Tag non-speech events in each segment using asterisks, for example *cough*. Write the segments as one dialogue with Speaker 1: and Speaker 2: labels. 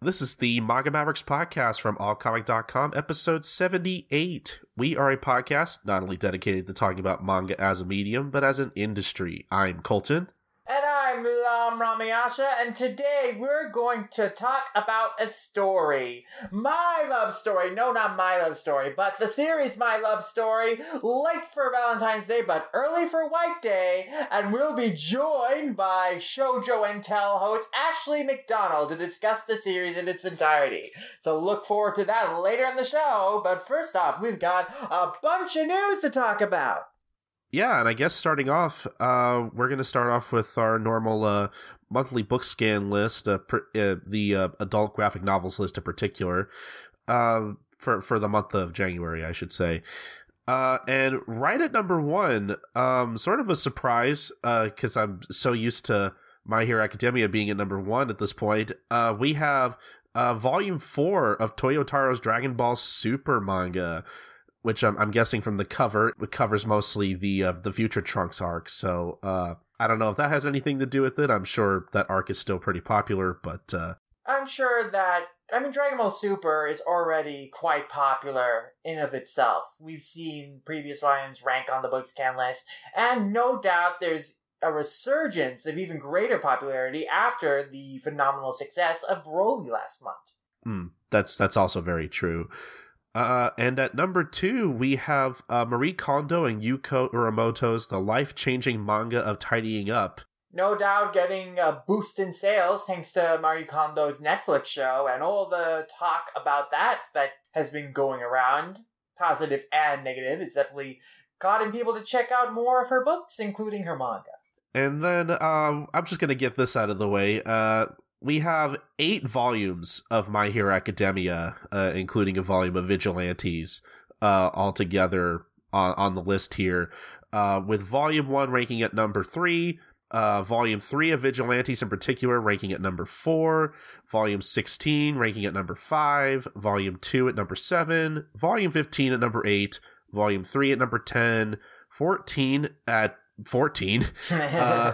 Speaker 1: This is the Manga Mavericks podcast from allcomic.com, episode 78. We are a podcast not only dedicated to talking about manga as a medium, but as an industry. I'm Colton.
Speaker 2: I'm Lam Ramayasha, and today we're going to talk about a story. My love story. No, not my love story, but the series My Love Story. Late for Valentine's Day, but early for White Day. And we'll be joined by Shoujo and Tell host Ashley McDonald to discuss the series in its entirety. So look forward to that later in the show, but first off, we've got a bunch of news to talk about.
Speaker 1: Yeah, and I guess starting off, uh, we're going to start off with our normal uh, monthly book scan list, uh, uh, the uh, adult graphic novels list in particular, uh, for for the month of January, I should say. and right at number one, um, sort of a surprise, because I'm so used to My Hero Academia being at number one at this point. we have volume four of Toyotaro's Dragon Ball Super manga which I'm, I'm, guessing from the cover it covers mostly the uh, the future Trunks arc. So uh, I don't know if that has anything to do with it. I'm sure that arc is still pretty popular, but uh,
Speaker 2: I'm sure that I mean Dragon Ball Super is already quite popular in of itself. We've seen previous volumes rank on the book scan list, and no doubt there's a resurgence of even greater popularity after the phenomenal success of Broly last month.
Speaker 1: Mm, that's that's also very true. Uh, and at number two, we have uh, Marie Kondo and Yuko Uramoto's The Life Changing Manga of Tidying Up.
Speaker 2: No doubt getting a boost in sales thanks to Marie Kondo's Netflix show and all the talk about that that has been going around, positive and negative. It's definitely gotten people to check out more of her books, including her manga.
Speaker 1: And then um, I'm just going to get this out of the way. Uh, we have eight volumes of My Hero Academia, uh, including a volume of Vigilantes, uh, altogether on, on the list here, uh, with volume one ranking at number three, uh, volume three of Vigilantes in particular ranking at number four, volume 16 ranking at number five, volume two at number seven, volume 15 at number eight, volume three at number 10, 14 at 14, *laughs* uh,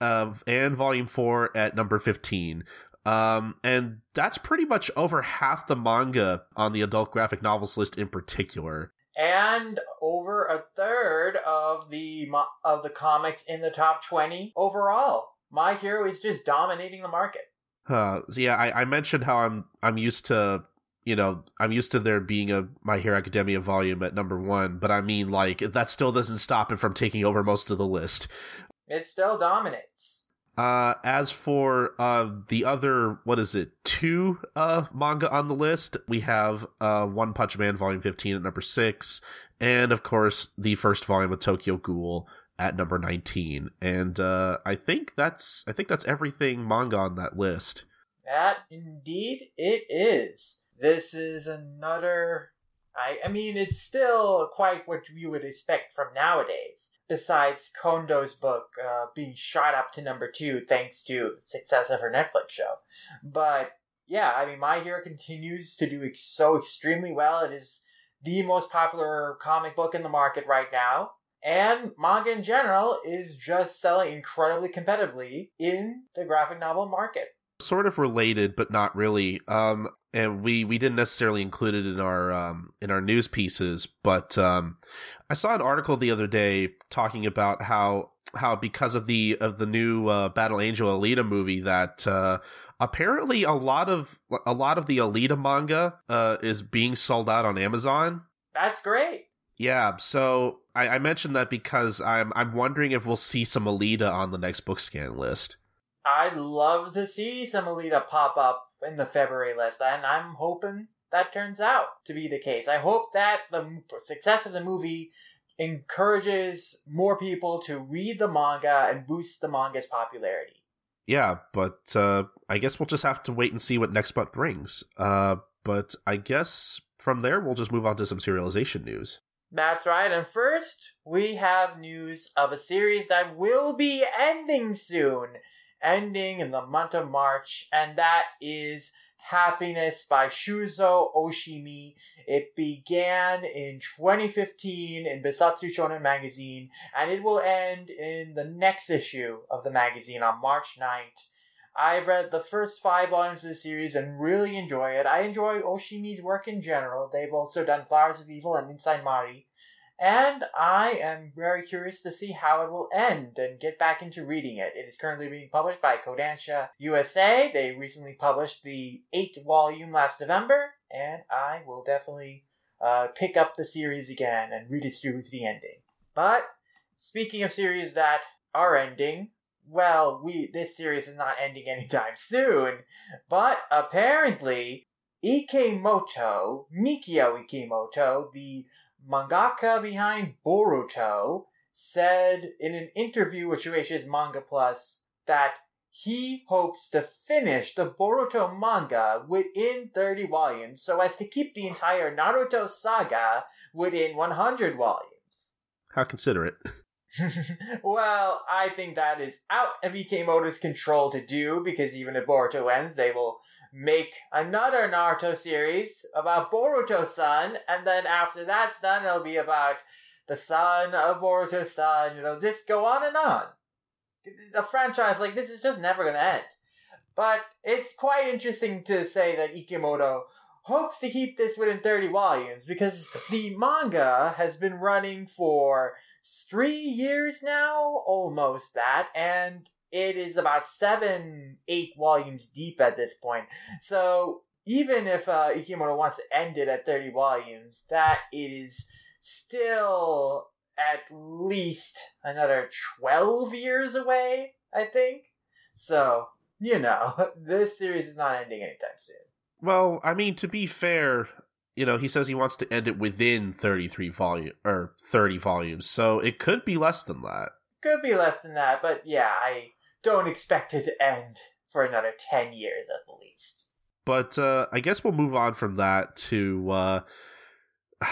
Speaker 1: of and volume 4 at number 15 um, and that's pretty much over half the manga on the adult graphic novels list in particular.
Speaker 2: And over a third of the of the comics in the top 20 overall. My hero is just dominating the market.
Speaker 1: Uh, so yeah I, I mentioned how i'm i'm used to you know, I'm used to there being a My Hero Academia volume at number one, but I mean, like, that still doesn't stop it from taking over most of the list.
Speaker 2: It still dominates.
Speaker 1: Uh, as for uh, the other, what is it, two uh, manga on the list, we have uh, One Punch Man Volume 15 at number 6, and of course, the first volume of Tokyo Ghoul at number 19. And uh, I think that's I think that's everything manga on that list.
Speaker 2: That indeed it is. This is another I, I mean, it's still quite what you would expect from nowadays. Besides Kondo's book uh, being shot up to number two thanks to the success of her Netflix show. But yeah, I mean, My Hero continues to do so extremely well. It is the most popular comic book in the market right now. And manga in general is just selling incredibly competitively in the graphic novel market
Speaker 1: sort of related but not really um and we we didn't necessarily include it in our um in our news pieces but um i saw an article the other day talking about how how because of the of the new uh, battle angel alita movie that uh apparently a lot of a lot of the alita manga uh is being sold out on amazon.
Speaker 2: That's great.
Speaker 1: Yeah so i i mentioned that because i'm i'm wondering if we'll see some alita on the next book scan list
Speaker 2: I'd love to see some Alita pop up in the February list, and I'm hoping that turns out to be the case. I hope that the success of the movie encourages more people to read the manga and boosts the manga's popularity.
Speaker 1: Yeah, but uh, I guess we'll just have to wait and see what next month brings. Uh, but I guess from there, we'll just move on to some serialization news.
Speaker 2: That's right. And first, we have news of a series that will be ending soon ending in the month of March, and that is Happiness by Shuzo Oshimi. It began in 2015 in Bessatsu Shonen magazine, and it will end in the next issue of the magazine on March 9th. I've read the first five volumes of the series and really enjoy it. I enjoy Oshimi's work in general. They've also done Flowers of Evil and Inside Mari. And I am very curious to see how it will end and get back into reading it. It is currently being published by Kodansha USA. They recently published the eighth volume last November, and I will definitely uh, pick up the series again and read it through to the ending. But speaking of series that are ending, well, we this series is not ending anytime *laughs* soon, but apparently Ikemoto, Mikio Ikemoto, the mangaka behind Boruto, said in an interview with Shueisha's Manga Plus that he hopes to finish the Boruto manga within 30 volumes so as to keep the entire Naruto saga within 100 volumes.
Speaker 1: How considerate. *laughs* *laughs*
Speaker 2: well, I think that is out of Ikemoto's control to do because even if Boruto ends, they will make another Naruto series about Boruto's son, and then after that's done, it'll be about the son of Boruto's son. It'll just go on and on. The franchise, like, this is just never gonna end. But it's quite interesting to say that Ikemoto hopes to keep this within 30 volumes because the manga has been running for three years now, almost that, and it is about seven, eight volumes deep at this point. So even if uh, Ikemoto wants to end it at 30 volumes, that is still at least another 12 years away, I think. So, you know, *laughs* this series is not ending anytime soon.
Speaker 1: Well, I mean, to be fair, you know, he says he wants to end it within 33 volume or 30 volumes. So it could be less than that.
Speaker 2: Could be less than that, but yeah, I don't expect it to end for another 10 years at the least.
Speaker 1: But uh, I guess we'll move on from that to uh, *sighs*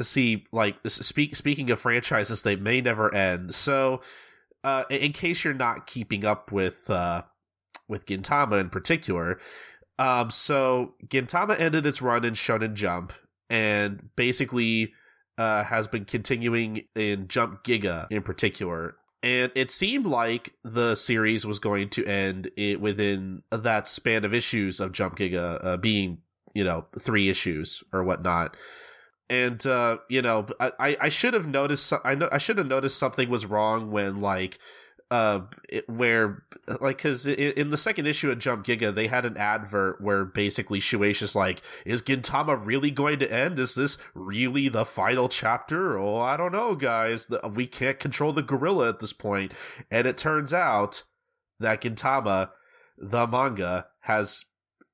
Speaker 1: see, like, speak, speaking of franchises, they may never end. So, uh, in case you're not keeping up with uh, with Gintama in particular, um, so Gintama ended its run in Shonen Jump and basically uh, has been continuing in Jump Giga in particular and it seemed like the series was going to end it within that span of issues of Jump Giga uh, being, you know, three issues or whatnot. And uh, you know, I I should have noticed. I know I should have noticed something was wrong when like uh where like because in the second issue of jump giga they had an advert where basically shueisha's like is gintama really going to end? Is this really the final chapter? Oh i don't know guys. We can't control the gorilla at this point." and it turns out that gintama the manga has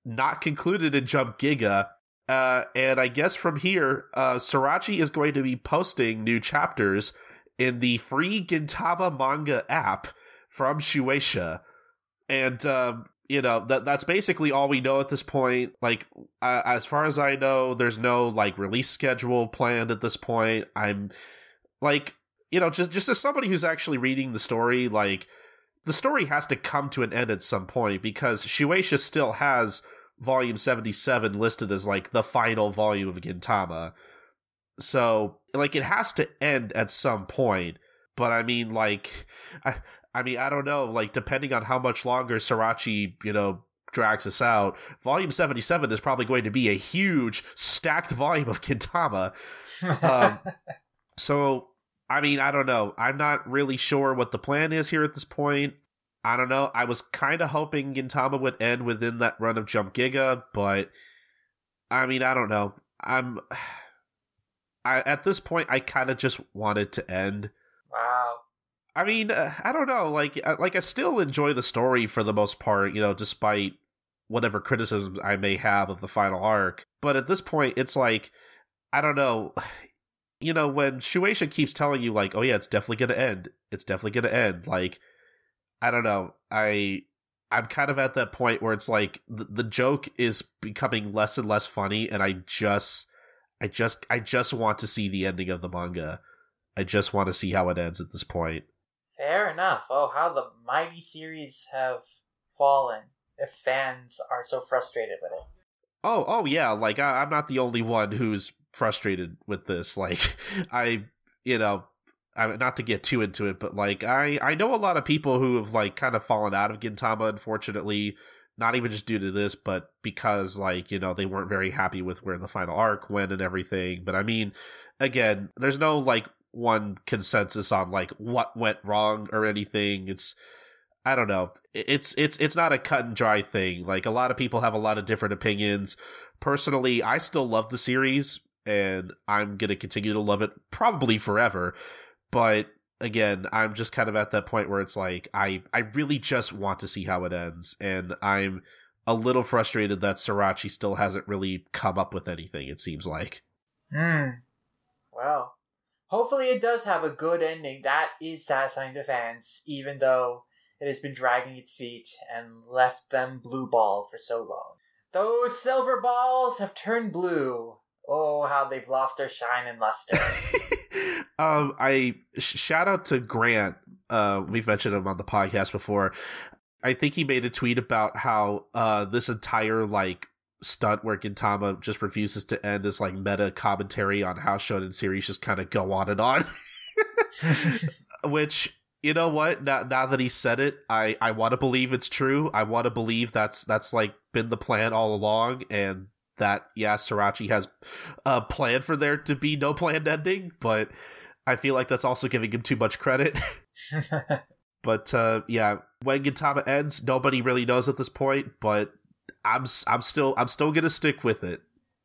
Speaker 1: not concluded in jump giga uh, and I guess from here, uh, Sorachi is going to be posting new chapters in the free Gintama manga app from Shueisha. And, um, you know, that that's basically all we know at this point. Like, uh, as far as I know, there's no, like, release schedule planned at this point. I'm, like, you know, just, just as somebody who's actually reading the story, like, the story has to come to an end at some point because Shueisha still has volume 77 listed as, like, the final volume of Gintama. So, like, it has to end at some point. But I mean, like, I, I mean, I don't know. Like, depending on how much longer Sorachi, you know, drags us out, volume 77 is probably going to be a huge stacked volume of Gintama. Um, *laughs* so, I mean, I don't know. I'm not really sure what the plan is here at this point. I don't know. I was kind of hoping Gintama would end within that run of Jump Giga, but I mean, I don't know. I'm I, at this point, I kind of just wanted to end.
Speaker 2: Wow.
Speaker 1: I mean, uh, I don't know. Like, uh, like I still enjoy the story for the most part. You know, despite whatever criticisms I may have of the final arc. But at this point, it's like, I don't know. *sighs* You know, when Shueisha keeps telling you, like, oh yeah, it's definitely gonna end. It's definitely gonna end. Like, I don't know. I I'm kind of at that point where it's like the, the joke is becoming less and less funny, and I just I just I just want to see the ending of the manga. I just want to see how it ends at this point.
Speaker 2: Fair enough. Oh, how the mighty series have fallen if fans are so frustrated with it.
Speaker 1: Oh, oh yeah. Like I, I'm not the only one who's frustrated with this. Like *laughs* I, you know, I not to get too into it, but like I I know a lot of people who have like kind of fallen out of Gintama, unfortunately. Not even just due to this, but because like you know they weren't very happy with where the final arc went and everything. But I mean, again, there's no like one consensus on like what went wrong or anything. It's I don't know. It's it's it's not a cut and dry thing. Like a lot of people have a lot of different opinions. Personally, I still love the series and I'm going to continue to love it probably forever. But again, I'm just kind of at that point where it's like I I really just want to see how it ends and I'm a little frustrated that Sorachi still hasn't really come up with anything it seems like.
Speaker 2: Hmm. Well, hopefully it does have a good ending that is satisfying to fans even though it has been dragging its feet and left them blue ball for so long. Those silver balls have turned blue. Oh, how they've lost their shine and luster. *laughs*
Speaker 1: um, I shout out to Grant. Uh, we've mentioned him on the podcast before. I think he made a tweet about how uh, this entire like stunt where Gintama just refuses to end is like meta commentary on how shonen series just kind of go on and on. *laughs* Which you know what? Now, now that he said it, I I want to believe it's true. I want to believe that's that's like been the plan all along, and that yeah, Sorachi has a plan for there to be no planned ending, but I feel like that's also giving him too much credit. *laughs* but uh, yeah, when Gintama ends, nobody really knows at this point. But I'm I'm still I'm still gonna stick with it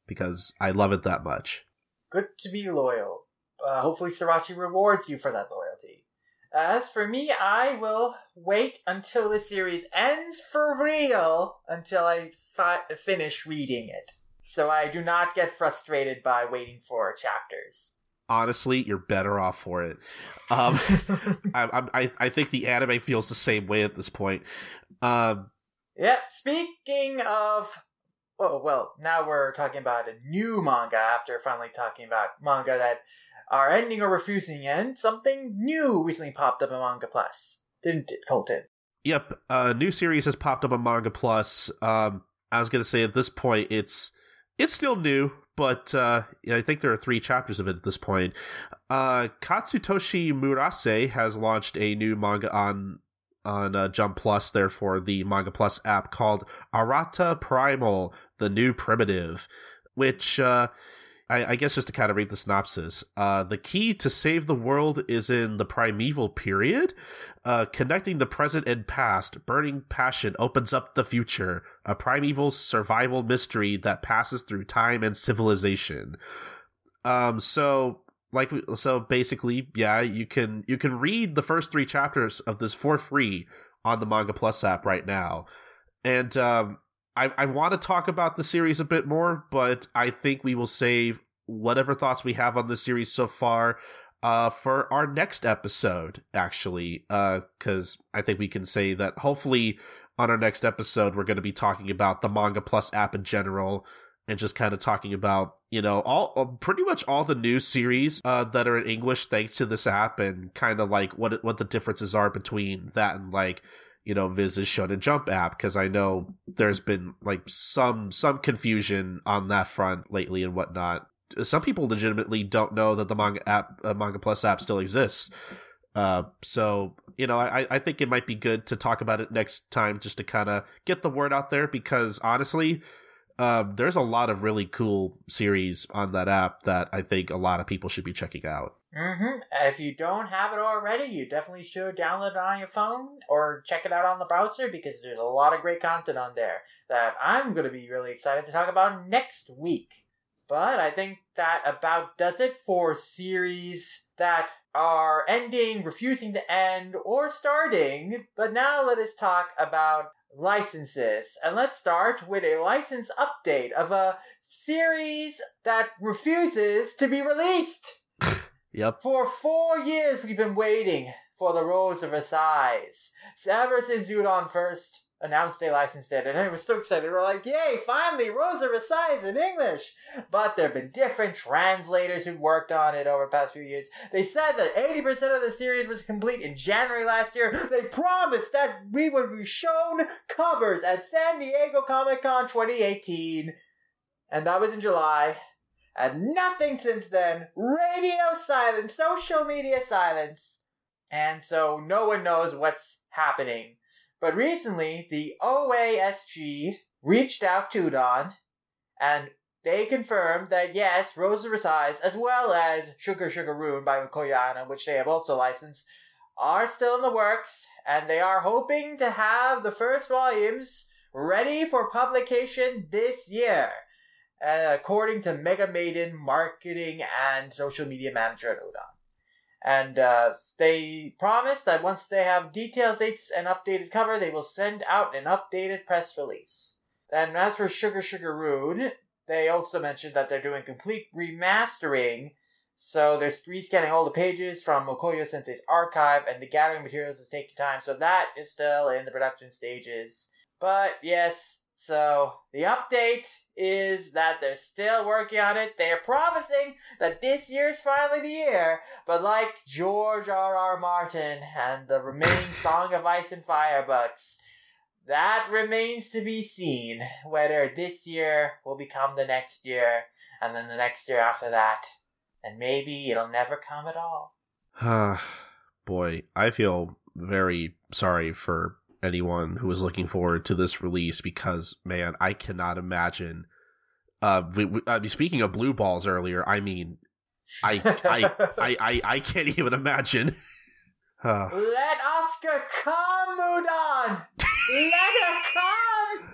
Speaker 1: because I love it that much.
Speaker 2: Good to be loyal. Uh, hopefully, Sorachi rewards you for that loyalty. As for me, I will wait until the series ends for real until I fi- finish reading it so I do not get frustrated by waiting for chapters.
Speaker 1: Honestly, you're better off for it. Um, *laughs* I, I, I think the anime feels the same way at this point. Um,
Speaker 2: yeah. Speaking of, oh well, now we're talking about a new manga after finally talking about manga that are ending or refusing end. Something new recently popped up in Manga Plus, didn't it, Colton?
Speaker 1: Yep, a new series has popped up on Manga Plus. Um, I was gonna say at this point, it's it's still new, but uh, I think there are three chapters of it at this point. Uh, Katsutoshi Murase has launched a new manga on on uh, Jump Plus, therefore the Manga Plus app called Arata Primal: The New Primitive, which uh, I, I, guess just to kind of read the synopsis, uh, the key to save the world is in the primeval period. Uh, connecting the present and past, burning passion opens up the future, a primeval survival mystery that passes through time and civilization. Um, so like so basically, yeah, you can you can read the first three chapters of this for free on the Manga Plus app right now, and um, I, I want to talk about the series a bit more, but I think we will save whatever thoughts we have on the series so far uh, for our next episode, actually, because uh, I think we can say that hopefully on our next episode, we're going to be talking about the Manga Plus app in general and just kind of talking about, you know, all uh, pretty much all the new series uh, that are in English thanks to this app and kind of like what what the differences are between that and like you know Viz's Shonen Jump app because I know there's been like some some confusion on that front lately and whatnot. Some people legitimately don't know that the manga app, uh, manga plus app, still exists. Uh, so you know, I I think it might be good to talk about it next time just to kind of get the word out there because honestly, um, there's a lot of really cool series on that app that I think a lot of people should be checking out.
Speaker 2: Mm-hmm. If you don't have it already, you definitely should download it on your phone or check it out on the browser because there's a lot of great content on there that I'm going to be really excited to talk about next week. But I think that about does it for series that are ending, refusing to end, or starting. But now let us talk about licenses. And let's start with a license update of a series that refuses to be released. *laughs*
Speaker 1: Yep.
Speaker 2: For four years, we've been waiting for the Rose of Versailles. Ever since Udon first announced they licensed it, and I was so excited. We're like, yay, finally, Rose of Versailles in English! But there have been different translators who worked on it over the past few years. They said that 80% of the series was complete in January last year. They promised that we would be shown covers at San Diego Comic Con 2018. And that was in July. and nothing since then. Radio silence, social media silence. And so no one knows what's happening. But recently, the OASG reached out to Udon and they confirmed that yes, of Versailles, as well as Sugar Sugar Rune by Koyana, which they have also licensed, are still in the works, and they are hoping to have the first volumes ready for publication this year, uh, according to Mega Maiden marketing and social media manager at Udon. And uh, they promised that once they have details, dates, and updated cover, they will send out an updated press release. And as for Sugar Sugar Rune, they also mentioned that they're doing complete remastering. So they're rescanning all the pages from Mokoyo Sensei's archive, and the gathering materials is taking time. So that is still in the production stages. But yes, so the update is that they're still working on it. They are promising that this year's finally the year. But like George R. R. Martin and the remaining Song of Ice and Fire books, that remains to be seen whether this year will become the next year and then the next year after that. And maybe it'll never come at all.
Speaker 1: Ah, *sighs* Boy, I feel very sorry for anyone who was looking forward to this release because, man, I cannot imagine. Uh, we, we, uh, speaking of blue balls earlier, I mean, I, I, *laughs* I, I, I can't even imagine. *laughs*
Speaker 2: uh. Let Oscar come, Udon! Let her come!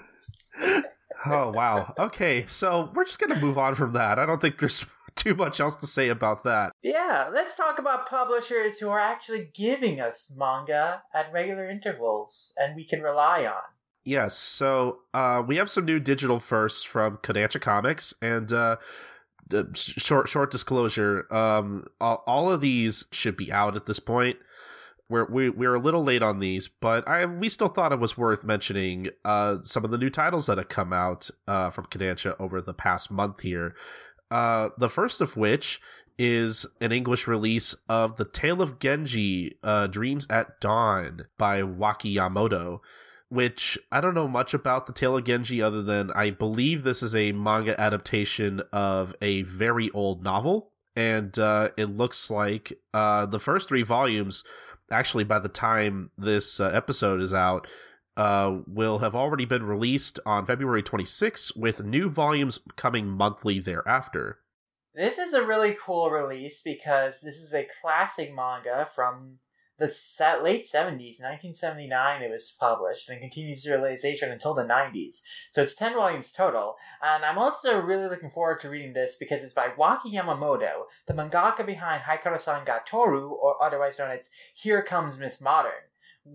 Speaker 2: *laughs*
Speaker 1: oh wow. Okay, so we're just gonna move on from that. I don't think there's too much else to say about that.
Speaker 2: Yeah, let's talk about publishers who are actually giving us manga at regular intervals and we can rely on.
Speaker 1: Yes, so uh, we have some new digital firsts from Kodansha Comics, and uh, short short disclosure, um, all, all of these should be out at this point we're we, we're a little late on these, but I we still thought it was worth mentioning uh, some of the new titles that have come out uh, from Kodansha over the past month here. Uh, the first of which is an English release of The Tale of Genji uh, Dreams at Dawn by Waki Yamamoto, which I don't know much about The Tale of Genji other than I believe this is a manga adaptation of a very old novel. And uh, it looks like uh, the first three volumes actually by the time this uh, episode is out uh, will have already been released on February 26, with new volumes coming monthly thereafter.
Speaker 2: This is a really cool release because this is a classic manga from the set, late 70s, 1979 it was published, and continues realization until the 90s. So it's 10 volumes total, and I'm also really looking forward to reading this because it's by Waki Yamamoto, the mangaka behind Haikara-san ga Toru, or otherwise known as Here Comes Miss Modern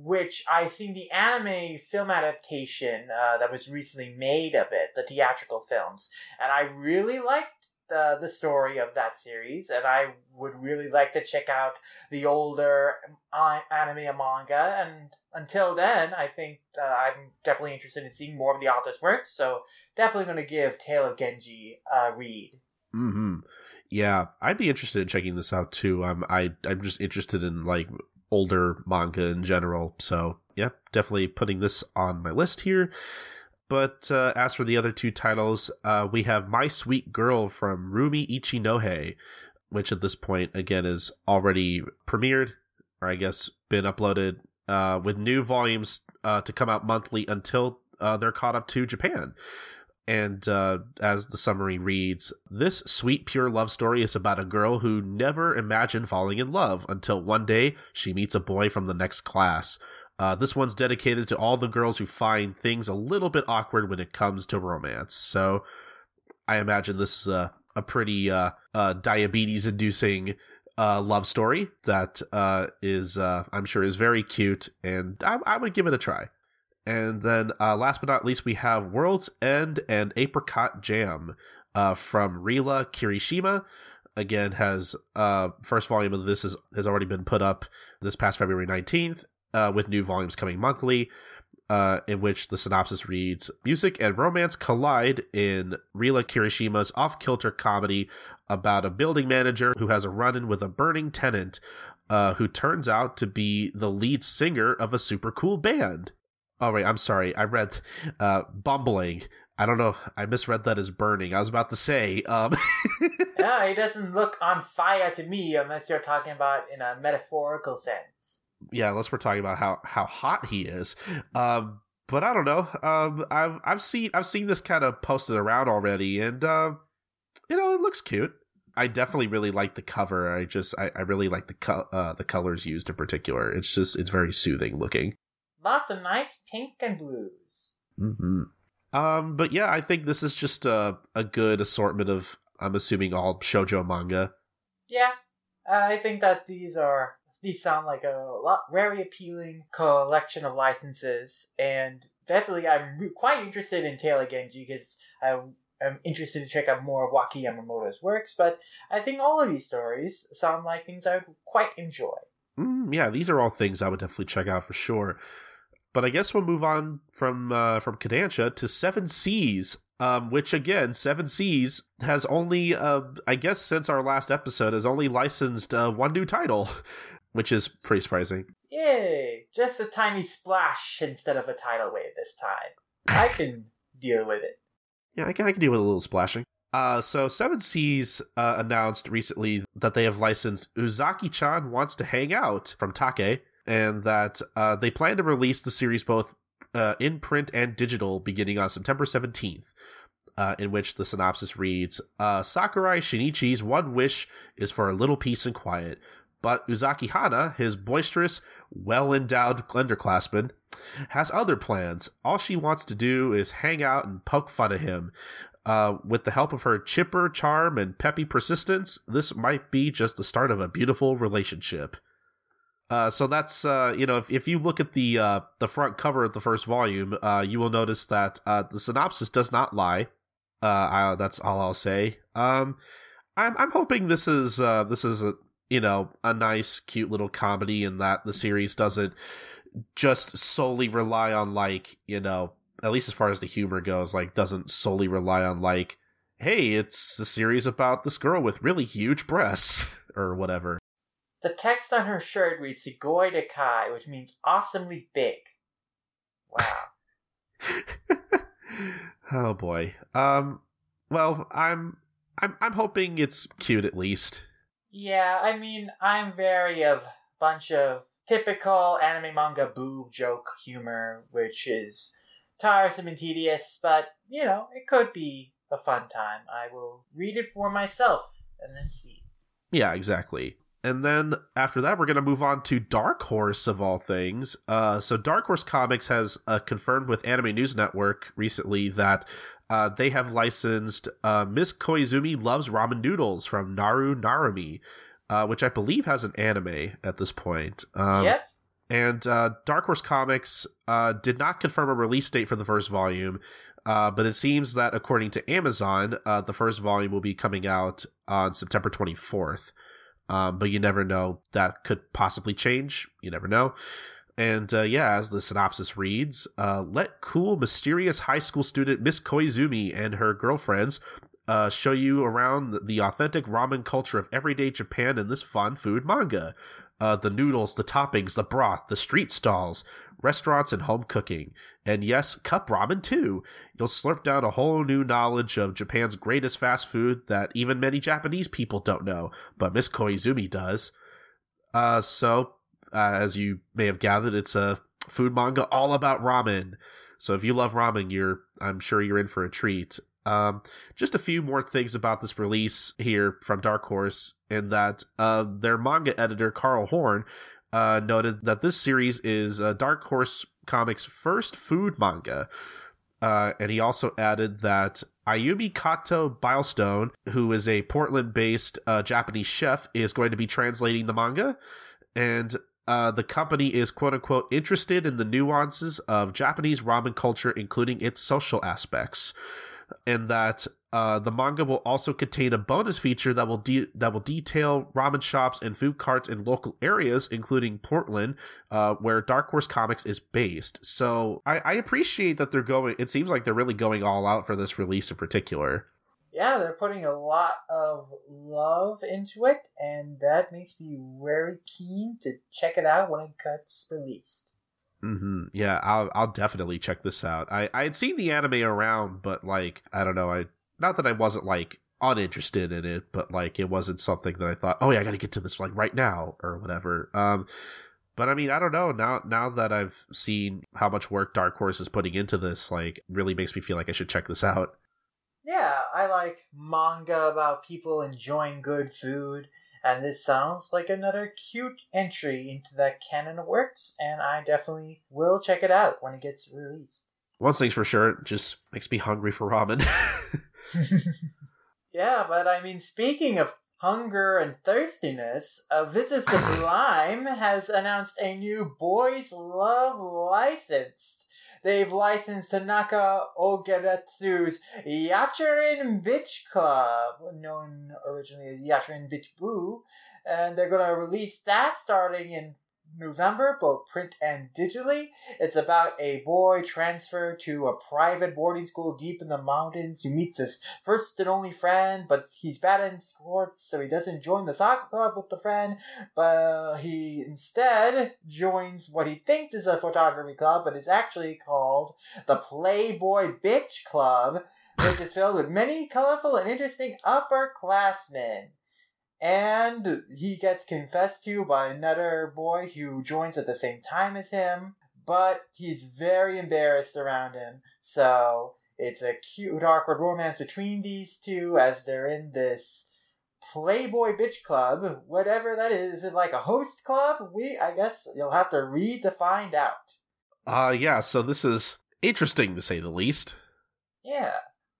Speaker 2: which I seen the anime film adaptation uh, that was recently made of it, the theatrical films, and I really liked the the story of that series, and I would really like to check out the older uh, anime and manga. And until then, I think uh, I'm definitely interested in seeing more of the author's works. So definitely going to give Tale of Genji a read.
Speaker 1: Hmm. Yeah, I'd be interested in checking this out too. I'm I I'm just interested in like older manga in general. So yeah, definitely putting this on my list here. But uh, as for the other two titles, uh, we have My Sweet Girl from Rumi Ichinohe, which at this point, again, is already premiered, or I guess been uploaded, uh, with new volumes uh, to come out monthly until uh, they're caught up to Japan. And uh, as the summary reads, this sweet, pure love story is about a girl who never imagined falling in love until one day she meets a boy from the next class. Uh, this one's dedicated to all the girls who find things a little bit awkward when it comes to romance. So I imagine this is a, a pretty uh, uh, diabetes inducing uh, love story that uh, is, uh, I'm sure, is very cute, and I, I, would give it a try. And then, last but not least, we have World's End and Apricot Jam from Rila Kirishima again has uh first volume of this is, has already been put up this past February 19th uh, with new volumes coming monthly, uh, in which the synopsis reads Music and romance collide in Rila Kirishima's off kilter comedy about a building manager who has a run in with a burning tenant uh, who turns out to be the lead singer of a super cool band. Oh, wait, I'm sorry. I read uh, bumbling. I don't know. I misread that as burning. I was about to say. Um, *laughs*
Speaker 2: yeah, he doesn't look on fire to me unless you're talking about in a metaphorical sense.
Speaker 1: Yeah, unless we're talking about how how hot he is. Um, but I don't know. Um, I've I've seen I've seen this kind of posted around already, and uh, you know, it looks cute. I definitely really like the cover. I just I, I really like the co- uh, the colors used in particular. It's just it's very soothing looking.
Speaker 2: Lots of nice pink and blues.
Speaker 1: Mm-hmm. Um, but yeah, I think this is just a a good assortment of I'm assuming all shojo manga.
Speaker 2: Yeah, I think that these are these sound like a lot very appealing collection of licenses, and definitely I'm quite interested in Tale of Genji because I I'm interested to check out more of Waki Yamamoto's works, but I think all of these stories sound like things I would quite enjoy.
Speaker 1: Mm, yeah, these are all things I would definitely check out for sure. But I guess we'll move on from uh, from Kodansha to Seven Seas, um, which again, Seven Seas has only, uh, I guess, since our last episode, has only licensed uh, one new title, *laughs* which is pretty surprising.
Speaker 2: Yay! Just a tiny splash instead of a tidal wave this time. I *laughs* can deal with it.
Speaker 1: Yeah, I can, I can deal with a little splashing. Uh, so Seven Seas uh, announced recently that they have licensed Uzaki-chan Wants to Hang Out from Take, and that uh, they plan to release the series both uh, in print and digital beginning on September 17th. Uh, in which the synopsis reads uh, Sakurai Shinichi's one wish is for a little peace and quiet, but Uzaki Hana, his boisterous, well endowed underclassman, has other plans. All she wants to do is hang out and poke fun at him. Uh, with the help of her chipper charm and peppy persistence, this might be just the start of a beautiful relationship. Uh, so that's uh, you know if, if you look at the uh, the front cover of the first volume, uh, you will notice that uh, the synopsis does not lie. Uh, I, that's all I'll say. Um, I'm I'm hoping this is this is a you know a nice cute little comedy and that the series doesn't just solely rely on like you know at least as far as the humor goes like doesn't solely rely on like hey it's a series about this girl with really huge breasts *laughs* or whatever
Speaker 2: the text on her shirt reads Sugoi Dekai, which means awesomely big. Wow. *laughs*
Speaker 1: oh boy. Um well, I'm I'm I'm hoping it's cute at least.
Speaker 2: Yeah, I mean, I'm very of bunch of typical anime manga boob joke humor, which is tiresome and tedious, but you know, it could be a fun time. I will read it for myself and then see.
Speaker 1: Yeah, exactly. And then after that, we're going to move on to Dark Horse of all things. Uh, so Dark Horse Comics has uh, confirmed with Anime News Network recently that uh, they have licensed uh, Miss Koizumi Loves Ramen Noodles from Naru Narumi, uh, which I believe has an anime at this point. Um,
Speaker 2: yep.
Speaker 1: And uh, Dark Horse Comics did not confirm a release date for the first volume, but it seems that according to Amazon, the first volume will be coming out on September 24th. Um, but you never know. That could possibly change. You never know. And uh, yeah, as the synopsis reads, uh, let cool, mysterious high school student Miss Koizumi and her girlfriends uh, show you around the authentic ramen culture of everyday Japan in this fun food manga. Uh, the noodles, the toppings, the broth, the street stalls, restaurants, and home cooking. And yes, cup ramen too. You'll slurp down a whole new knowledge of Japan's greatest fast food that even many Japanese people don't know, but Miss Koizumi does. Uh, so, uh, as you may have gathered, it's a food manga all about ramen. So if you love ramen, you're I'm sure you're in for a treat. Um, just a few more things about this release here from Dark Horse, in that uh, their manga editor Carl Horn uh, noted that this series is uh, Dark Horse Comics' first food manga. Uh, and he also added that Ayumi Kato Blystone, who is a Portland based uh, Japanese chef, is going to be translating the manga. And uh, the company is quote unquote interested in the nuances of Japanese ramen culture, including its social aspects. And that uh, the manga will also contain a bonus feature that will de- that will detail ramen shops and food carts in local areas, including Portland, uh, where Dark Horse Comics is based. So I, I appreciate that they're going. It seems like they're really going all out for this release in particular.
Speaker 2: Yeah, they're putting a lot of love into it, and that makes me very keen to check it out when it gets released.
Speaker 1: Mm-hmm. Yeah, I'll I'll definitely check this out. I I had seen the anime around, but like I don't know, I not that I wasn't like uninterested in it, but like it wasn't something that I thought, oh yeah, I got to get to this like right now or whatever. Um, but I mean, I don't know. Now now that I've seen how much work Dark Horse is putting into this, like really makes me feel like I should check this out.
Speaker 2: Yeah, I like manga about people enjoying good food and this sounds like another cute entry into that canon of works, and I definitely will check it out when it gets released.
Speaker 1: One thing's for sure, it just makes me hungry for ramen. *laughs* *laughs*
Speaker 2: yeah, but I mean, speaking of hunger and thirstiness, a Visit Sublime has announced a new Boys Love license. They've licensed Tanaka Ogeretsu's Yarichin Bitch Club, known originally as Yarichin Bitch Boo, and they're going to release that starting in November, both print and digitally. It's about a boy transferred to a private boarding school deep in the mountains. Who meets his first and only friend, but he's bad in sports, so he doesn't join the soccer club with the friend, but he instead joins what he thinks is a photography club, but is actually called the Playboy Bitch Club, which is filled with many colorful and interesting upperclassmen and he gets confessed to by another boy who joins at the same time as him, but he's very embarrassed around him. So it's a cute, awkward romance between these two as they're in this Playboy Bitch Club, whatever that is. Is it like a host club? We, I guess you'll have to read to find out.
Speaker 1: Uh, yeah, so this is interesting to say the least.
Speaker 2: Yeah.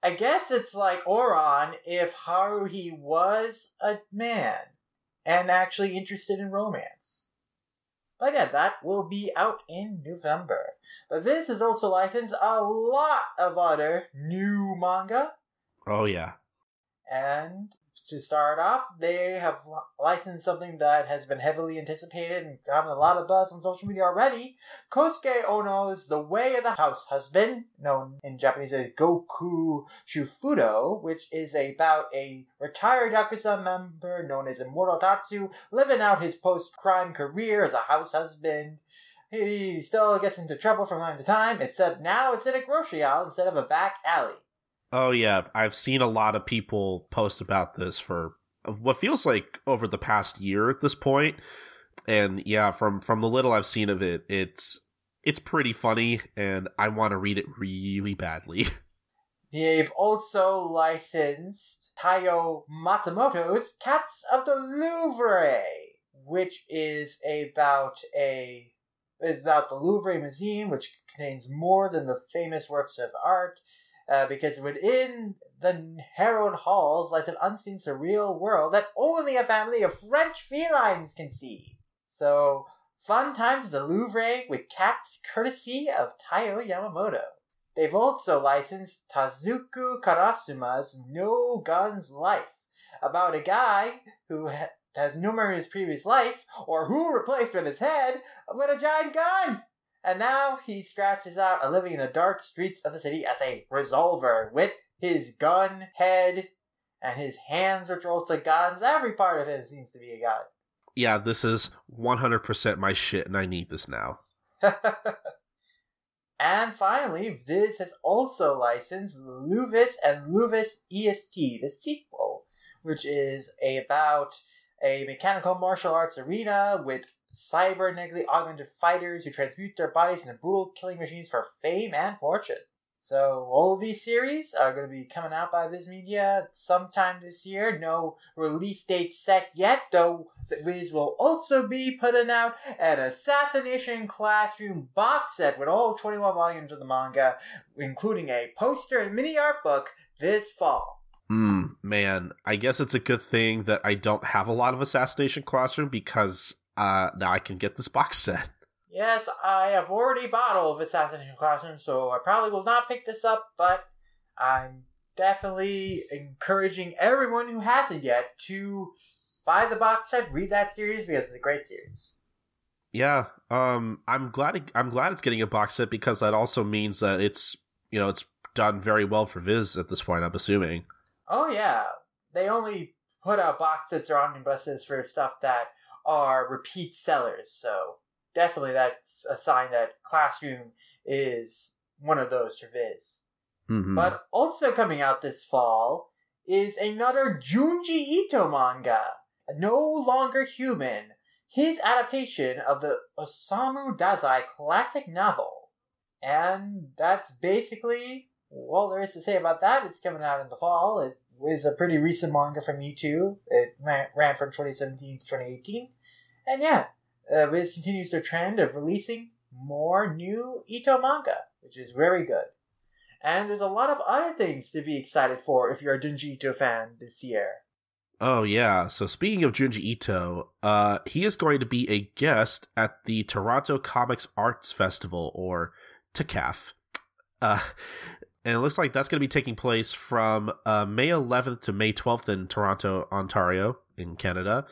Speaker 2: I guess it's like Ouran if Haruhi was a man and actually interested in romance. But yeah, that will be out in November. But this is also licensed a lot of other new manga.
Speaker 1: Oh yeah.
Speaker 2: And to start off, they have licensed something that has been heavily anticipated and gotten a lot of buzz on social media already. Kosuke Ono's The Way of the House Husband, known in Japanese as Goku Shufudo, which is about a retired Yakuza member known as Immortal Tatsu living out his post-crime career as a house husband. He still gets into trouble from time to time, except now it's in a grocery aisle instead of a back alley.
Speaker 1: Oh yeah, I've seen a lot of people post about this for what feels like over the past year at this point. And yeah, from from the little I've seen of it, it's it's pretty funny and I want to read it really badly. *laughs*
Speaker 2: They've also licensed Taiyo Matsumoto's Cats of the Louvre, which is about a about the Louvre Museum, which contains more than the famous works of art uh, because within the harrowed halls lies an unseen surreal world that only a family of French felines can see. So, fun times at the Louvre with cats courtesy of Taiyo Yamamoto. They've also licensed Tasuku Karasuma's No Guns Life, about a guy who ha- has numerous previous life, or who replaced with his head, with a giant gun! And now he scratches out a living in the dark streets of the city as a resolver with his gun head and his hands, which are also guns. Every part of him seems to be a gun.
Speaker 1: Yeah, this is 100% my shit, and I need this now. *laughs*
Speaker 2: and finally, Viz has also licensed Levius and Levius EST, the sequel, which is about a mechanical martial arts arena with cybernetically augmented fighters who transmute their bodies into brutal killing machines for fame and fortune. So all these series are going to be coming out by Viz Media sometime this year. No release date set yet, though Viz will also be putting out an Assassination Classroom box set with all 21 volumes of the manga, including a poster and mini art book this fall.
Speaker 1: Hmm, man, I guess it's a good thing that I don't have a lot of Assassination Classroom because uh, now I can get this box set.
Speaker 2: Yes, I have already bought all of Assassination Classroom, so I probably will not pick this up, but I'm definitely encouraging everyone who hasn't yet to buy the box set, read that series because it's a great series.
Speaker 1: Yeah, um, I'm glad it, I'm glad it's getting a box set because that also means that it's you know it's done very well for Viz at this point. I'm assuming.
Speaker 2: Oh yeah, they only put out box sets or omnibuses for stuff that are repeat sellers. So definitely that's a sign that Classroom is one of those to viz.
Speaker 1: Mhm.
Speaker 2: But also coming out this fall is another Junji Ito manga, No Longer Human, his adaptation of the Osamu Dazai classic novel. And that's basically all there is to say about that. It's coming out in the fall. It was a pretty recent manga from U2. It ran, ran from 2017 to 2018. And yeah, uh, Viz continues their trend of releasing more new Ito manga, which is very good. And there's a lot of other things to be excited for if you're a Junji Ito fan this year.
Speaker 1: Oh yeah. So speaking of Junji Ito, uh, he is going to be a guest at the Toronto Comics Arts Festival, or TCAF. Uh, and it looks like that's going to be taking place from uh, May 11th to May 12th in Toronto, Ontario, in Canada.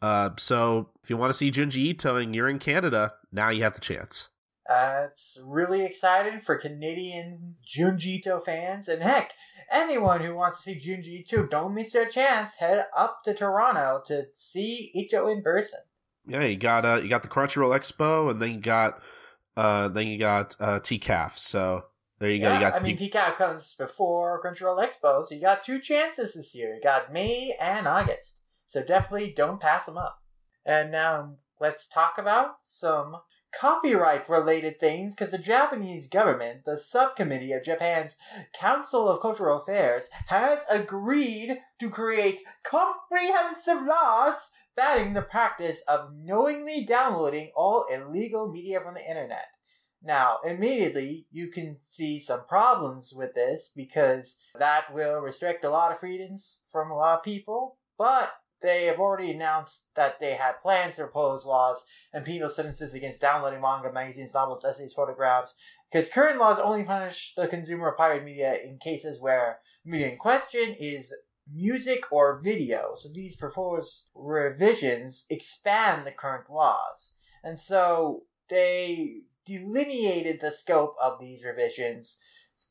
Speaker 1: Uh, so if you want to see Junji Ito and you're in Canada, now you have the chance.
Speaker 2: Uh, it's really exciting for Canadian Junji Ito fans, and heck, anyone who wants to see Junji Ito, don't miss their chance. Head up to Toronto to see Ito in person.
Speaker 1: Yeah, you got uh, you got the Crunchyroll Expo, and then you got uh, then you got uh, TCAF. So there you go. You got
Speaker 2: I mean, TCAF comes before Crunchyroll Expo, so you got two chances this year. You got May and August, so definitely don't pass them up. And now let's talk about some copyright related things because the Japanese government, the subcommittee of Japan's Council of Cultural Affairs, has agreed to create comprehensive laws banning the practice of knowingly downloading all illegal media from the internet. Now, immediately, you can see some problems with this because that will restrict a lot of freedoms from a lot of people, but they have already announced that they had plans to propose laws and penal sentences against downloading manga, magazines, novels, essays, photographs, because current laws only punish the consumer of pirated media in cases where media in question is music or video. So these proposed revisions expand the current laws. And so they delineated the scope of these revisions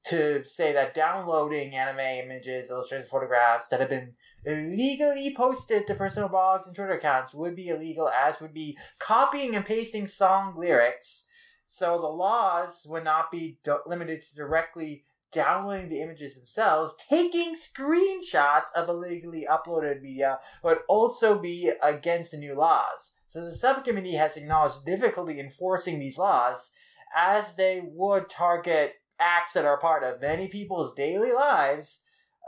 Speaker 2: to say that downloading anime images, illustrated photographs that have been illegally posted to personal blogs and Twitter accounts would be illegal, as would be copying and pasting song lyrics. So the laws would not be d- limited to directly downloading the images themselves, taking screenshots of illegally uploaded media would also be against the new laws. So the subcommittee has acknowledged difficulty enforcing these laws as they would target acts that are part of many people's daily lives.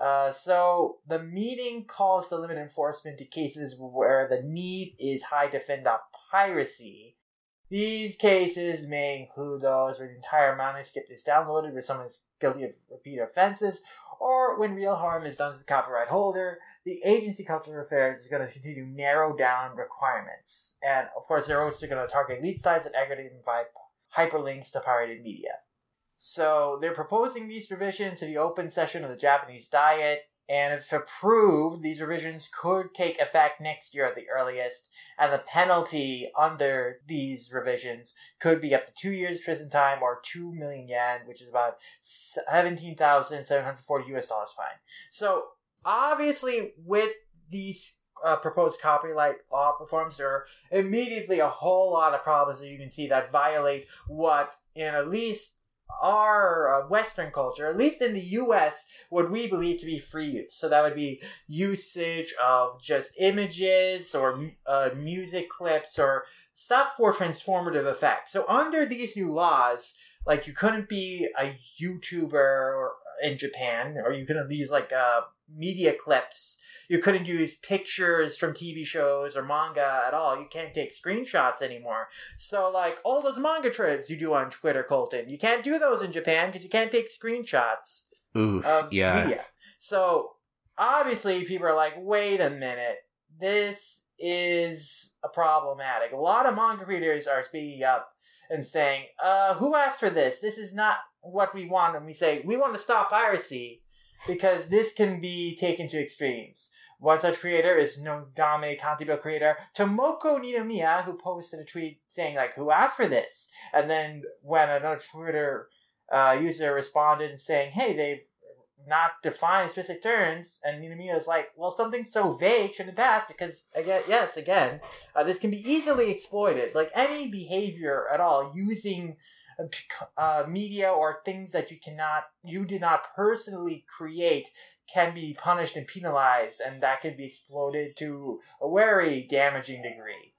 Speaker 2: Uh, so the meeting calls to limit enforcement to cases where the need is high to fend off piracy. These cases may include those where the entire manuscript is downloaded, where someone is guilty of repeat offenses, or when real harm is done to the copyright holder. The agency cultural affairs is going to continue to narrow down requirements, and of course, they're also going to target lead sites and aggregate and hyperlinks to pirated media. So they're proposing these revisions to the open session of the Japanese Diet, and if approved, these revisions could take effect next year at the earliest, and the penalty under these revisions could be up to two years prison time or two million yen, which is about seventeen thousand seven hundred forty US dollars fine. So obviously, with these uh, proposed copyright law reforms, there are immediately a whole lot of problems that you can see that violate what, in at least our uh, Western culture, at least in the U.S., what we believe to be free use. So that would be usage of just images or uh, music clips or stuff for transformative effect. So under these new laws, like you couldn't be a YouTuber in Japan, or you couldn't use like uh, media clips. You couldn't use pictures from TV shows or manga at all. You can't take screenshots anymore. So, like, all those manga threads you do on Twitter, Colton, you can't do those in Japan because you can't take screenshots
Speaker 1: Oof,
Speaker 2: of
Speaker 1: yeah.
Speaker 2: media. So, obviously, people are like, wait a minute, this is a problematic. A lot of manga readers are speaking up and saying, uh, who asked for this? This is not what we want. And we say, we want to stop piracy because this can be taken to extremes. One such creator is Nodame Cantabile creator Tomoko Ninomiya, who posted a tweet saying, like, who asked for this? And then when another Twitter uh, user responded saying, hey, they've not defined specific terms, and Ninomiya is like, well, something so vague shouldn't pass because again, yes, again, uh, this can be easily exploited. Like any behavior at all using uh, media or things that you cannot, you did not personally create can be punished and penalized, and that can be exploited to a very damaging degree.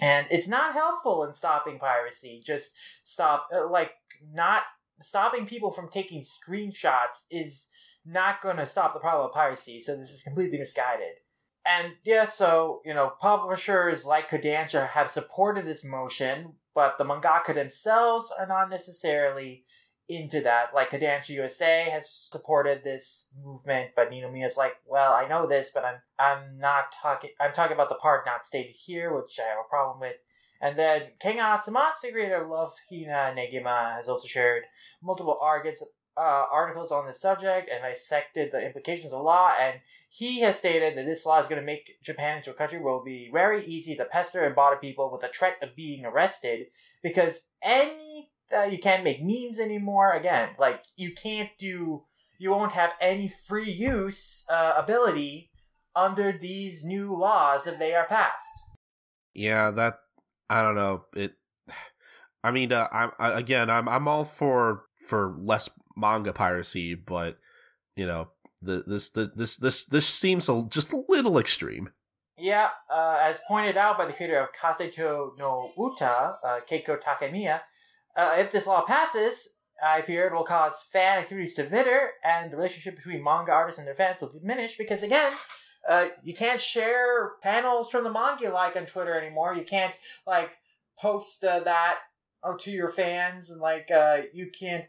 Speaker 2: And it's not helpful in stopping piracy. Just stop, uh, like, not stopping people from taking screenshots is not going to stop the problem of piracy. So this is completely misguided. And yeah, so, you know, publishers like Kodansha have supported this motion, but the mangaka themselves are not necessarily into that. Like Kodansha USA has supported this movement, but Ninomiya is like, well, I know this, but I'm I'm not talking. I'm talking about the part not stated here, which I have a problem with. And then Ken Akamatsu, creator Love Hina Negima, has also shared multiple arguments, uh, articles on this subject and dissected the implications of the law. And he has stated that this law is going to make Japan into a country where it will be very easy to pester and bother people with the threat of being arrested because any uh, you can't make memes anymore. Again, like you can't do, you won't have any free use uh, ability under these new laws if they are passed.
Speaker 1: Yeah, that I don't know it. *sighs* I mean, uh, I'm I, again, I'm I'm all for for less manga piracy, but you know, the this the, this this this seems a, just a little extreme.
Speaker 2: Yeah, uh, as pointed out by the creator of Kaseto no Uta, uh, Keiko Takemiya, uh, if this law passes, I fear it will cause fan activities to wither, and the relationship between manga artists and their fans will diminish because, again, uh, you can't share panels from the manga you like on Twitter anymore. You can't, like, post uh, that to your fans, and, like, uh, you can't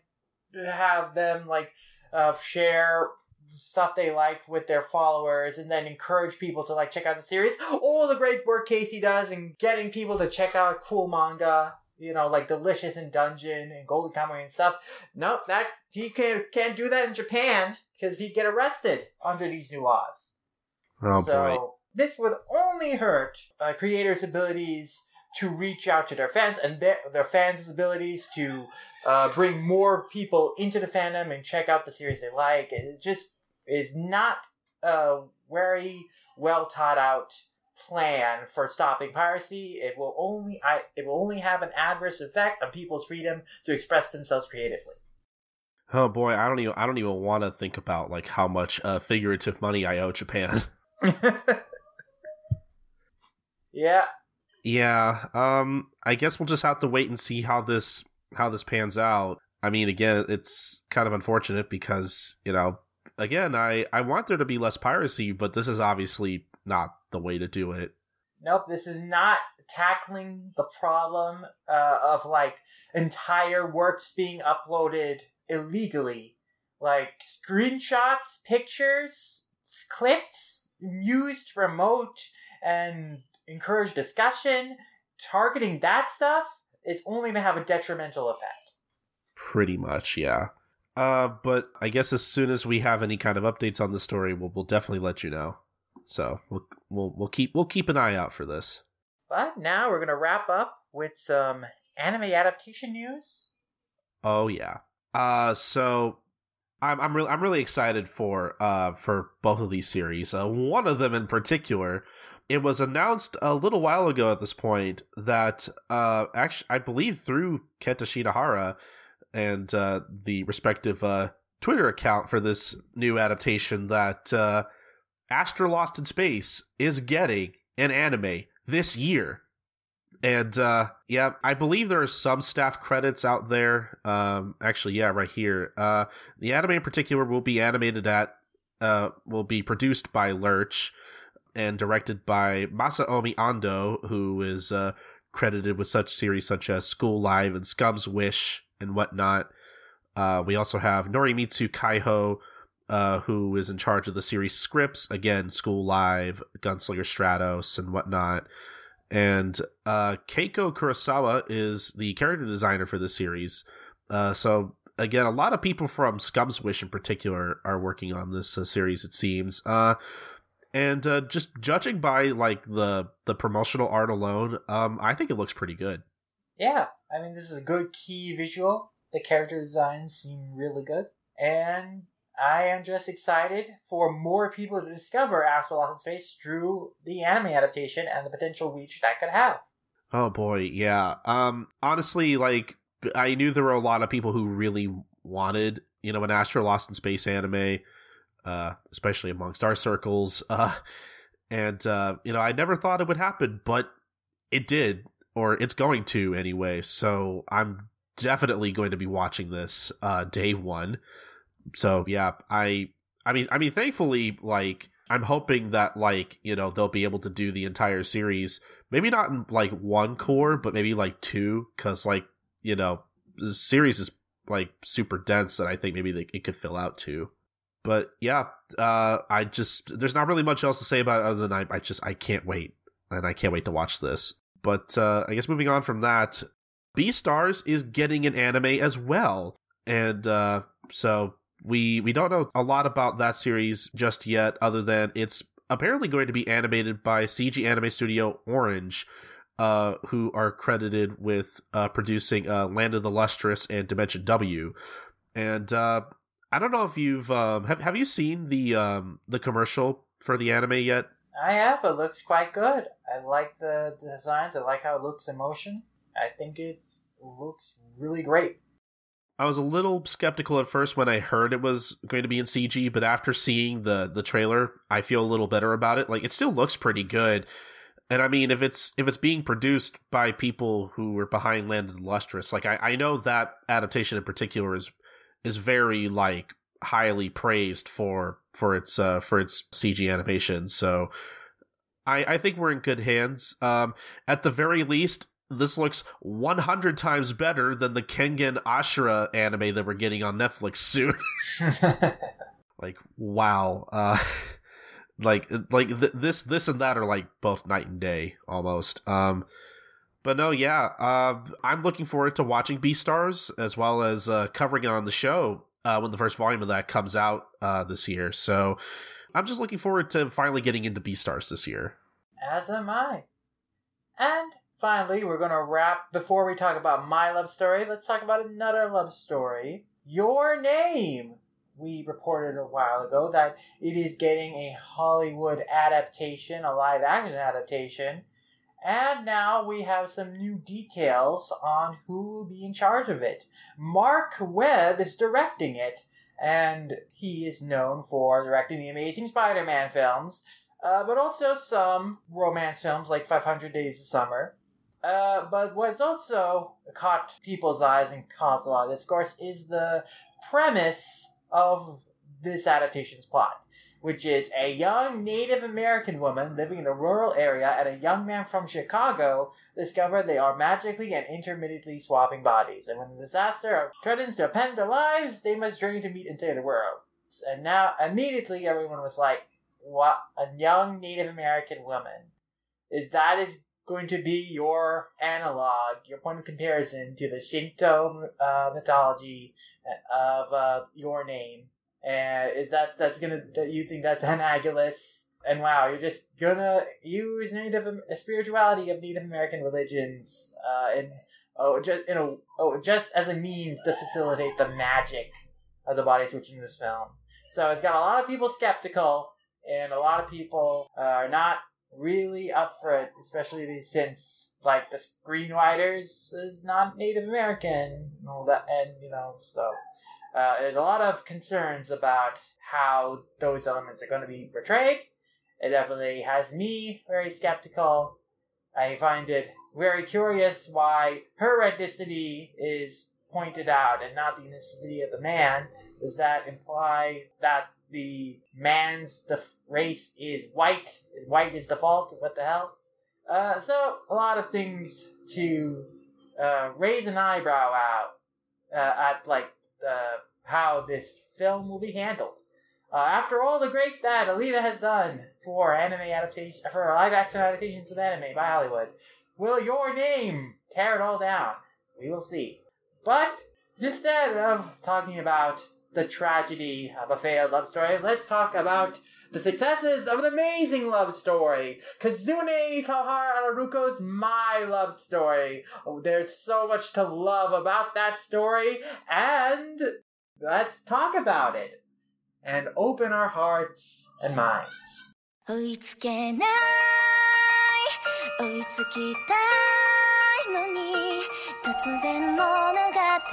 Speaker 2: have them, like, uh, share stuff they like with their followers and then encourage people to like check out the series. All the great work Casey does in getting people to check out cool manga you know, like Delicious in Dungeon and Golden Kamuy and stuff. Nope, that he can't can't do that in Japan because he'd get arrested under these new laws.
Speaker 1: Oh
Speaker 2: so
Speaker 1: boy.
Speaker 2: this would only hurt uh, creators' abilities to reach out to their fans and their, their fans' abilities to uh, bring more people into the fandom and check out the series they like. It just is not a very well thought out plan for stopping piracy. It will only I, it will only have an adverse effect on people's freedom to express themselves creatively.
Speaker 1: Oh boy, I don't even I don't even want to think about like how much uh, figurative money I owe Japan. *laughs*
Speaker 2: yeah.
Speaker 1: Yeah. Um I guess we'll just have to wait and see how this how this pans out. I mean, again, it's kind of unfortunate because, you know, again, I I want there to be less piracy, but this is obviously not the way to do it.
Speaker 2: Nope, this is not tackling the problem uh, of like entire works being uploaded illegally. Like screenshots, pictures, clips used to promote and encourage discussion, targeting that stuff is only going to have a detrimental effect.
Speaker 1: Pretty much, yeah. Uh, but I guess as soon as we have any kind of updates on the story, we'll, we'll definitely let you know. So we'll we'll we'll keep we'll keep an eye out for this.
Speaker 2: But now we're gonna wrap up with some anime adaptation news.
Speaker 1: Oh yeah. Uh so I'm I'm really I'm really excited for uh for both of these series. Uh, one of them in particular, it was announced a little while ago at this point that uh actually I believe through Kenta Shinohara and uh the respective uh Twitter account for this new adaptation that uh Astra Lost in Space is getting an anime this year. And uh yeah, I believe there are some staff credits out there. Um actually yeah, right here. Uh the anime in particular will be animated at uh will be produced by Lerche and directed by Masaomi Ando, who is uh credited with such series such as School Live and Scum's Wish and whatnot. Uh we also have Norimitsu Kaiho, uh, who is in charge of the series scripts. Again, School Live, Gunslinger Stratos, and whatnot. And uh, Keiko Kurosawa is the character designer for this series. Uh, so again, a lot of people from Scum's Wish in particular are working on this uh, series. It seems. Uh, and uh, just judging by like the the promotional art alone, um, I think it looks pretty good.
Speaker 2: Yeah, I mean, this is a good key visual. The character designs seem really good, and I am just excited for more people to discover Astra Lost in Space through the anime adaptation and the potential reach that could have.
Speaker 1: Oh boy, yeah. Um honestly, like I knew there were a lot of people who really wanted, you know, an Astra Lost in Space anime, uh, especially amongst our circles. *laughs* Uh and uh, you know, I never thought it would happen, but it did, or it's going to anyway. So I'm definitely going to be watching this uh day one. So yeah, I I mean I mean thankfully like I'm hoping that like, you know, they'll be able to do the entire series. Maybe not in like one cour, but maybe like two cuz like, you know, the series is like super dense and I think maybe they, it could fill out too. But yeah, uh I just there's not really much else to say about it other than I, I just I can't wait and I can't wait to watch this. But uh I guess moving on from that, Beastars is getting an anime as well. And uh so we we don't know a lot about that series just yet, other than it's apparently going to be animated by CG anime studio Orange, uh, who are credited with uh, producing uh, Land of the Lustrous and Dimension W. And uh, I don't know if you've um, have have you seen the um, the commercial for the anime yet?
Speaker 2: I have. It looks quite good. I like the, the designs. I like how it looks in motion. I think it's looks really great.
Speaker 1: I was a little skeptical at first when I heard it was going to be in CG, but after seeing the the trailer, I feel a little better about it. Like it still looks pretty good. And I mean, if it's if it's being produced by people who were behind Land Lustrous, like I, I know that adaptation in particular is is very like highly praised for for its uh for its CG animation. So I I think we're in good hands. Um at the very least, this looks 100 times better than the Kengan Ashura anime that we're getting on Netflix soon. *laughs* like wow. Uh *laughs* like like th- this this and that are like both night and day almost. Um but no, yeah, uh, I'm looking forward to watching Beastars as well as uh, covering it on the show uh, when the first volume of that comes out uh, this year. So I'm just looking forward to finally getting into Beastars this year.
Speaker 2: As am I. And finally, we're going to wrap. Before we talk about my love story, let's talk about another love story. Your name. We reported a while ago that it is getting a Hollywood adaptation, a live action adaptation. And now we have some new details on who will be in charge of it. Marc Webb is directing it, and he is known for directing the Amazing Spider Man films, uh, but also some romance films like 500 Days of Summer. Uh, but what's also caught people's eyes and caused a lot of discourse is the premise of this adaptation's plot, which is a young Native American woman living in a rural area and a young man from Chicago discover they are magically and intermittently swapping bodies. And when the disaster threatens to upend their lives, they must journey to meet and save the world. And now, immediately, everyone was like, "What? A young Native American woman? Is that is going to be your analog, your point of comparison to the Shinto uh, mythology of uh, your name. And is that that's gonna that you think that's *laughs* analogous? And wow, you're just gonna use Native spirituality of Native American religions uh, and oh just you know oh just as a means to facilitate the magic of the body switching in this film. So it's got a lot of people skeptical, and a lot of people are not really up for it, especially since like the screenwriters is not Native American and all that, and you know, so uh, there's a lot of concerns about how those elements are going to be portrayed. It definitely has me very skeptical. I find it very curious why her ethnicity is pointed out and not the ethnicity of the man. Does that imply that the man's the race is white. White is default. What the hell? Uh, so a lot of things to uh, raise an eyebrow out uh, at like how this film will be handled. Uh, after all the great that Alita has done for anime adaptation, for live action adaptations of anime by Hollywood, will your name tear it all down? We will see. But instead of talking about the tragedy of a failed love story, let's talk about the successes of an amazing love story. Kazune Kawahara Aruko's My Love Story. Oh, there's so much to love about that story, and let's talk about it and open our hearts and minds.
Speaker 3: 語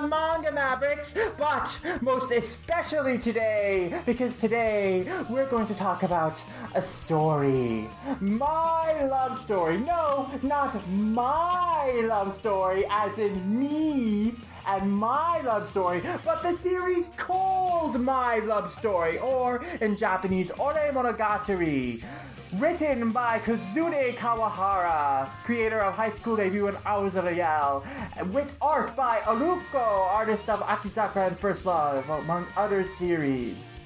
Speaker 2: Manga Mavericks, but most especially today, because today we're going to talk about a story. My love story. No, not my love story, as in me and my love story, but the series called My Love Story, or in Japanese, Ore Monogatari. Written by Kazune Kawahara, creator of High School Debut and Hours of Royale, with art by Aruko, artist of Akizakura and First Love, among other series.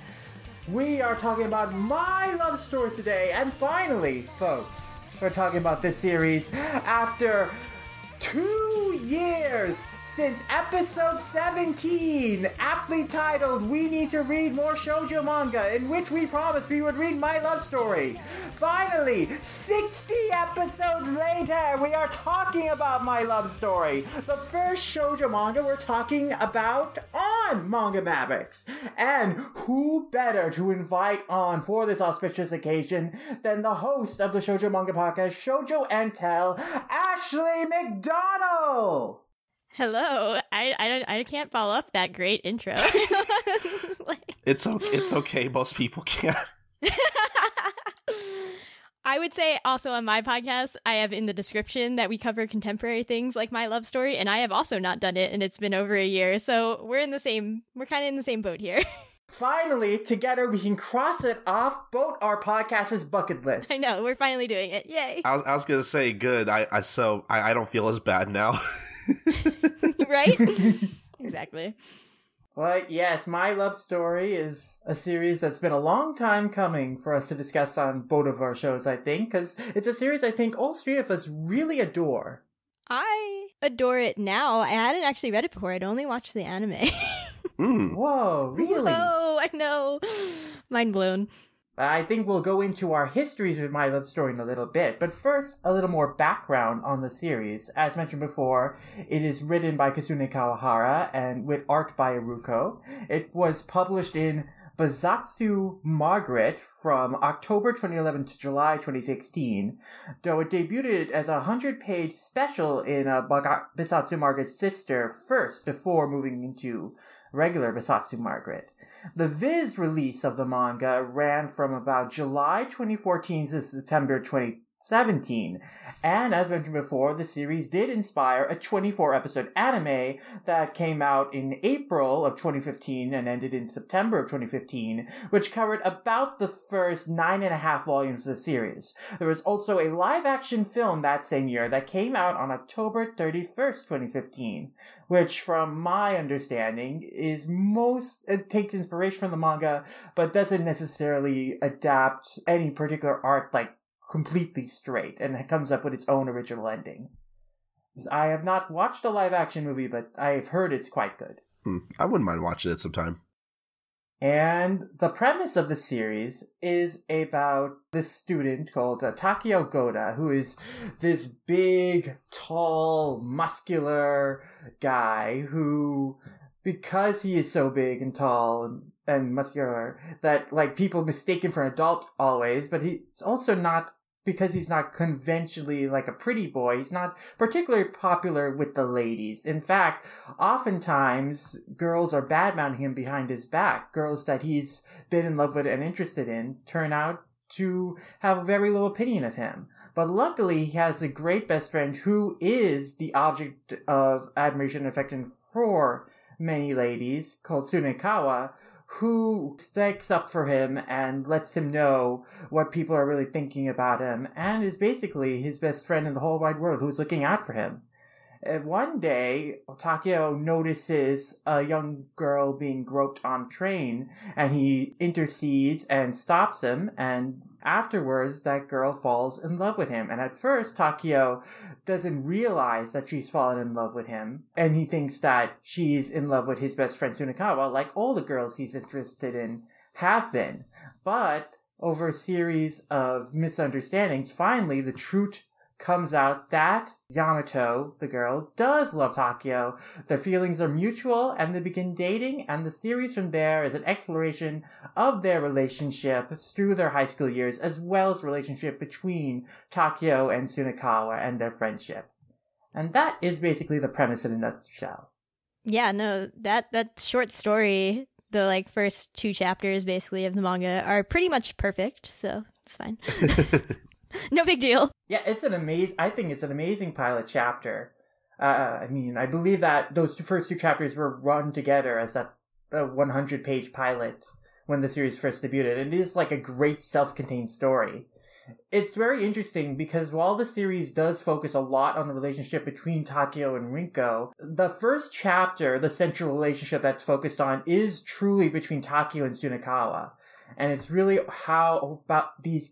Speaker 2: We are talking about my love story today, and finally, folks, we're talking about this series after two years since episode 17, aptly titled We Need to Read More Shoujo Manga, in which we promised we would read my love story. Finally, 60 episodes later, we are talking about my love story. The first shoujo manga we're talking about on Manga Mavericks. And who better to invite on for this auspicious occasion than the host of the Shoujo Manga Podcast, Shoujo and Tell, Ashley McDonald!
Speaker 4: Hello. I, I don't I can't follow up that great intro. *laughs* Like-
Speaker 1: It's okay. It's okay. Most people can't. *laughs*
Speaker 4: I would say also on my podcast, I have in the description that we cover contemporary things like my love story, and I have also not done it, and it's been over a year. So we're in the same we're kinda in the same boat here. *laughs*
Speaker 2: Finally, together we can cross it off both our podcast's bucket list.
Speaker 4: I know, we're finally doing it. Yay.
Speaker 1: I was, I was gonna say good. I, I so I, I don't feel as bad now. *laughs*
Speaker 4: right? exactly.
Speaker 2: But yes, My Love Story is a series that's been a long time coming for us to discuss on both of our shows, I think, because it's a series I think all three of us really adore.
Speaker 4: I adore it now. I hadn't actually read it before. I'd only watched the anime. *laughs*
Speaker 1: Mm.
Speaker 2: Whoa, really?
Speaker 4: Whoa, I know. Mind blown.
Speaker 2: I think we'll go into our histories with My Love Story in a little bit, but first, a little more background on the series. As mentioned before, it is written by Kazune Kawahara and with art by Aruko. It was published in Bessatsu Margaret from October 2011 to July 2016, though it debuted as a 100 page special in uh, Bessatsu Margaret's sister first before moving into regular Bessatsu Margaret. The Viz release of the manga ran from about July 2014 to September 2017, and as mentioned before, the series did inspire a 24 episode anime that came out in April of 2015 and ended in September of 2015, which covered about the first nine and a half volumes of the series. There was also a live action film that same year that came out on October 31st, 2015 which from my understanding is most it takes inspiration from the manga but doesn't necessarily adapt any particular art like completely straight and it comes up with its own original ending i have not watched a live action movie but i've heard it's quite good
Speaker 1: Hmm. I wouldn't mind watching it sometime.
Speaker 2: and the premise of the series is about this student called uh, Takeo Goda, who is this big, tall, muscular guy who, because he is so big and tall and, and muscular, that like people mistake him for an adult always, but he's also not because he's not conventionally like a pretty boy, he's not particularly popular with the ladies. In fact, oftentimes girls are badmouthing him behind his back. Girls that he's been in love with and interested in turn out to have very low opinion of him. But luckily, he has a great best friend who is the object of admiration and affection for many ladies, called Sunakawa, who sticks up for him and lets him know what people are really thinking about him, and is basically his best friend in the whole wide world who's looking out for him. And one day, Takeo notices a young girl being groped on train, and he intercedes and stops him. And afterwards, that girl falls in love with him. And at first, Takeo doesn't realize that she's fallen in love with him, and he thinks that she's in love with his best friend Sunakawa, like all the girls he's interested in have been. But over a series of misunderstandings, finally the truth comes out that Yamato, the girl, does love Takeo. Their feelings are mutual and they begin dating, and the series from there is an exploration of their relationship through their high school years, as well as relationship between Takeo and Sunakawa and their friendship. And that is basically the premise in a nutshell.
Speaker 4: Yeah, no, that that short story, the like first two chapters basically of the manga are pretty much perfect, so it's fine. *laughs* *laughs* no big deal.
Speaker 2: Yeah, it's an amazing. I think it's an amazing pilot chapter. Uh, I mean, I believe that those two, first two chapters were run together as a, a 100 page pilot when the series first debuted. And it is like a great self contained story. It's very interesting because while the series does focus a lot on the relationship between Takeo and Rinko, the first chapter, the central relationship that's focused on, is truly between Takeo and Sunakawa. And it's really how about these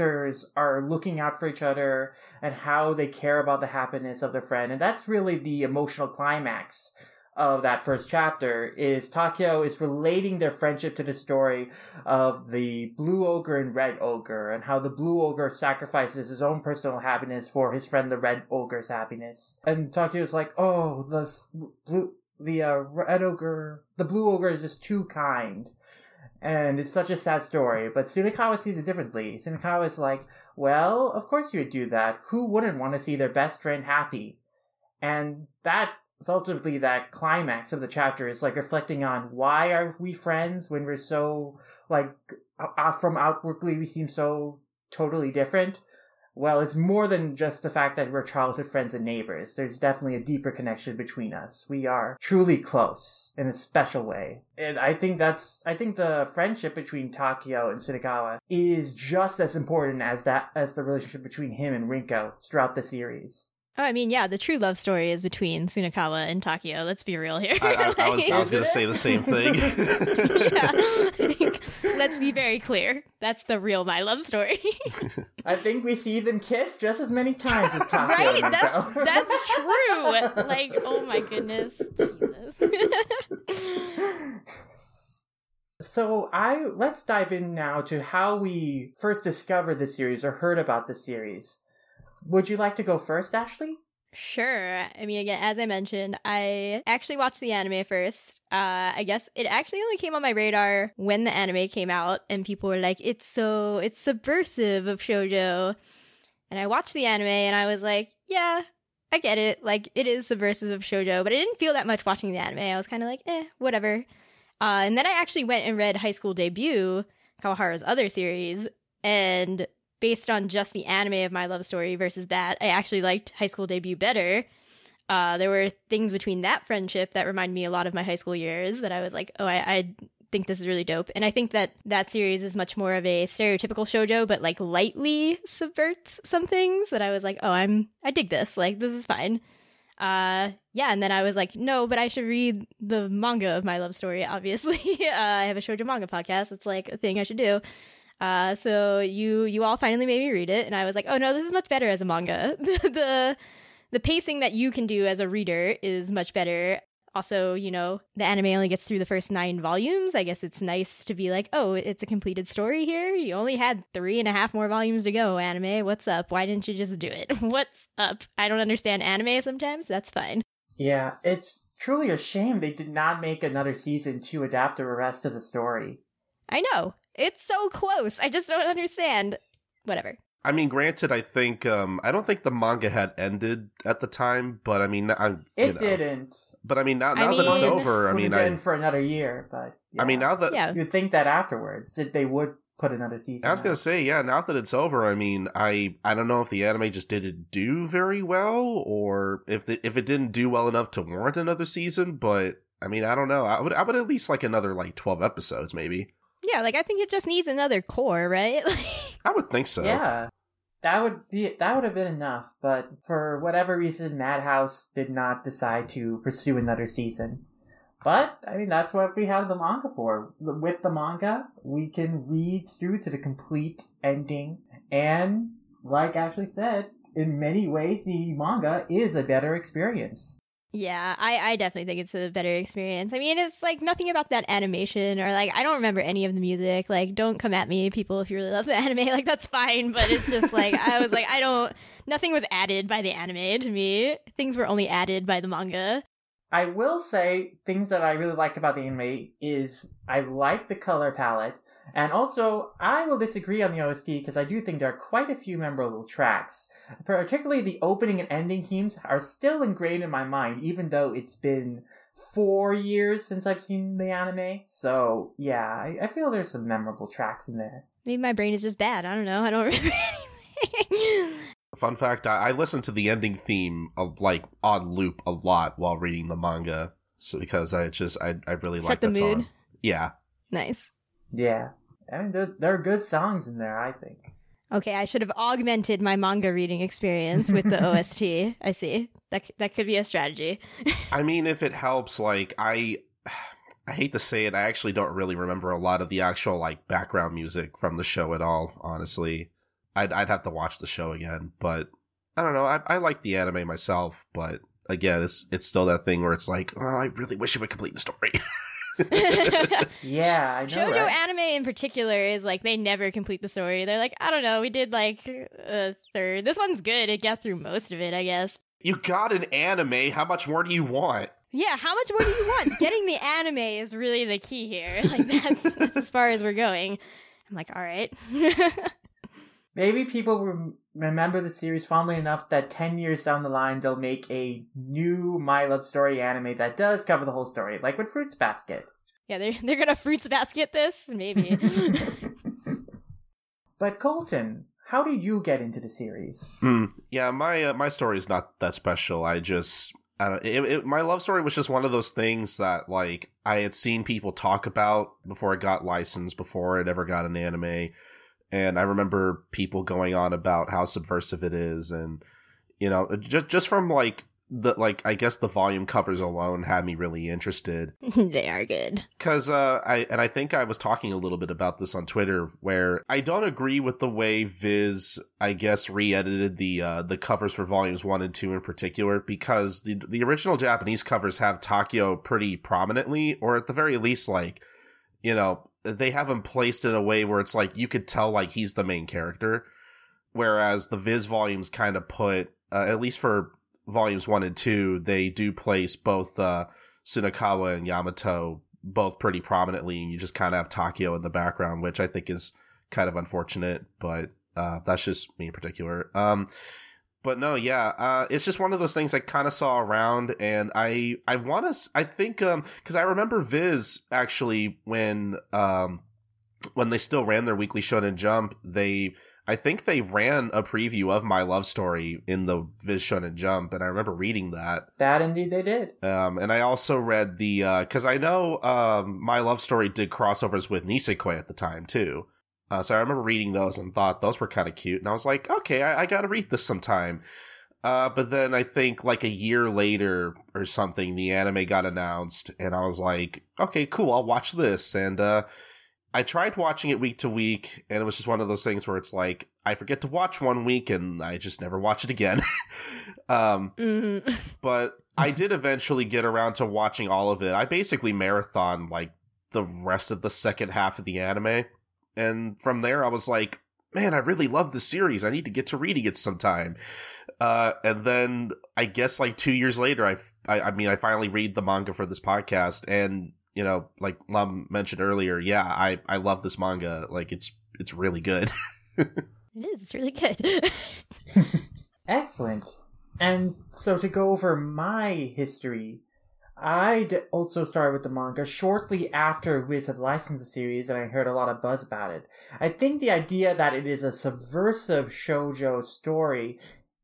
Speaker 2: characters are looking out for each other and how they care about the happiness of their friend. And that's really the emotional climax of that first chapter is Takeo is relating their friendship to the story of the blue ogre and red ogre and how the blue ogre sacrifices his own personal happiness for his friend the red ogre's happiness. And Takeo's like, oh, the blue, the uh, red ogre, the blue ogre is just too kind. And it's such a sad story, but Sunakawa sees it differently. Sunakawa is like, well, of course you would do that. Who wouldn't want to see their best friend happy? And that ultimately that climax of the chapter is like reflecting on why are we friends when we're so like from outwardly we seem so totally different well it's more than just the fact that we're childhood friends and neighbors. There's definitely a deeper connection between us. We are truly close in a special way. And i think that's i think the friendship between takeo and sunakawa is just as important as that as the relationship between him and rinko throughout the series
Speaker 4: Oh, I mean, yeah, the true love story is between Sunakawa and Takeo. Let's be real here.
Speaker 1: I, I, I was, I was going *laughs* to say the same thing. *laughs*
Speaker 4: yeah. Let's be very clear. That's the real my love story. *laughs*
Speaker 2: I think we see them kiss just as many times as Takeo
Speaker 4: right?
Speaker 2: and
Speaker 4: That's
Speaker 2: Rinko.
Speaker 4: that's true. Like, oh my goodness. Jesus.
Speaker 2: So I let's dive in now to how we first discovered the series or heard about the series. Would you like to go first, Ashley?
Speaker 4: Sure. I mean, again, as I mentioned, I actually watched the anime first. Uh, I guess it actually only came on my radar when the anime came out, and people were like, "It's so it's subversive of shojo." And I watched the anime, and I was like, "Yeah, I get it. Like, it is subversive of shojo," but I didn't feel that much watching the anime. I was kind of like, "Eh, whatever." Uh, and then I actually went and read High School Debut, Kawahara's other series, and based on just the anime of my love story versus that, I actually liked High School Debut better. Uh, there were things between that friendship that remind me a lot of my high school years that I was like, oh, I, I think this is really dope. And I think that that series is much more of a stereotypical shojo, but like lightly subverts some things that I was like, oh, I'm, I dig this. Like, this is fine. Uh, yeah, and then I was like, no, but I should read the manga of my love story. Obviously, *laughs* uh, I have a shojo manga podcast. It's like a thing I should do. Uh, so you you all finally made me read it, and I was like, oh no, this is much better as a manga. *laughs* the the pacing that you can do as a reader is much better. Also, you know, the anime only gets through the first nine volumes. I guess it's nice to be like, oh, it's a completed story here. You only had three and a half more volumes to go, anime. What's up? Why didn't you just do it? *laughs* What's up? I don't understand anime sometimes. That's fine.
Speaker 2: Yeah, it's truly a shame they did not make another season to adapt the rest of the story.
Speaker 4: I know. It's so close. I just don't understand. Whatever.
Speaker 1: I mean, granted, I think um, I don't think the manga had ended at the time, but I mean, I'm
Speaker 2: It
Speaker 1: know.
Speaker 2: didn't.
Speaker 1: But I mean, now,
Speaker 4: I
Speaker 1: now that it's over, I mean,
Speaker 2: Would've been
Speaker 1: I,
Speaker 2: for another year, but
Speaker 1: I mean, now that
Speaker 4: Yeah.
Speaker 2: you'd think that afterwards that they would put another season.
Speaker 1: I was gonna say, yeah, now that it's over, I mean, I I don't know if the anime just didn't do very well, or if the, if it didn't do well enough to warrant another season. But I mean, I don't know. I would I would at least like another like twelve episodes, maybe.
Speaker 4: Yeah, like I think it just needs another cour, right? *laughs*
Speaker 1: I would think so.
Speaker 2: Yeah. that would be that would have been enough, but for whatever reason, Madhouse did not decide to pursue another season. But I mean, that's what we have the manga for. With the manga, we can read through to the complete ending, and like Ashley said, in many ways, the manga is a better experience.
Speaker 4: Yeah, I, I definitely think it's a better experience. I mean, it's like nothing about that animation or like I don't remember any of the music. Like, don't come at me, people, if you really love the *laughs* anime. Like, that's fine, but it's just like I was like, I don't. Nothing was added by the anime to me. Things were only added by the manga.
Speaker 2: I will say things that I really like about the anime is I like the color palette. And also, I will disagree on the OST because I do think there are quite a few memorable tracks. Particularly the opening and ending themes are still ingrained in my mind, even though it's been four years since I've seen the anime. So, yeah, I, I feel there's some memorable tracks in there.
Speaker 4: Maybe my brain is just bad. I don't know. I don't *laughs* remember anything.
Speaker 1: Fun fact: I, I listened to the ending theme of like on loop a lot while reading the manga, so because I just I I really like
Speaker 4: the
Speaker 1: that
Speaker 4: mood.
Speaker 1: song. Yeah,
Speaker 4: nice.
Speaker 2: Yeah. I mean, there, there are good songs in there, I think.
Speaker 4: Okay, I should have augmented my manga reading experience with the *laughs* OST. I see. That that could be a strategy. *laughs*
Speaker 1: I mean, if it helps, like I, I hate to say it, I actually don't really remember a lot of the actual like background music from the show at all. Honestly, I'd I'd have to watch the show again, but I don't know. I I like the anime myself, but again, it's it's still that thing where it's like, oh, I really wish it would complete the story. *laughs* *laughs*
Speaker 2: Yeah, I know.
Speaker 4: Shoujo
Speaker 2: right?
Speaker 4: anime in particular is like they never complete the story. They're like, I don't know, we did like a third. This one's good. It got through most of it, I guess.
Speaker 1: you got an anime. How much more do you want?
Speaker 4: Yeah, how much more do you want? *laughs* Getting the anime is really the key here. *laughs* Like that's, that's as far as we're going. I'm like, all right.
Speaker 2: Maybe people rem- remember the series fondly enough that 10 years down the line they'll make a new My Love Story anime that does cover the whole story, like with Fruits Basket.
Speaker 4: yeah, they're they're gonna fruits basket this, maybe. *laughs*
Speaker 2: But Colton, how did you get into the series?
Speaker 1: Hmm. Yeah, my uh, my story is not that special. I just I don't. It, it, my love story was just one of those things that like I had seen people talk about before it got licensed, before it ever got an anime, and I remember people going on about how subversive it is, and you know, just just from like the like I guess the volume covers alone had me really interested *laughs*
Speaker 4: they are good.
Speaker 1: because uh, I and I think I was talking a little bit about this on Twitter, where I don't agree with the way Viz, I guess, re-edited the uh, the covers for volumes one and two in particular, because the the original Japanese covers have Takeo pretty prominently, or at the very least, like you know, they have him placed in a way where it's like you could tell like he's the main character, whereas the Viz volumes kind of put, uh, at least for volumes one and two, they do place both. Uh, Sunakawa and Yamato both pretty prominently, and you just kind of have Takeo in the background, which I think is kind of unfortunate, but uh, that's just me in particular. Um, but no, yeah, uh, it's just one of those things I kind of saw around, and I I want to I think um because I remember Viz actually when um when they still ran their weekly Shonen Jump, they I think they ran a preview of my love story in the Viz Shonen Jump, and I remember reading that.
Speaker 2: That indeed they did.
Speaker 1: Um, and I also read the because I know um, my love story did crossovers with Nisekoi at the time too. Uh, so I remember reading those and thought those were kind of cute, and I was like, okay, I, I got to read this sometime. Uh, but then I think like a year later or something, the anime got announced, and I was like, okay, cool, I'll watch this. And uh, I tried watching it week to week, and it was just one of those things where it's like I forget to watch one week, and I just never watch it again. *laughs* um,
Speaker 4: Mhm. *laughs*
Speaker 1: but I did eventually get around to watching all of it. I basically marathon like the rest of the second half of the anime. And from there I was like, man, I really love the series. I need to get to reading it sometime. Uh, and then I guess like two years later, I, I, I mean, I finally read the manga for this podcast and, you know, like Lum mentioned earlier, yeah, I, I love this manga. Like it's, it's really good. *laughs*
Speaker 4: It is. It's really good. *laughs*
Speaker 2: Excellent. And so to go over my history, I d- also started with the manga shortly after Viz had licensed the series, and I heard a lot of buzz about it. I think the idea that it is a subversive shoujo story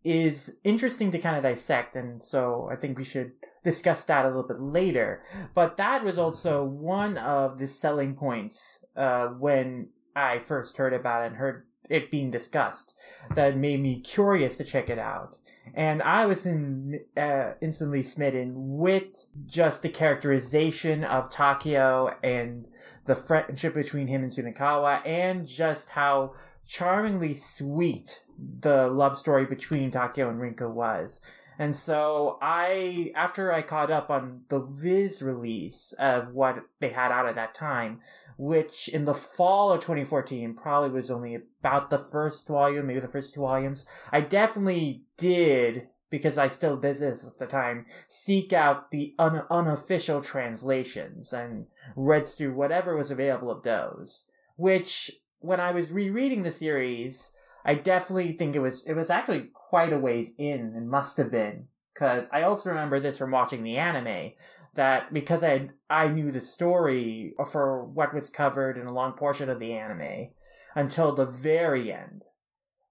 Speaker 2: is interesting to kind of dissect, and so I think we should discuss that a little bit later. But that was also one of the selling points uh, when I first heard about it and heard it being discussed that made me curious to check it out. And I was in, uh, instantly smitten with just the characterization of Takeo and the friendship between him and Sunakawa, and just how charmingly sweet the love story between Takeo and Rinko was. And so I, after I caught up on the Viz release of what they had out at that time, which in the fall of 2014 probably was only about the first volume, maybe the first two volumes, I definitely did, because I still did this at the time, seek out the un- unofficial translations and read through whatever was available of those. Which, when I was rereading the series, I definitely think it was it was actually quite a ways in and must have been because I also remember this from watching the anime that because I I knew the story for what was covered in a long portion of the anime until the very end.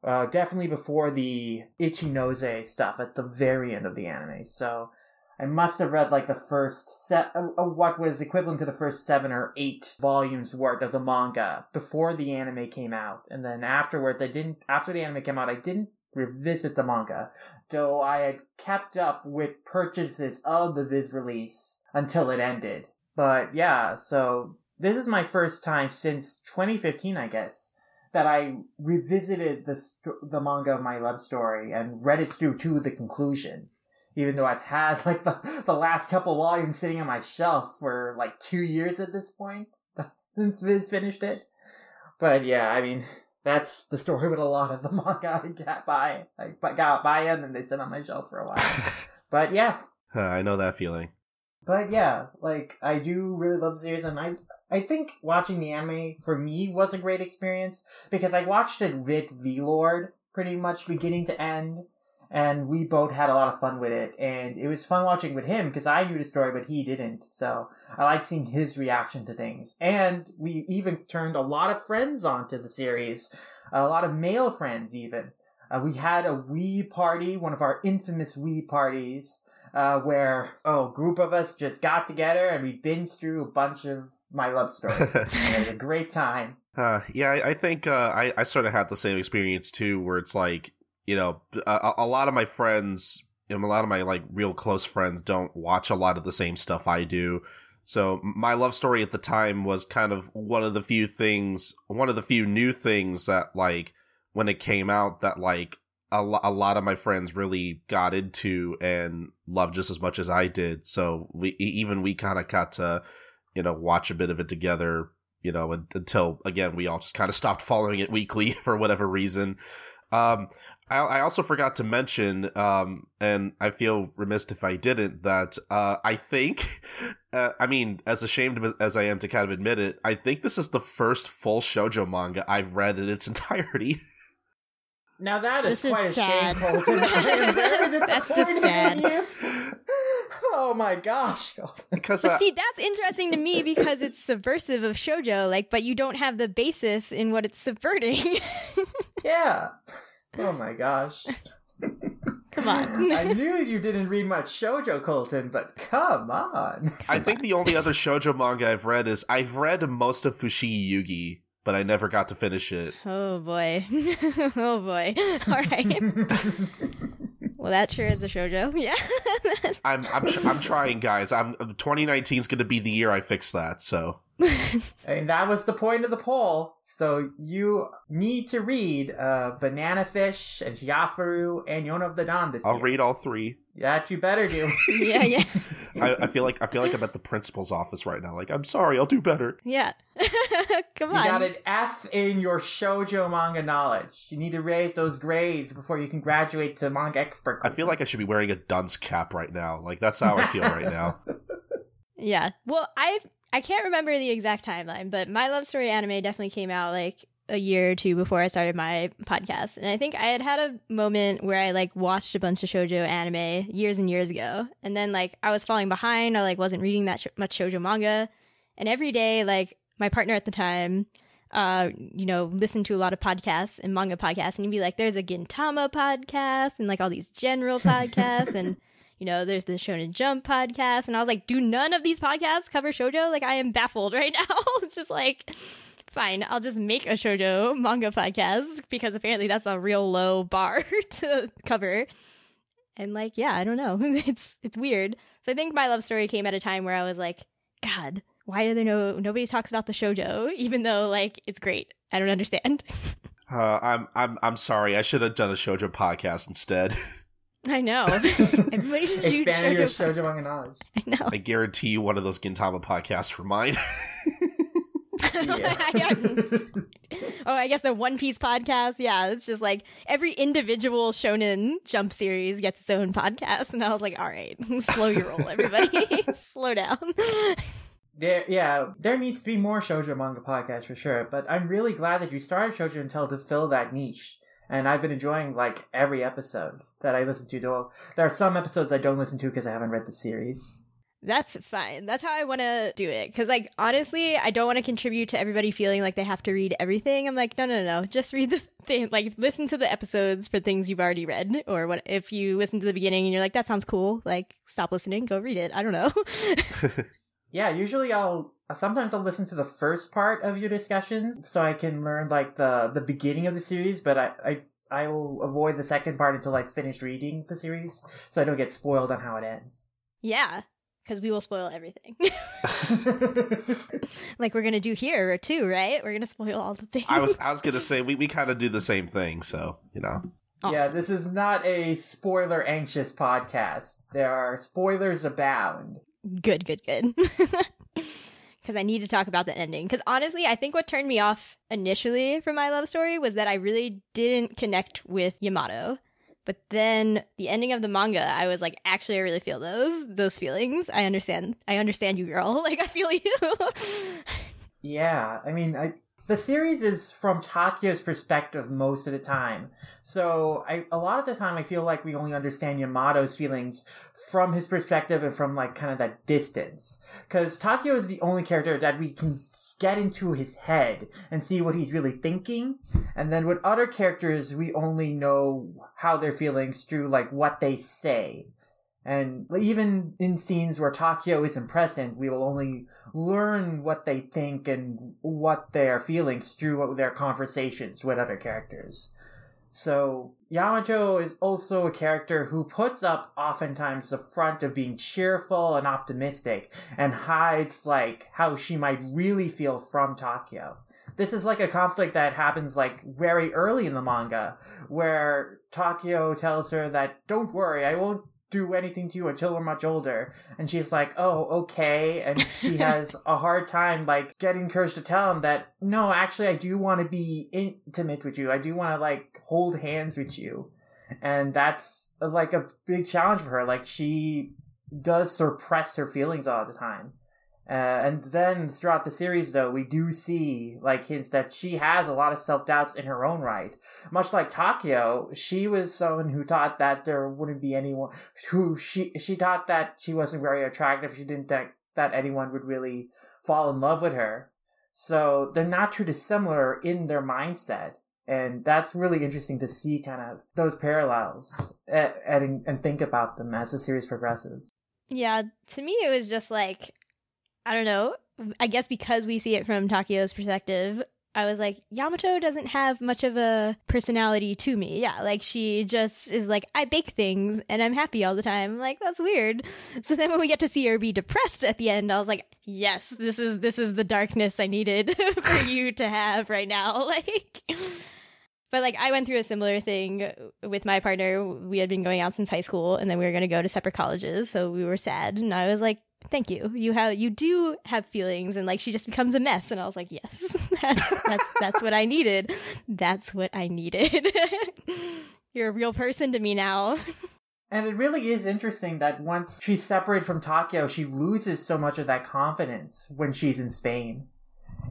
Speaker 2: Uh, definitely before the Ichinose stuff at the very end of the anime. So I must have read like the first set, uh, uh, what was equivalent to the first seven or eight volumes worth of the manga before the anime came out, and then afterwards, I didn't. After the anime came out, I didn't revisit the manga, though I had kept up with purchases of the Viz release until it ended. But yeah, so this is my first time since 2015, I guess, that I revisited the st- the manga of my love story and read it through to the conclusion even though I've had *laughs* like the, the last couple volumes sitting on my shelf for like two years at this point *laughs* since Viz finished it. But yeah, I mean, that's the story with a lot of the *laughs* manga I got by. I got by them and they sit on my shelf for a while. *laughs* but yeah.
Speaker 1: I know that feeling.
Speaker 2: But yeah, like I do really love the series, and I I think watching the anime for me was a great experience because I watched it with V Lord pretty much beginning to end, and we both had a lot of fun with it and it was fun watching with him because i knew the story but he didn't so i like seeing his reaction to things. And we even turned a lot of friends onto the series a lot of male friends even. Uh, we had a wee party one of our infamous wee parties uh, where oh a group of us just got together and we binged through a bunch of my love story. *laughs* It was a great time.
Speaker 1: Uh, yeah, I, I think uh, I, I sort of had the same experience too, where it's like you know, a, a lot of my friends, know, a lot of my like real close friends don't watch a lot of the same stuff I do. So my love story at the time was kind of one of the few things, one of the few new things that like when it came out that like a, lo- a lot of my friends really got into and loved just as much as I did. So we even we kind of got to you know watch a bit of it together. You know, until again we all just kind of stopped following it weekly *laughs* for whatever reason. Um, I, I also forgot to mention, um, and I feel remiss if I didn't, that uh, I think, *laughs* uh, I mean, as ashamed as I am to kind of admit it, I think this is the first full shojo manga I've read in its *laughs* entirety.
Speaker 2: Now that is
Speaker 4: This is
Speaker 2: quite a
Speaker 4: sad.
Speaker 2: shame, Colton. I am very
Speaker 4: That's just sad.
Speaker 2: Oh my gosh. *laughs*
Speaker 1: because
Speaker 4: But
Speaker 1: uh,
Speaker 4: see, that's interesting to me because it's subversive of shojo, like, but you don't have the basis in what it's subverting.
Speaker 2: Yeah. Oh my gosh. *laughs*
Speaker 4: Come on.
Speaker 2: I knew you didn't read much shoujo, Colton, but come on.
Speaker 1: I think the only other shojo manga I've read is I've read most of Fushigi Yugi, but I never got to finish it.
Speaker 4: Oh boy. *laughs* oh boy. *laughs* All right. well, that sure is a shojo. Yeah.
Speaker 1: I'm I'm tr- I'm trying, guys. I'm 2019 is going to be the year I fix that. So *laughs*
Speaker 2: and that was the point of the poll. So you need to read uh, Banana Fish and Shiafaru and Yona of the Dawn this
Speaker 1: I'll
Speaker 2: year.
Speaker 1: read all three.
Speaker 2: That you better do. *laughs*
Speaker 4: yeah, yeah. *laughs*
Speaker 1: I, I feel like I feel like I'm at the principal's office right now. Like I'm sorry, I'll do better.
Speaker 4: Yeah. Come on.
Speaker 2: You got an F in your shoujo manga knowledge. You need to raise those grades before you can graduate to manga expert.
Speaker 1: I feel like I should be wearing a dunce cap right now. Like that's how I feel right now.
Speaker 4: Yeah. Well, I I can't remember the exact timeline, but my love story anime definitely came out like a year or two before I started my podcast. And I think I had had a moment where I like watched a bunch of shoujo anime years and years ago. And then like I was falling behind. I like wasn't reading that sh- much shoujo manga. And every day like my partner at the time uh, you know, listened to a lot of podcasts and manga podcasts, and he'd be like, "There's a Gintama podcast and like all these general *laughs* podcasts, and you know, there's the Shonen Jump podcast." And I was like, "Do none of these podcasts cover shojo?" Like, I am baffled *laughs* right now. it's just like fine, I'll just make a shoujo manga podcast because apparently that's a real low bar *laughs* to cover. And like, yeah, I don't know. *laughs* It's it's weird. So I think my love story came at a time where I was like, God, why are there no nobody talks about the shoujo, even though like it's great. I don't understand.
Speaker 1: Uh, I'm I'm I'm sorry. I should have done a shoujo podcast instead.
Speaker 4: I know. *laughs* Everybody should shoot
Speaker 2: Expand your
Speaker 4: shoujo.
Speaker 2: shoujo manga knowledge.
Speaker 4: I know.
Speaker 1: I guarantee you, one of those Gintama podcasts for mine. *laughs* *laughs*
Speaker 4: oh, I guess the One Piece podcast. Yeah, it's just like every individual shonen jump series gets its own podcast, and I was like, all right, slow your roll, everybody, slow down.
Speaker 2: There, yeah, there needs to be more shoujo manga podcasts for sure. But I'm really glad that you started Shoujo and Tell to fill that niche. And I've been enjoying like every episode that I listen to. Though there are some episodes I don't listen to because I haven't read the series.
Speaker 4: That's fine. That's how I want to do it. Because, like, honestly, I don't want to contribute to everybody feeling like they have to read everything. I'm like, no, no, no. Just read the *laughs* thing. Like, listen to the episodes for things you've already read. Or what if you listen to the beginning and you're like, that sounds cool. Like, stop listening, go read it. I don't know. *laughs* *laughs*
Speaker 2: Yeah, usually I'll sometimes I'll listen to the first part of your discussions so I can learn like the the beginning of the series, but I I I will avoid the second part until I finish reading the series so I don't get spoiled on how it ends.
Speaker 4: yeah. Because we will spoil everything. *laughs* *laughs* like we're going to do here too, right? We're going to spoil all the things.
Speaker 1: I was I *laughs* was gonna say we, we kind of do the same thing, so you know.
Speaker 2: Yeah, this is not a spoiler anxious podcast. There are spoilers abound.
Speaker 4: Good, good, good. Because I need to talk about the ending. Because honestly, I think what turned me off initially from my love story was that I really didn't connect with Yamato. But then the ending of the manga, I was like, actually, I really feel those those feelings. I understand. I understand you, girl. *laughs* Like, I feel you. *laughs*
Speaker 2: Yeah, I mean, I, the series is from Takeo's perspective most of the time. So I, a lot of the time, I feel like we only understand Yamato's feelings from his perspective and from like kind of that distance. Because Takeo is the only character that we can get into his head and see what he's really thinking. And then with other characters, we only know how their feelings through like what they say. And even in scenes where Takeo isn't present, we will only learn what they think and what they are feeling through their conversations with other characters. So Yamato is also a character who puts up oftentimes the front of being cheerful and optimistic and hides like how she might really feel from Takeo. This is like a conflict that happens like very early in the manga where Takeo tells her that don't worry, I won't do anything to you until we're much older. And she's like, oh, okay. And she *laughs* has a hard time, like, getting courage to tell him that, no, actually, I do want to be intimate with you. I do want to, like, hold hands with you. And that's, like, a big challenge for her. Like, she does suppress her feelings all the time. Uh, and then throughout the series, though, we do see like hints that she has a lot of self doubts in her own right. Much like Takeo, she was someone who thought that there wouldn't be anyone who she she thought that she wasn't very attractive. She didn't think that anyone would really fall in love with her. So they're not too dissimilar in their mindset. And that's really interesting to see kind of those parallels and, and, and think about them as the series progresses.
Speaker 4: yeah, to me, it was just like, I don't know. I guess because we see it from Takeo's perspective, I was like, Yamato doesn't have much of a personality to me. Yeah, like she just is like, I bake things and I'm happy all the time. I'm like, that's weird. So then when we get to see her be depressed at the end, I was like, yes, this is this is the darkness I needed *laughs* for you to have right now. *laughs* Like but like I went through a similar thing with my partner. We had been going out since high school and then we were going to go to separate colleges, so we were sad and I was like, "Thank you. You have you do have feelings." And like she just becomes a mess and I was like, "Yes. *laughs* That's that's that's what I needed. That's what I needed." *laughs* You're a real person to me now.
Speaker 2: And it really is interesting that once she's separated from Takeo, she loses so much of that confidence when she's in Spain.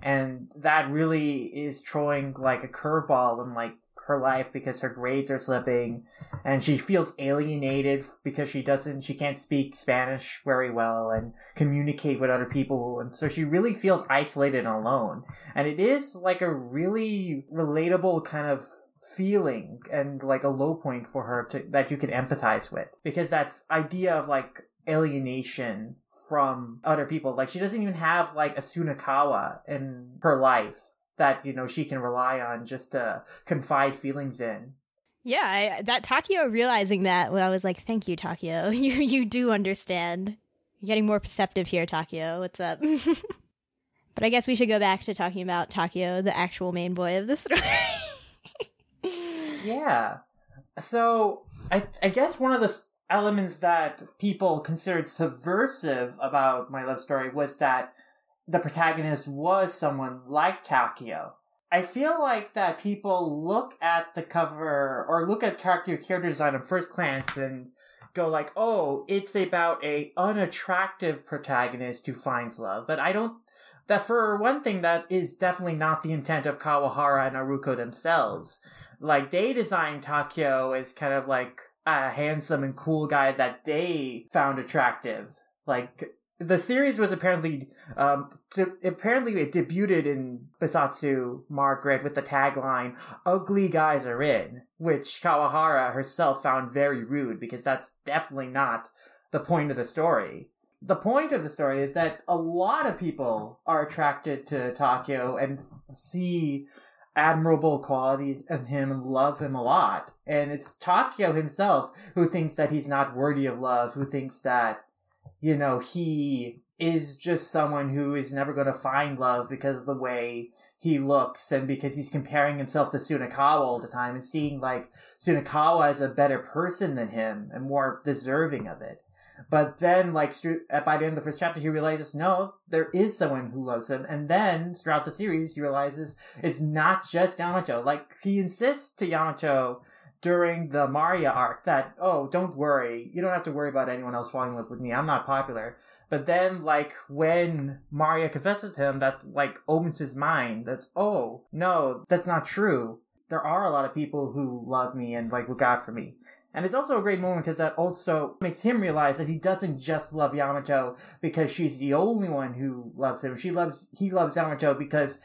Speaker 2: And that really is throwing like a curveball in like her life because her grades are slipping and she feels alienated because she doesn't she can't speak Spanish very well and communicate with other people and so she really feels isolated and alone. And it is like a really relatable kind of feeling and like a low point for her to that you can empathize with because that idea of like alienation from other people like she doesn't even have like a sunakawa in her life that you know she can rely on just to confide feelings in.
Speaker 4: Yeah, I, that Takeo realizing that, well, I was like, "Thank you, Takeo. *laughs* You you do understand. You're getting more perceptive here, Takeo. What's up?" *laughs* but I guess we should go back to talking about Takeo, the actual main boy of the story. *laughs*
Speaker 2: Yeah. So I I guess one of the elements that people considered subversive about my love story was that the protagonist was someone like Takeo. I feel like that people look at the cover or look at Takeo's character design at first glance and go like, "Oh, it's about a unattractive protagonist who finds love." But I don't that for one thing that is definitely not the intent of Kawahara and Aruko themselves like they designed Takeo as kind of like a handsome and cool guy that they found attractive. Like the series was apparently um de- apparently it debuted in Bessatsu Margaret with the tagline "Ugly guys are in," which Kawahara herself found very rude because that's definitely not the point of the story. The point of the story is that a lot of people are attracted to Takeo and see admirable qualities in him and love him a lot. And it's Takeo himself who thinks that he's not worthy of love, who thinks that, you know, he is just someone who is never going to find love because of the way he looks and because he's comparing himself to Sunakawa all the time and seeing like Sunakawa as a better person than him and more deserving of it. But then, like, by the end of the first chapter, he realizes, no, there is someone who loves him. And then, throughout the series, he realizes it's not just Yamato. Like, he insists to Yamato during the Maria arc that, oh, don't worry. You don't have to worry about anyone else falling in love with me. I'm not popular. But then, like, when Maria confesses to him, that, like, opens his mind. That's, oh, no, that's not true. There are a lot of people who love me and, like, look out for me. And it's also a great moment because that also makes him realize that he doesn't just love Yamato because she's the only one who loves him. She loves, he loves Yamato because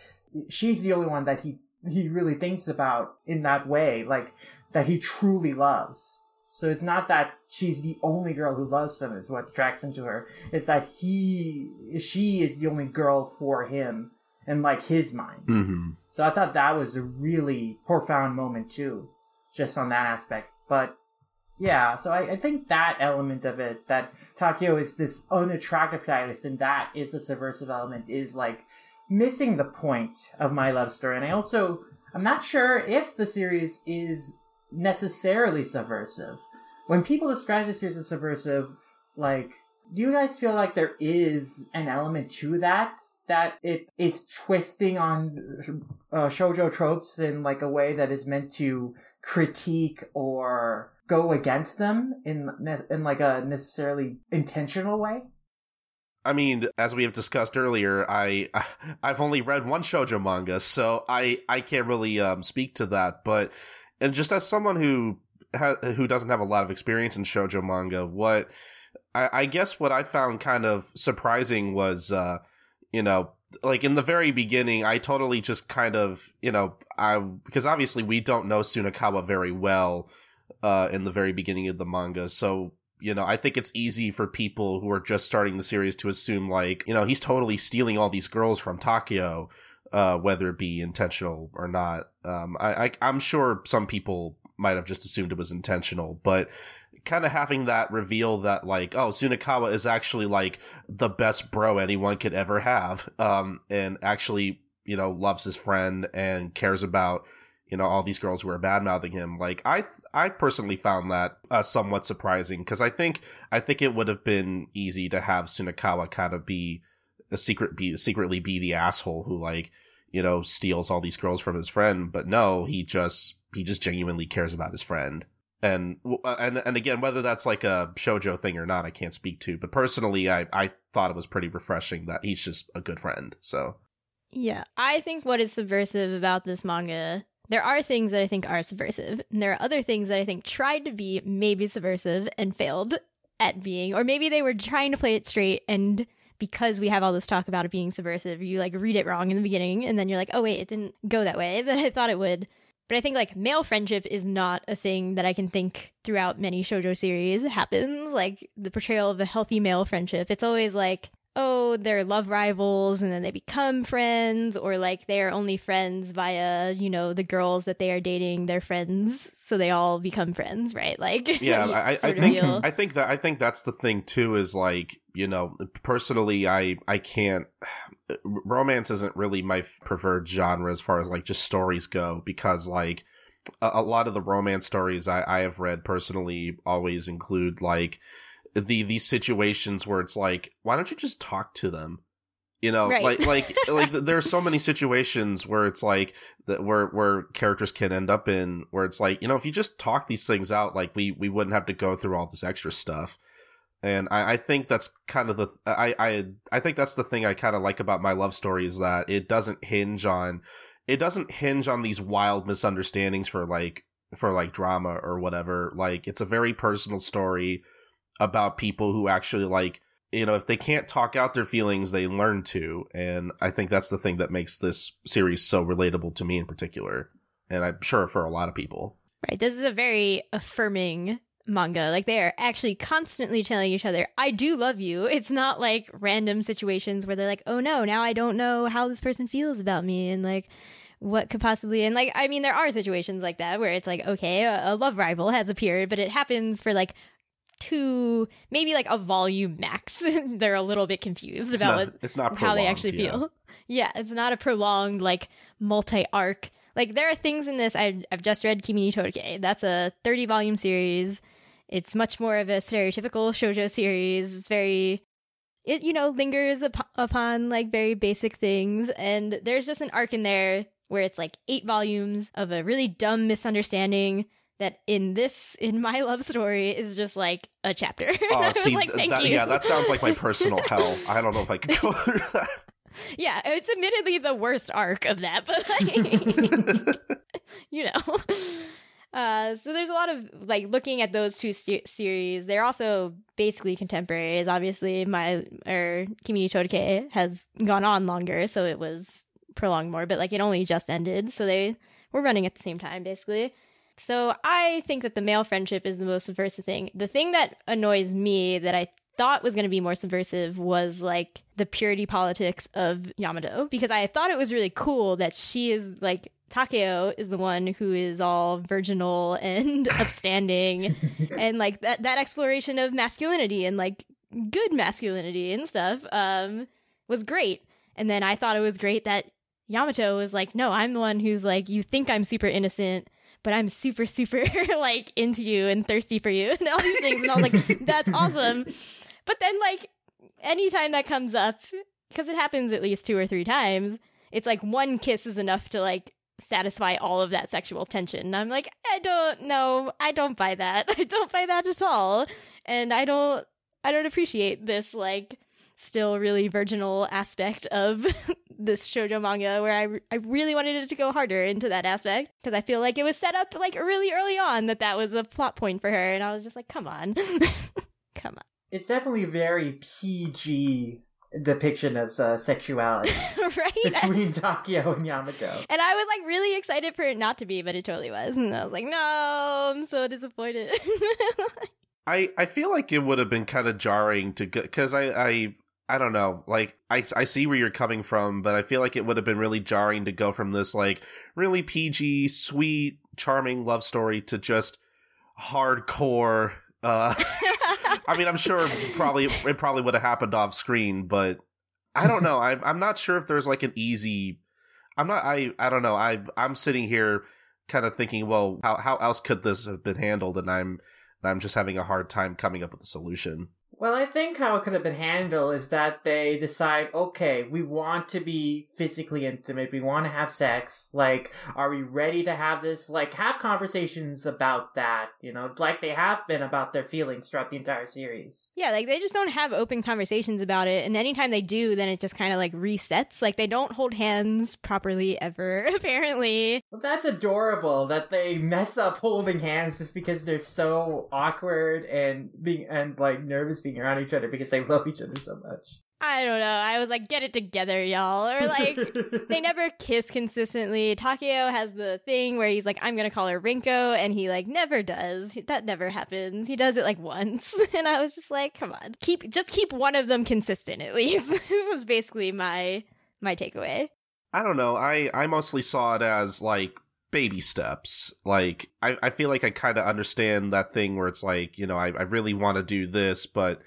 Speaker 2: she's the only one that he, he really thinks about in that way, like, that he truly loves. So it's not that she's the only girl who loves him is what attracts him to her. It's that he, she is the only girl for him in like his mind.
Speaker 1: Mm-hmm.
Speaker 2: So I thought that was a really profound moment too, just on that aspect. But yeah, so I, I think that element of it, that Takeo is this unattractive protagonist, and that is the subversive element, is like missing the point of my love story. And I also, I'm not sure if the series is necessarily subversive. When people describe the series as subversive, like, do you guys feel like there is an element to that? That it is twisting on uh, shoujo tropes in like a way that is meant to critique or go against them in in like a necessarily intentional way.
Speaker 1: I mean, as we have discussed earlier, I I've only read one shoujo manga, so I I can't really um, speak to that. But and just as someone who ha- who doesn't have a lot of experience in shojo manga, what I, I guess what I found kind of surprising was, uh, you know, like in the very beginning, I totally just kind of you know I because obviously we don't know Sunakawa very well uh, in the very beginning of the manga, so you know, I think it's easy for people who are just starting the series to assume like, you know, he's totally stealing all these girls from Takeo, uh, whether it be intentional or not. Um, I, I I'm sure some people might have just assumed it was intentional, but kind of having that reveal that like, oh, Sunakawa is actually like the best bro anyone could ever have, um, and actually, you know, loves his friend and cares about you know all these girls who are bad mouthing him like i i personally found that uh, somewhat surprising because i think i think it would have been easy to have sunakawa kind of be a secret be secretly be the asshole who like you know steals all these girls from his friend but no he just he just genuinely cares about his friend. And uh, and and again whether that's like a shojo thing or not i can't speak to but personally i i thought it was pretty refreshing that he's just a good friend so.
Speaker 4: Yeah, I think what is subversive about this manga, there are things that I think are subversive, and there are other things that I think tried to be maybe subversive and failed at being, or maybe they were trying to play it straight and because we have all this talk about it being subversive, you like read it wrong in the beginning and then you're like, oh wait, it didn't go that way *laughs* that I thought it would. But I think like male friendship is not a thing that I can think throughout many shoujo series happens. Like the portrayal of a healthy male friendship. It's always like, oh, they're love rivals and then they become friends, or like they are only friends via, you know, the girls that they are dating, their friends, so they all become friends, right? Like, *laughs*
Speaker 1: yeah I, I think i think that i think that's the thing too is like you know personally i i can't *sighs* romance isn't really my preferred genre as far as like just stories go because like a, a lot of the romance stories I, I have read personally always include like the these situations where it's like why don't you just talk to them? You know
Speaker 4: Right.
Speaker 1: like like *laughs* like there are so many situations where it's like that where where characters can end up in where it's like you know if you just talk these things out like we we wouldn't have to go through all this extra stuff. And I, I think that's kind of the I I I think that's the thing I kind of like about my love story is that it doesn't hinge on it doesn't hinge on these wild misunderstandings for like for like drama or whatever. Like it's a very personal story about people who actually like you know if they can't talk out their feelings they learn to and i think that's the thing that makes this series so relatable to me in particular and i'm sure for a lot of people
Speaker 4: Right. This is a very affirming manga. Like they are actually constantly telling each other, I do love you. It's not like random situations where they're like, oh no, now I don't know how this person feels about me and like what could possibly and like I mean there are situations like that where it's like okay a, a love rival has appeared but it happens for like two maybe like a volume max *laughs* they're a little bit confused
Speaker 1: it's
Speaker 4: about
Speaker 1: not, it's not
Speaker 4: how they actually
Speaker 1: yeah.
Speaker 4: feel. *laughs* Yeah, it's not a prolonged like multi arc. Like there are things in this. I've I've just read Kimi ni Todoke. That's a thirty volume series. It's much more of a stereotypical shojo series. It's very it you know lingers up- upon like very basic things and there's just an arc in there where it's like eight volumes of a really dumb misunderstanding that in this in my *laughs* love story is just like a chapter. *laughs*
Speaker 1: Oh, see,
Speaker 4: like,
Speaker 1: th- that,
Speaker 4: you.
Speaker 1: yeah, that sounds like my personal *laughs* hell. I don't know if I can go through that.
Speaker 4: Yeah, it's admittedly the worst arc of that, but like, you know. Uh, so there's a lot of like looking at those two se- series. They're also basically contemporaries. Obviously, my or Kimi ni Todoke has gone on longer, so it was prolonged more. But like it only just ended, so they were running at the same time, basically. So I think that the male friendship is the most subversive thing. The thing that annoys me that I thought was going to be more subversive was like the purity politics of Yamato because I thought it was really cool that she is like Takeo is the one who is all virginal and *laughs* upstanding *laughs* and like that that exploration of masculinity and like good masculinity and stuff um was great. And then I thought it was great that Yamato was like, "No, I'm the one who's like you think I'm super innocent, but I'm super, super *laughs* like into you and thirsty for you *laughs* and all these things. And I was like, that's *laughs* awesome. But then, like, anytime that comes up, because it happens at least two or three times, it's like one kiss is enough to like satisfy all of that sexual tension. And I'm like, I don't know. I don't buy that. I don't buy that at all. And I don't, I don't appreciate this, like, still really virginal aspect of this shoujo manga where I, I really wanted it to go harder into that aspect because I feel like it was set up like really early on that that was a plot point for her and I was just like come on. *laughs* Come on.
Speaker 2: It's definitely very PG depiction of uh, sexuality *laughs*
Speaker 4: right?
Speaker 2: between *laughs* Takeo and Yamato.
Speaker 4: and I was like really excited for it not to be but it totally was and I was like no I'm so disappointed.
Speaker 1: I I feel like it would have been kind of jarring to go because I I I don't know like I I see where you're coming from, but I feel like it would have been really jarring to go from this like really PG, sweet, charming love story to just hardcore. uh *laughs* I mean, I'm sure probably it probably would have happened off screen, but I don't know. I I'm not sure if there's like an easy. I'm not. I I don't know. I I'm sitting here kind of thinking, well, how how else could this have been handled? And I'm I'm just having a hard time coming up with a solution.
Speaker 2: Well, I think how it could have been handled is that they decide, okay, we want to be physically intimate, we want to have sex. Like, are we ready to have this? Like, have conversations about that, you know, like they have been about their feelings throughout the entire series.
Speaker 4: Yeah, like they just don't have open conversations about it. And anytime they do, then it just kind of like resets. Like they don't hold hands properly ever, *laughs* apparently.
Speaker 2: Well, that's adorable that they mess up holding hands just because they're so awkward and being and like nervous being around each other because they love each other so much.
Speaker 4: I don't know. I was like, get it together, y'all. Or like, *laughs* they never kiss consistently. Takeo has the thing where he's like, I'm gonna call her Rinko, and he like never does. That never happens. He does it like once, *laughs* and I was just like, come on, keep just keep one of them consistent at least. *laughs* it was basically my my takeaway.
Speaker 1: I don't know. I I mostly saw it as like baby steps. Like I I feel like I kind of understand that thing where it's like you know I I really want to do this, but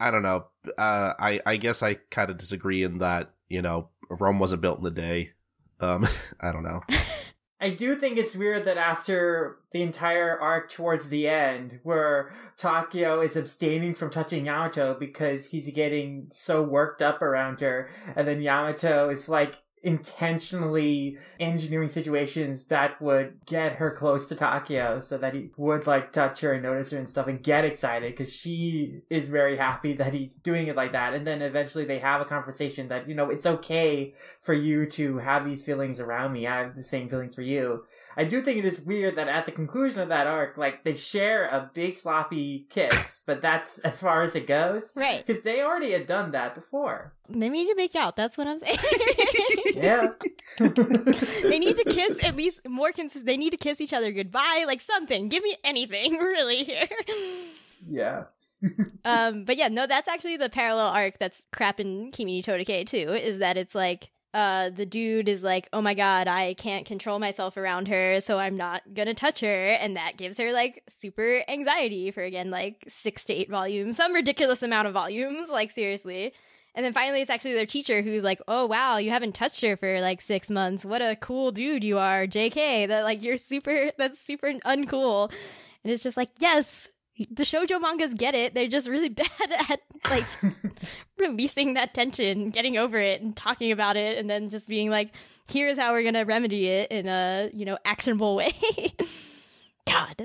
Speaker 1: I don't know. Uh, I I guess I kind of disagree in that you know Rome wasn't built in a day. Um, *laughs* I don't know. *laughs*
Speaker 2: I do think it's weird that after the entire arc towards the end, where Takeo is abstaining from touching Yamato because he's getting so worked up around her, and then Yamato is like intentionally engineering situations that would get her close to Takeo so that he would like touch her and notice her and stuff and get excited because she is very happy that he's doing it like that. And then eventually they have a conversation that, you know, it's okay for you to have these feelings around me. I have the same feelings for you. I do think it is weird that at the conclusion of that arc, like they share a big sloppy kiss, but that's *laughs* as far as it goes.
Speaker 4: Right.
Speaker 2: Because they already had done that before.
Speaker 4: They need to make out. That's what I'm saying. *laughs*
Speaker 2: Yeah. *laughs*
Speaker 4: they need to kiss at least more consistent. They need to kiss each other goodbye, like something. Give me anything, *laughs* really. Here.
Speaker 2: yeah. *laughs*
Speaker 4: um, but yeah, no, that's actually the parallel arc that's crap in Kimi ni Todoke too. Is that it's like uh the dude is like, oh my god, I can't control myself around her, so I'm not gonna touch her, and that gives her like super anxiety for again like six to eight volumes, some ridiculous amount of volumes, like seriously. And then finally, it's actually their teacher who's like, "Oh wow, you haven't touched her for like six months. What a cool dude you are, J.K. That like you're super. *laughs* That's super uncool." And it's just like, yes, the shojo mangas get it. They're just really *laughs* bad at like *laughs* releasing that tension, getting over it, and talking about it, and then just being like, "Here's how we're gonna remedy it in a you know actionable way." God.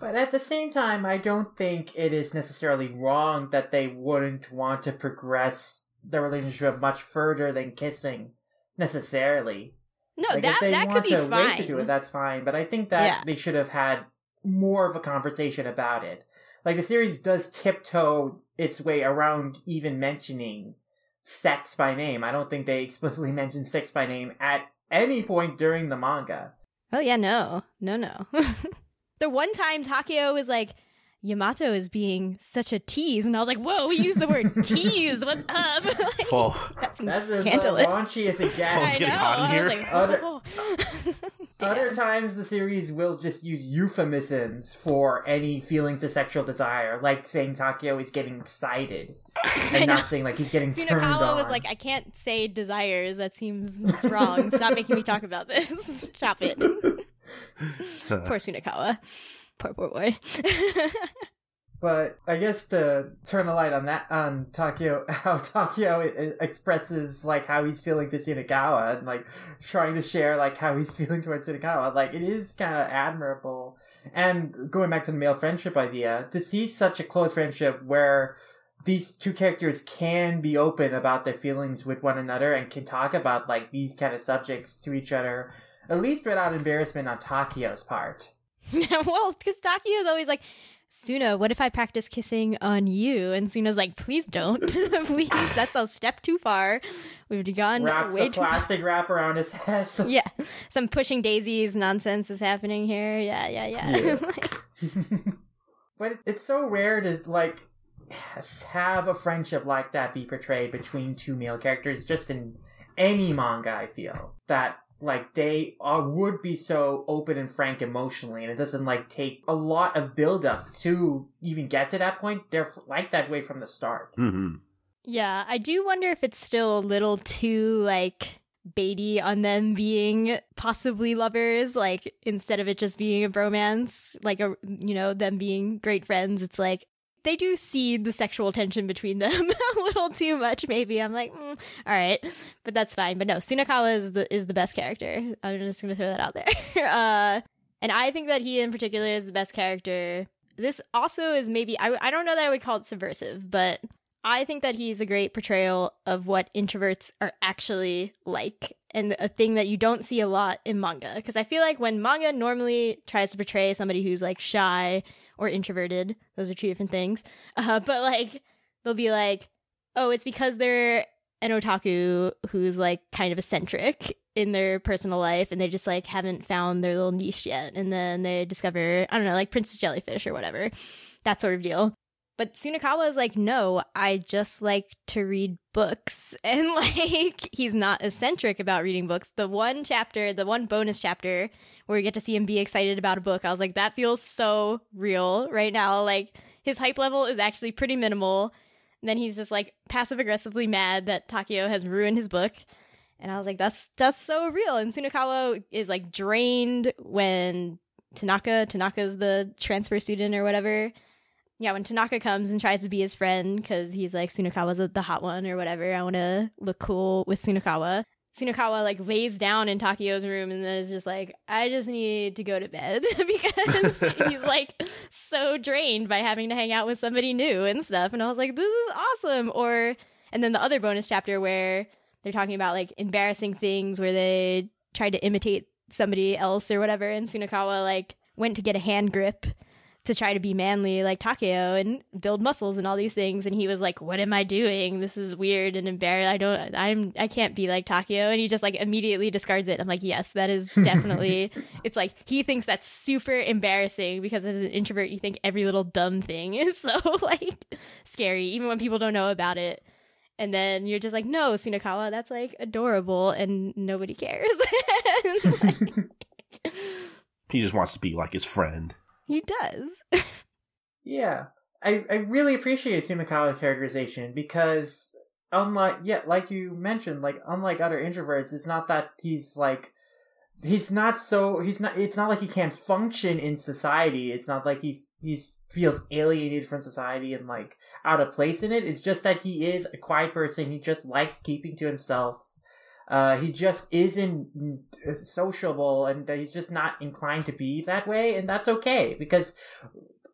Speaker 2: But at the same time, I don't think it is necessarily wrong that they wouldn't want to progress the relationship much further than kissing, necessarily.
Speaker 4: no,
Speaker 2: Like,
Speaker 4: that
Speaker 2: if they
Speaker 4: that
Speaker 2: want
Speaker 4: could be
Speaker 2: to
Speaker 4: fine.
Speaker 2: wait to do it, that's fine. But I think that
Speaker 4: Yeah.
Speaker 2: they should have had more of a conversation about it. Like the series does tiptoe its way around even mentioning sex by name. I don't think they explicitly *laughs* mention sex by name at any point during the manga.
Speaker 4: Oh yeah, no, no, no. *laughs* the one time Takeo was like, Yamato is being such a tease, and I was like, whoa, we used the word *laughs* tease. What's up? *laughs* Like,
Speaker 1: Whoa.
Speaker 4: That's,
Speaker 2: That's as uh,
Speaker 4: scandalous.
Speaker 2: raunchy as it
Speaker 1: Oh,
Speaker 2: gets.
Speaker 1: it's
Speaker 4: I
Speaker 1: getting
Speaker 4: know.
Speaker 1: hot in
Speaker 4: I
Speaker 1: here.
Speaker 4: was like,
Speaker 2: Other-
Speaker 4: oh. *laughs*
Speaker 2: Other
Speaker 4: Damn.
Speaker 2: times, the series will just use euphemisms for any feelings of sexual desire, like saying Takeo is getting excited,
Speaker 4: I
Speaker 2: and not saying like he's getting turned on.
Speaker 4: Sunakawa was like, I can't say desires. That seems wrong. Stop making me talk about this. Stop it. Poor Sunakawa. Poor poor boy. *laughs*
Speaker 2: But I guess to turn a light on that, on Takeo, *laughs* how i- expresses like how he's feeling to Sunakawa, and like trying to share like how he's *laughs* feeling towards Sunakawa, like it is kind of admirable. And going back to the male friendship idea, to see such a close friendship where these two characters can be open about their feelings with one another and can talk about like these kind of subjects to each other, at least without embarrassment on Takeo's part. *laughs*
Speaker 4: well, because Takeo's always like, Suna, what if I practice kissing on you? And Suna's like, please don't. *laughs* please, that's a step too far. We've gone
Speaker 2: Wraps
Speaker 4: way
Speaker 2: the
Speaker 4: too far.
Speaker 2: plastic wrap around his head. *laughs*
Speaker 4: Yeah, some pushing daisies nonsense is happening here. Yeah, yeah, yeah.
Speaker 2: Yeah. but it's so rare to like have a friendship like that be portrayed between two male characters just in any manga i feel that like they are would be so open and frank emotionally and it doesn't like take a lot of build up to even get to that point. They're like that way from the start.
Speaker 1: Hmm
Speaker 4: Yeah, I do wonder if it's still a little too like baity on them being possibly lovers like instead of it just being a bromance like a you know them being great friends it's like they do see the sexual tension between them *laughs* a little too much maybe. I'm like mm, all right but that's fine. But no sunakawa is the is the best character. I'm just gonna throw that out there. *laughs* Uh and i think that he in particular is the best character. This also is maybe I, I don't know that i would call it subversive but I think that he's a great portrayal of what introverts are actually like, and a thing that you don't see a lot in manga. Because I feel like when manga normally tries to portray somebody who's like shy or introverted, those are two different things. *laughs* Uh, but like, they'll be like, oh, it's because they're an otaku who's like kind of eccentric in their personal life and they just like haven't found their little niche yet. And then they discover, I don't know, like Princess Jellyfish or whatever, that sort of deal. But Sunakawa is like, no, I just like to read books. *laughs* And like, he's not eccentric about reading books. The one chapter, the one bonus chapter where we get to see him be excited about a book, I was like, that feels so real right now. Like, his hype level is actually pretty minimal. And then he's just like passive aggressively mad that Takeo has ruined his book. And I was like, that's that's so real. And Sunakawa is like drained when Tanaka, Tanaka's the transfer student or whatever. Yeah, when Tanaka comes and tries to be his friend because he's like Sunakawa's the hot one or whatever. I want to look cool with Sunakawa. Sunakawa like lays down in Takeo's room and then is just like, I just need to go to bed *laughs* because he's like so drained by having to hang out with somebody new and stuff. And I was like, this is awesome. Or, and then the other bonus chapter where they're talking about like embarrassing things where they tried to imitate somebody else or whatever. And Sunakawa like went to get a hand grip to try to be manly like Takeo and build muscles and all these things. And he was like what am I doing? This is weird and embarrassed I don't I'm I can't be like Takeo. And he just like immediately discards it. I'm like yes that is *laughs* definitely it's like he thinks that's super embarrassing because as an introvert you think every little dumb thing is so *laughs* like scary even when people don't know about it. And then you're just like no Sunakawa that's like adorable and nobody cares. *laughs* Like,
Speaker 1: He just wants to be like his friend.
Speaker 4: He does *laughs*
Speaker 2: Yeah, I I really appreciate Sunakawa's characterization because unlike yeah, like you mentioned, like unlike other introverts, it's not that he's like he's not so he's not it's not like he can't function in society. It's not like he he feels alienated from society and like out of place in it. It's just that he is a quiet person. He just likes keeping to himself. Uh, he just isn't sociable and that he's just not inclined to be that way and that's okay because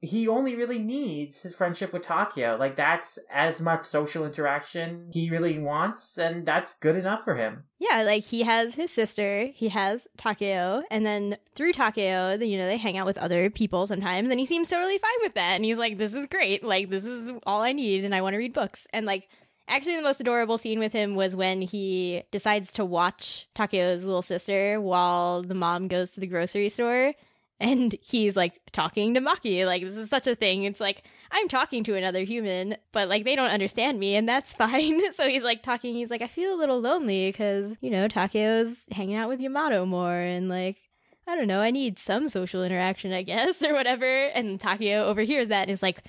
Speaker 2: he only really needs his friendship with Takeo. Like that's as much social interaction he really wants, and that's good enough for him.
Speaker 4: Yeah, like he has his sister, he has Takeo, and then through Takeo, you know, they hang out with other people sometimes, and he seems totally fine with that. And he's like, "This is great. Like this is all I need, and I want to read books." And like, actually, the most adorable scene with him was when he decides to watch Takeo's little sister while the mom goes to the grocery store. And he's like talking to Maki. Like, this is such a thing. It's like, I'm talking to another human, but like, they don't understand me, and that's *laughs* fine. so he's like talking. He's like, I feel a little lonely because, you know, Takeo's hanging out with Yamato more, and like, I don't know, I need some social interaction, I guess, *laughs* or whatever. And Takeo overhears that and is like,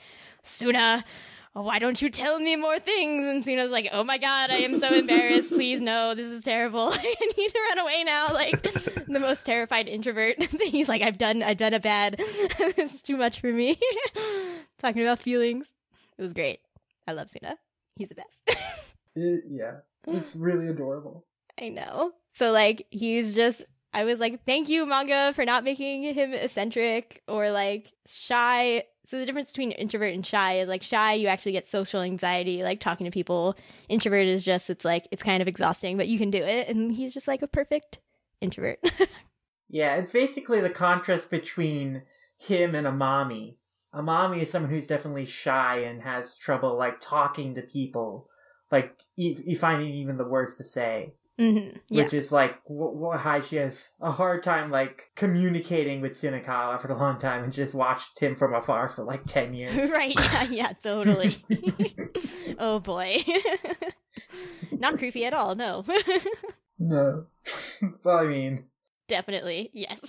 Speaker 4: Suna, Oh, why don't you tell me more things? And Suna's like, oh my god, I am so embarrassed. Please, no, this is terrible. *laughs* I need to run away now. Like *laughs* the most terrified introvert. *laughs* He's like, I've done, I've done a bad. it's too much for me. Talking about feelings. It was great. I love Suna. He's the best.
Speaker 2: yeah, it's really adorable.
Speaker 4: I know. So like he's just I was like, thank you, manga, for not making him eccentric or like shy. So the difference between introvert and shy is like shy, you actually get social anxiety, like talking to people. Introvert is just it's like it's kind of exhausting, but you can do it. And he's just like a perfect introvert. *laughs*
Speaker 2: Yeah, it's basically the contrast between him and Amami. Amami is someone who's definitely shy and has trouble like talking to people, like e- finding even the words to say.
Speaker 4: Hmm Yeah.
Speaker 2: Which is like wh- wh- how she has a hard time like communicating with Sunakawa for a long time and just watched him from afar for like ten *laughs* years.
Speaker 4: right. *laughs* Yeah, yeah, totally. *laughs* oh boy. not creepy at all, no.
Speaker 2: no, well, I mean,
Speaker 4: Definitely. Yes.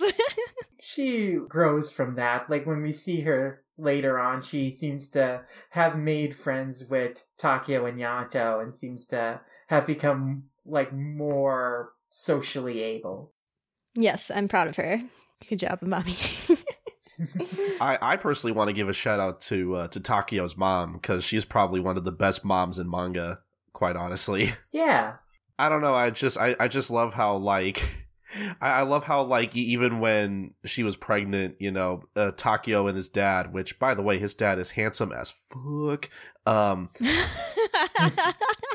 Speaker 2: she grows from that. Like when we see her later on, she seems to have made friends with Takeo and Yamato and seems to have become like more socially able.
Speaker 4: yes, I'm proud of her. Good job, mommy. *laughs*
Speaker 1: I, I personally want to give a shout out to uh, to Takeo's mom because she's probably one of the best moms in manga. Quite honestly,
Speaker 2: yeah.
Speaker 1: I don't know. I just I, I just love how like *laughs* I, love how like even when she was pregnant, you know, uh, Takeo and his dad, which by the way, his dad is handsome as fuck. Um,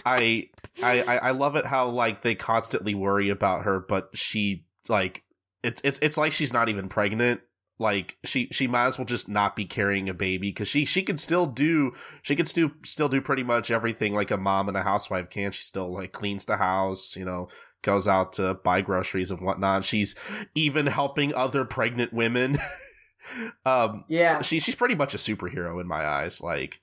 Speaker 1: I I I I love it how like they constantly worry about her, but she like it's it's it's like she's not even pregnant like she she might as well just not be carrying a baby because she she can still do she can still still do pretty much everything like a mom and a housewife can she still like cleans the house you know goes out to buy groceries and whatnot she's even helping other pregnant women *laughs* um
Speaker 2: Yeah.
Speaker 1: she she's pretty much a superhero in my eyes like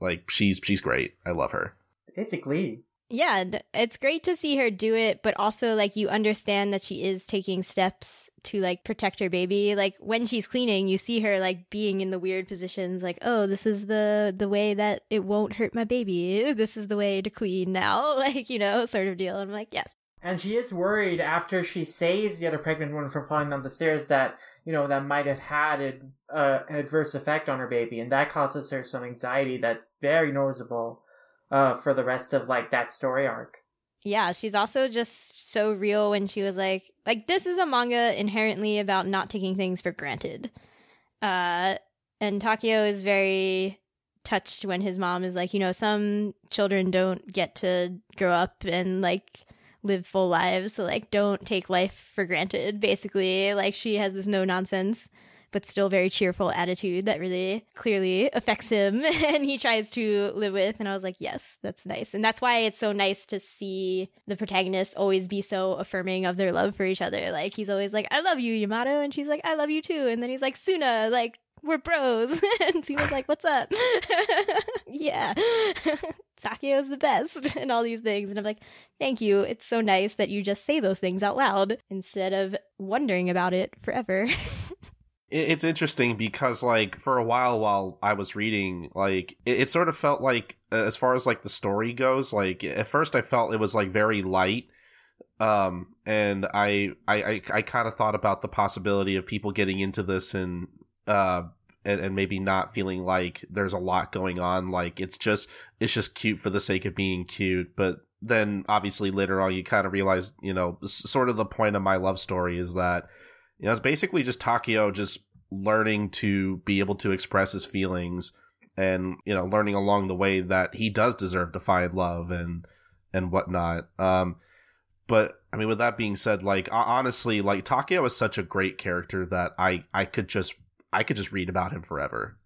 Speaker 1: like she's she's great i love her
Speaker 2: Basically.
Speaker 4: Yeah, it's great to see her do it, but also like you understand that she is taking steps to like protect her baby. Like when she's cleaning, you see her like being in the weird positions like, "Oh, this is the the way that it won't hurt my baby. *laughs* This is the way to clean now." *laughs* Like, you know, sort of deal. I'm like, "Yes."
Speaker 2: And she is worried after she saves the other pregnant woman from falling down the stairs that, you know, that might have had an, uh, an adverse effect on her baby. And that causes her some anxiety that's very noticeable uh, for the rest of, like, that story arc.
Speaker 4: Yeah, she's also just so real when she was like like this is a manga inherently about not taking things for granted. Uh and Takeo is very touched when his mom is like, you know, some children don't get to grow up and like live full lives, so like don't take life for granted basically. Like she has this no nonsense but still very cheerful attitude that really clearly affects him *laughs* and he tries to live with. And I was like, yes, that's nice. And that's why it's so nice to see the protagonists always be so affirming of their love for each other. Like, he's always like, I love you, Yamato. And she's like, I love you too. And then he's like, Suna, like, we're bros. *laughs* and he was like, what's up? *laughs* yeah. *laughs* Takeo's the best and all these things. And I'm like, thank you. It's so nice that you just say those things out loud instead of wondering about it forever.
Speaker 1: It's interesting because like for a while while i was reading like it, it sort of felt like uh, as far as like the story goes like at first i felt it was like very light um and i i i, I kind of thought about the possibility of people getting into this and uh and, and maybe not feeling like there's a lot going on like it's just it's just cute for the sake of being cute but then obviously later on you kind of realize you know sort of the point of my love story is that you know, it's basically just Takeo just learning to be able to express his feelings and, you know, learning along the way that he does deserve to find love and, and whatnot. Um, but I mean, with that being said, like, honestly, like, Takeo is such a great character that I, I could just, I could just read about him forever.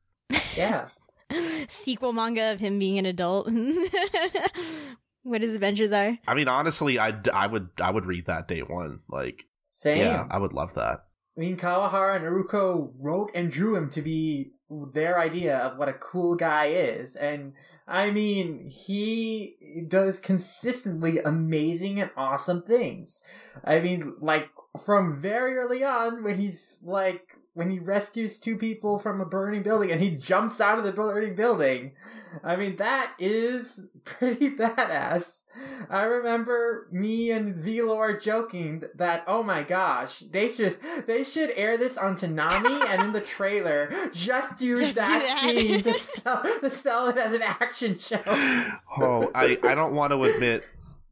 Speaker 2: Yeah. *laughs*
Speaker 4: sequel manga of him being an adult. *laughs* what his adventures are.
Speaker 1: I mean, honestly, I, I would, I would read that day one. Like,
Speaker 2: Same.
Speaker 1: yeah, I would love that.
Speaker 2: I mean, Kawahara and Aruko wrote and drew him to be their idea of what a cool guy is. And I mean, he does consistently amazing and awesome things. I mean, like, from very early on, when he's like, when he rescues two people from a burning building and he jumps out of the burning building. I mean, that is *laughs* pretty badass. I remember me and Velor joking that, oh my gosh, they should they should air this on Toonami and in the *laughs* trailer just use
Speaker 4: Just
Speaker 2: that,
Speaker 4: that.
Speaker 2: scene to sell, to sell it as an action show. *laughs*
Speaker 1: Oh, I, I don't want to admit.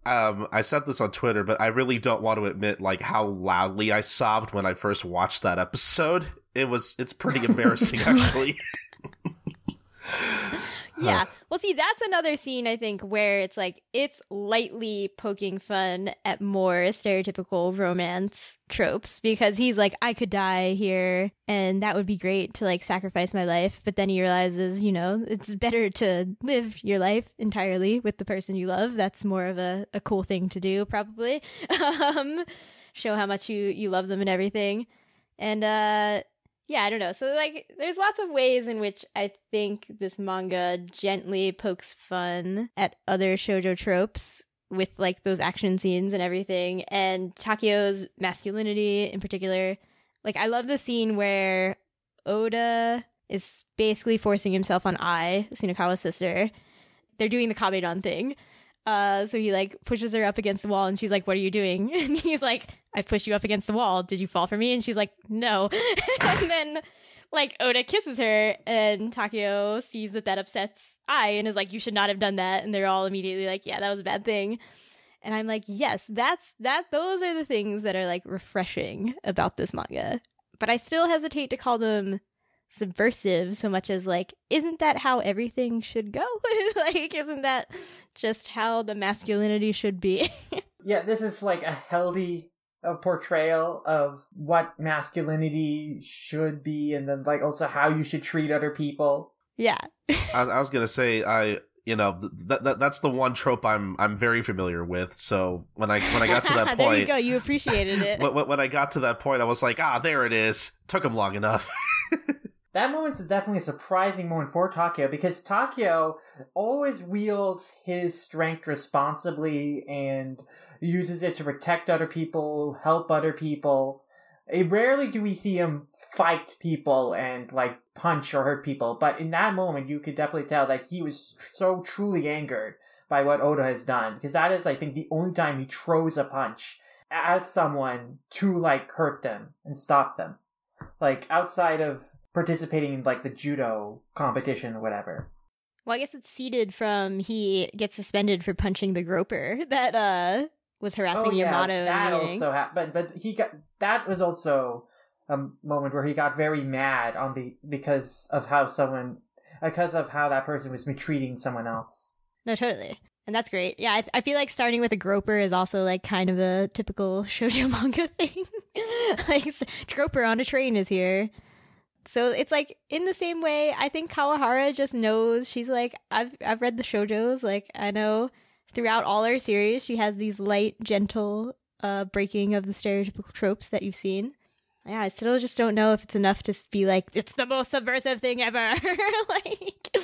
Speaker 1: Um, I said this on Twitter, but I really don't want to admit like how loudly I sobbed when I first watched that episode. It was it's pretty embarrassing *laughs* actually. *laughs* *laughs*
Speaker 4: Yeah. Well, see, that's another scene I think where it's like it's lightly poking fun at more stereotypical romance tropes because he's like, I could die here and that would be great to like sacrifice my life. But then he realizes, you know, it's better to live your life entirely with the person you love. That's more of a, a cool thing to do, probably. *laughs* um, show how much you, you love them and everything. And, uh, yeah, I don't know. So like there's lots of ways in which I think this manga gently pokes fun at other shojo tropes with like those action scenes and everything and Takeo's masculinity in particular. Like I love the scene where Oda is basically forcing himself on Ai, Sunakawa's sister. They're doing the Kabedon thing. Uh, so he like pushes her up against the wall and she's like, What are you doing? *laughs* And he's like, I pushed you up against the wall. Did you fall for me? And she's like, No. *laughs* and then like Oda kisses her and Takeo sees that that upsets Ai and is like, You should not have done that. And they're all immediately like, Yeah, that was a bad thing. And I'm like, Yes, that's that those are the things that are like refreshing about this manga. But I still hesitate to call them subversive so much as like isn't that how everything should go *laughs* like isn't that just how the masculinity should be *laughs*
Speaker 2: Yeah, this is like a healthy a portrayal of what masculinity should be and then like also how you should treat other people.
Speaker 4: Yeah.
Speaker 1: I was, I was gonna say I you know that, that that's the one trope I'm I'm very familiar with. So when I when I got to *laughs* that point,
Speaker 4: there you go. You appreciated it.
Speaker 1: when, when I got to that point, I was like, ah, there it is. Took him long enough.
Speaker 2: That moment's definitely a surprising moment for Takeo because Takeo always wields his strength responsibly and uses it to protect other people, help other people. Eh, rarely do we see him fight people and like punch or hurt people, but in that moment, you could definitely tell that he was so truly angered by what Oda has done because that is, I think, the only time he throws a punch at someone to like hurt them and stop them. Like outside of participating in like the judo competition or whatever.
Speaker 4: Well, I guess it's seeded from he gets suspended for punching the groper *laughs* that uh was harassing
Speaker 2: oh, yeah,
Speaker 4: Yamato.
Speaker 2: That also happened, but he got that was also a moment where he got very mad on the because of how someone because of how that person was treating someone else.
Speaker 4: No, totally. And that's great. Yeah, I, I feel like starting with a groper is also like kind of a typical *laughs* shoujo manga thing. *laughs* like groper on a train is here. So it's like in the same way, I think Kawahara just knows she's like I've I've read the shojos, like I know throughout all her series she has these light, gentle uh breaking of the stereotypical tropes that you've seen. Yeah, I still just don't know if it's enough to be like it's the most subversive thing ever. *laughs* like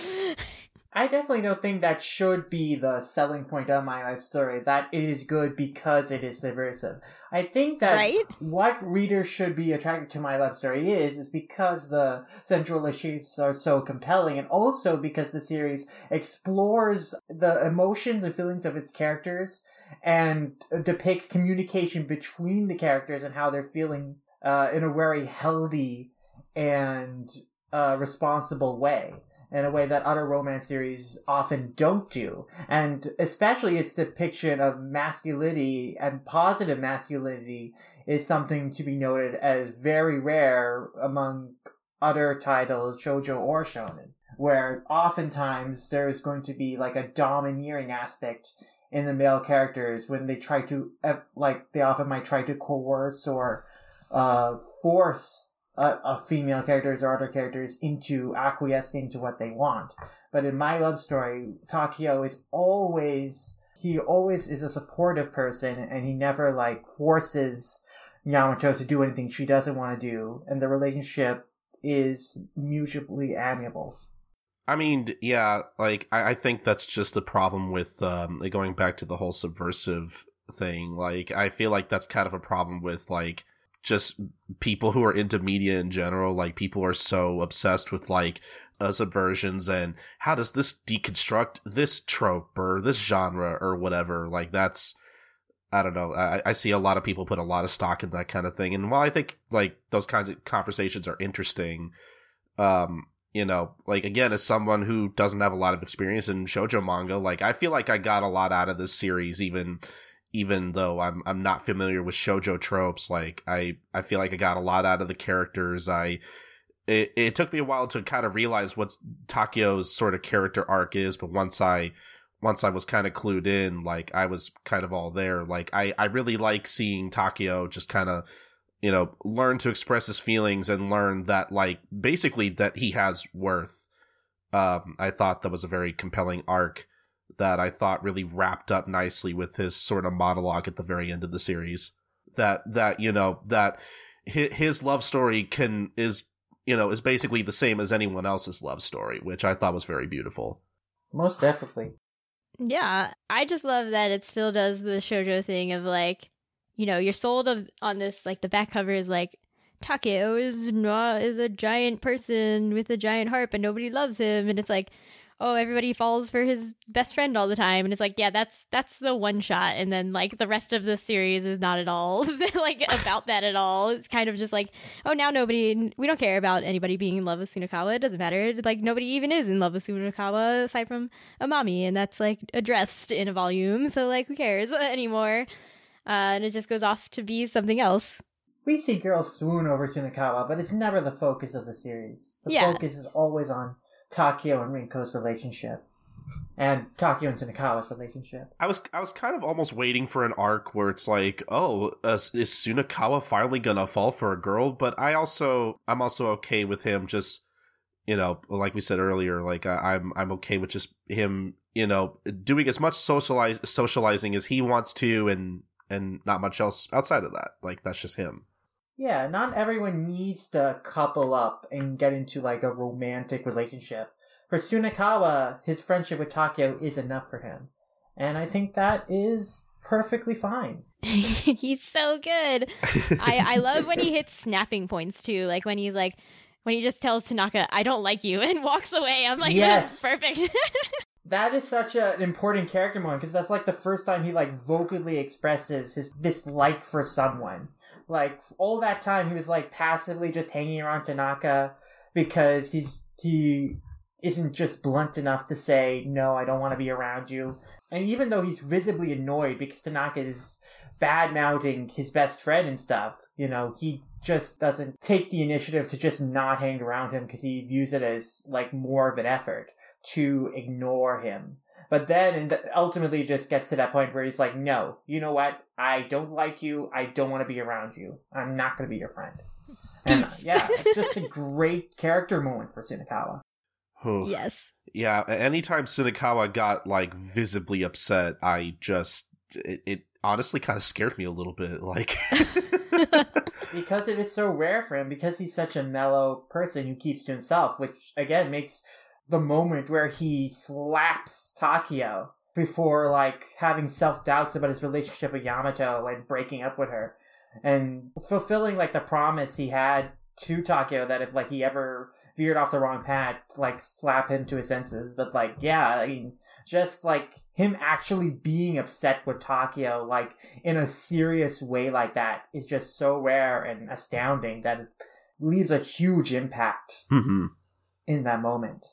Speaker 2: I definitely don't think that should be the selling point of my life story. That it is good because it is subversive. I think that
Speaker 4: right?
Speaker 2: what readers should be attracted to my love story is is because the central issues are so compelling, and also because the series explores the emotions and feelings of its characters and depicts communication between the characters and how they're feeling uh, in a very healthy and uh, responsible way in a way that other romance series often don't do. And especially its depiction of masculinity and positive masculinity is something to be noted as very rare among other titles, shoujo or shonen, where oftentimes there is going to be like a domineering aspect in the male characters when they try to, like, they often might try to coerce or uh, force uh, female characters or other characters into acquiescing to what they want. But in my love story, Takeo is always he always is a supportive person, and he never like forces Yamato to do anything she doesn't want to do, and the relationship is mutually amiable.
Speaker 1: I mean, yeah, like I, I think that's just the problem with um, going back to the whole subversive thing. Like, I feel like that's kind of a problem with like just people who are into media in general like people are so obsessed with like uh, subversions and how does this deconstruct this trope or this genre or whatever? Like that's i don't know. I, I see a lot of people put a lot of stock in that kind of thing. And while i think like those kinds of conversations are interesting um you know like again as someone who doesn't have a lot of experience in shojo manga like i feel like i got a lot out of this series even even though I'm I'm not familiar with shojo tropes, like I I feel like I got a lot out of the characters. I it, it took me a while to kind of realize what Takeo's sort of character arc is, but once I once I was kind of clued in, like I was kind of all there. Like I I really like seeing Takeo just kind of you know learn to express his feelings and learn that like basically that he has worth. Um, I thought that was a very compelling arc that I thought really wrapped up nicely with his sort of monologue at the very end of the series. That that you know that his, his love story can is you know is basically the same as anyone else's love story, which I thought was very beautiful.
Speaker 2: Most definitely.
Speaker 4: Yeah, I just love that it still does the shojo thing of like, you know, you're sold of, on this like the back cover is like Takeo is not is a giant person with a giant harp and nobody loves him and it's like oh everybody falls for his best friend all the time. And it's like yeah that's that's the one shot. And then like the rest of the series is not at all *laughs* like about that at all. It's kind of just like oh now nobody we don't care about anybody being in love with sunakawa it doesn't matter. Like nobody even is in love with sunakawa aside from amami. And that's like addressed in a volume. So like who cares *laughs* anymore? Uh, and it just goes off to be something else.
Speaker 2: We see girls swoon over Sunakawa, but it's never the focus of the series. The
Speaker 4: Yeah.
Speaker 2: focus is always on Takeo and Rinko's relationship. and Takeo and Sunakawa's relationship.
Speaker 1: I was I was kind of almost waiting for an arc where it's like, oh, uh, is Sunakawa finally gonna fall for a girl? But I also I'm also okay with him just, you know, like we said earlier, like I, I'm I'm okay with just him, you know, doing as much socialize socializing as he wants to, and and not much else outside of that. Like that's just him.
Speaker 2: Yeah, not everyone needs to couple up and get into like a romantic relationship. For Sunakawa, his friendship with Takeo is enough for him. And I think that is perfectly fine. *laughs*
Speaker 4: he's so good. I, I love when he *laughs* hits snapping points too, like when he's like when he just tells Tanaka, "I don't like you," *laughs* and walks away. I'm like,
Speaker 2: Yes.
Speaker 4: perfect.
Speaker 2: That is such a, an important character moment because that's like the first time he like vocally expresses his dislike for someone. Like all that time he was like passively just hanging around Tanaka because he's he isn't just blunt enough to say no, I don't want to be around you. And even though he's visibly annoyed because Tanaka is bad mouthing his best friend and stuff, you know, he just doesn't take the initiative to just not hang around him because he views it as like more of an effort to ignore him. But then and ultimately just gets to that point where he's like, no, you know what? I don't like you. I don't want to be around you. I'm not going to be your friend. And uh, *laughs* yeah, just a great character moment for Sunakawa.
Speaker 1: Oh.
Speaker 4: yes.
Speaker 1: Yeah, anytime Sunakawa got like visibly upset, I just it, it honestly kind of scared me a little bit. Like, *laughs* *laughs*
Speaker 2: Because it is so rare for him, because he's such a mellow person who keeps to himself, which again makes the moment where he slaps Takeo before like having self doubts about his relationship with Yamato and breaking up with her. And fulfilling like the promise he had to Takeo that if like he ever veered off the wrong path, like slap him to his senses. But like, yeah, I mean, just like him actually being upset with Takeo, like in a serious way like that, is just so rare and astounding that it leaves a huge impact
Speaker 1: Mhm.
Speaker 2: in that moment.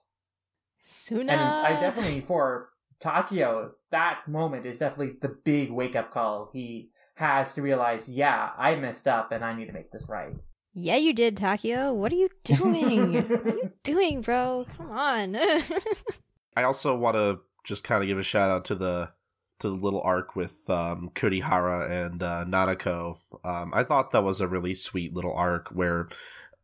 Speaker 4: Suna.
Speaker 2: And I definitely, for Takeo, that moment is definitely the big wake up call he has to realize, yeah, I messed up and I need to make this right.
Speaker 4: Yeah, you did, Takeo. What are you doing? what are you *laughs* doing, bro? Come on. *laughs*
Speaker 1: I also want to just kind of give a shout out to the to the little arc with um, Kurihara and uh, Nanako. Um, I thought that was a really sweet little arc where.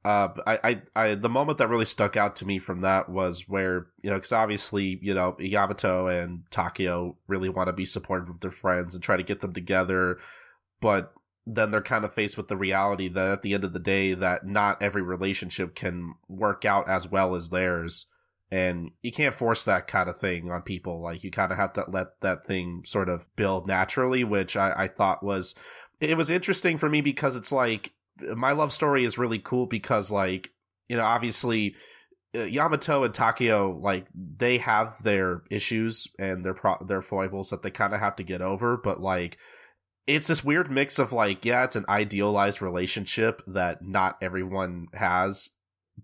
Speaker 1: Uh, I, I, I, the moment that really stuck out to me from that was where, you know, because obviously, you know, Yamato and Takeo really want to be supportive of their friends and try to get them together, but then they're kind of faced with the reality that at the end of the day, that not every relationship can work out as well as theirs. And you can't force that kind of thing on people. Like you kind of have to let that thing sort of build naturally which I, I thought was it was interesting for me because it's like my love story is really cool because like you know obviously uh, Yamato and Takeo like they have their issues and their pro- their foibles that they kind of have to get over but like it's this weird mix of like yeah it's an idealized relationship that not everyone has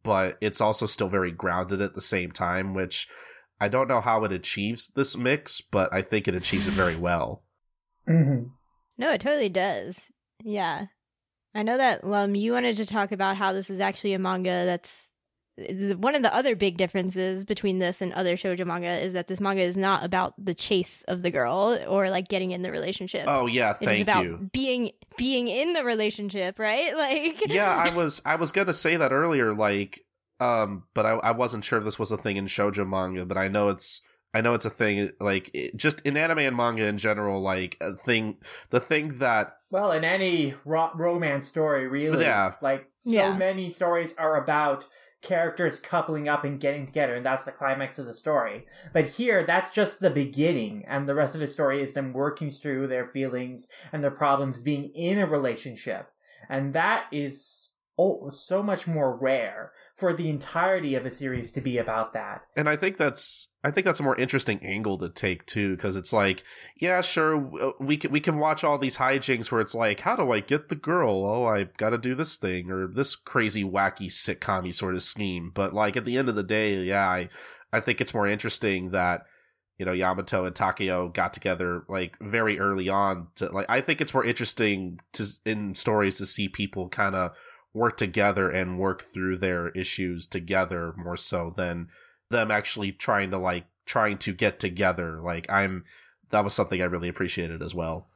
Speaker 1: but it's also still very grounded at the same time, which I don't know how it achieves this mix, but I think it achieves it very *laughs* well.
Speaker 2: Mm-hmm.
Speaker 4: no, it totally does. Yeah. I know that, Lum, you wanted to talk about how this is actually a manga that's. One of the other big differences between this and other shoujo manga is that this manga is not about the chase of the girl or like getting in the relationship.
Speaker 1: Oh yeah, thank
Speaker 4: it is about
Speaker 1: you.
Speaker 4: being being in the relationship, right? *laughs* Like
Speaker 1: yeah, I was I was gonna say that earlier, like, um, but I I wasn't sure if this was a thing in shoujo manga, but I know it's I know it's a thing. Like, it, just in anime and manga in general, like a thing, the thing that
Speaker 2: Well, in any ro- romance story, really,
Speaker 1: Yeah.
Speaker 2: like so
Speaker 4: Yeah.
Speaker 2: many stories are about characters coupling up and getting together, and that's the climax of the story. But here, that's just the beginning, and the rest of the story is them working through their feelings and their problems being in a relationship, and that is oh, so much more rare for the entirety of a series to be about that.
Speaker 1: and I think that's I think that's a more interesting angle to take too, because it's like, yeah, sure, uh, we can we can watch all these hijinks where it's like, how do I get the girl? Oh, I got to do this thing or this crazy wacky sitcom sort of scheme. But like at the end of the day, yeah, I I think it's more interesting that you know Yamato and Takeo got together like very early on. To like, I think it's more interesting to in stories to see people kind of work together and work through their issues together more so than them actually trying to like trying to get together. Like I'm that was something I really appreciated as well.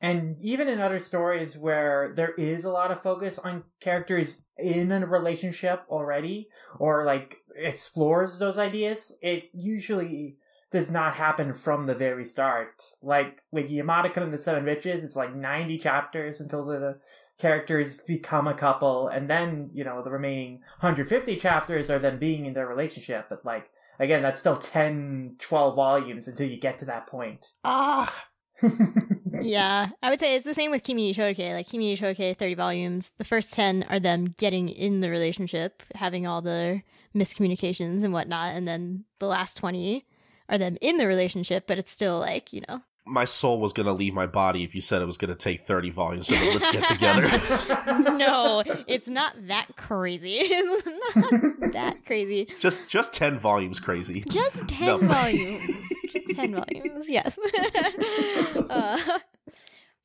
Speaker 2: And even in other stories where there is a lot of focus on characters in a relationship already, or like explores those ideas, it usually does not happen from the very start. Like with Yamada and the Seven Witches, it's like 90 chapters until the characters become a couple, and then, you know, the remaining 150 chapters are them being in their relationship. But like, again, that's still 10, 12 volumes until you get to that point.
Speaker 1: Ah, *laughs*
Speaker 4: yeah, I would say it's the same with Kimi ni Todoke. Like Kimi ni Todoke, thirty volumes. The first ten are them getting in the relationship, having all the miscommunications and whatnot, and then the last twenty are them in the relationship, but it's still like you know.
Speaker 1: My soul was gonna leave my body if you said it was gonna take thirty volumes for them to get together. *laughs*
Speaker 4: no, it's not that crazy. *laughs* It's not that crazy.
Speaker 1: just just ten volumes, crazy.
Speaker 4: Just 10
Speaker 1: No.
Speaker 4: volumes. Just 10 volumes, yes. *laughs* uh,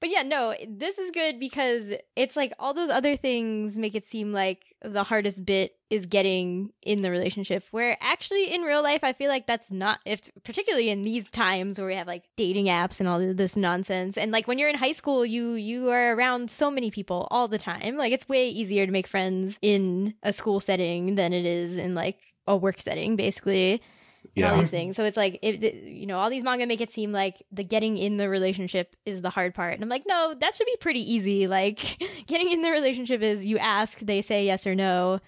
Speaker 4: but yeah, no, this is good because it's like all those other things make it seem like the hardest bit is getting in the relationship. Where actually in real life, I feel like that's not, if particularly in these times where we have like dating apps and all this nonsense. And like when you're in high school, you you are around so many people all the time. Like it's way easier to make friends in a school setting than it is in like a work setting, basically and all these things. So it's like, it, it- you know, all these manga make it seem like the getting in the relationship is the hard part. And I'm like, no, that should be pretty easy. *laughs* Like, getting in the relationship is you ask, they say yes or no.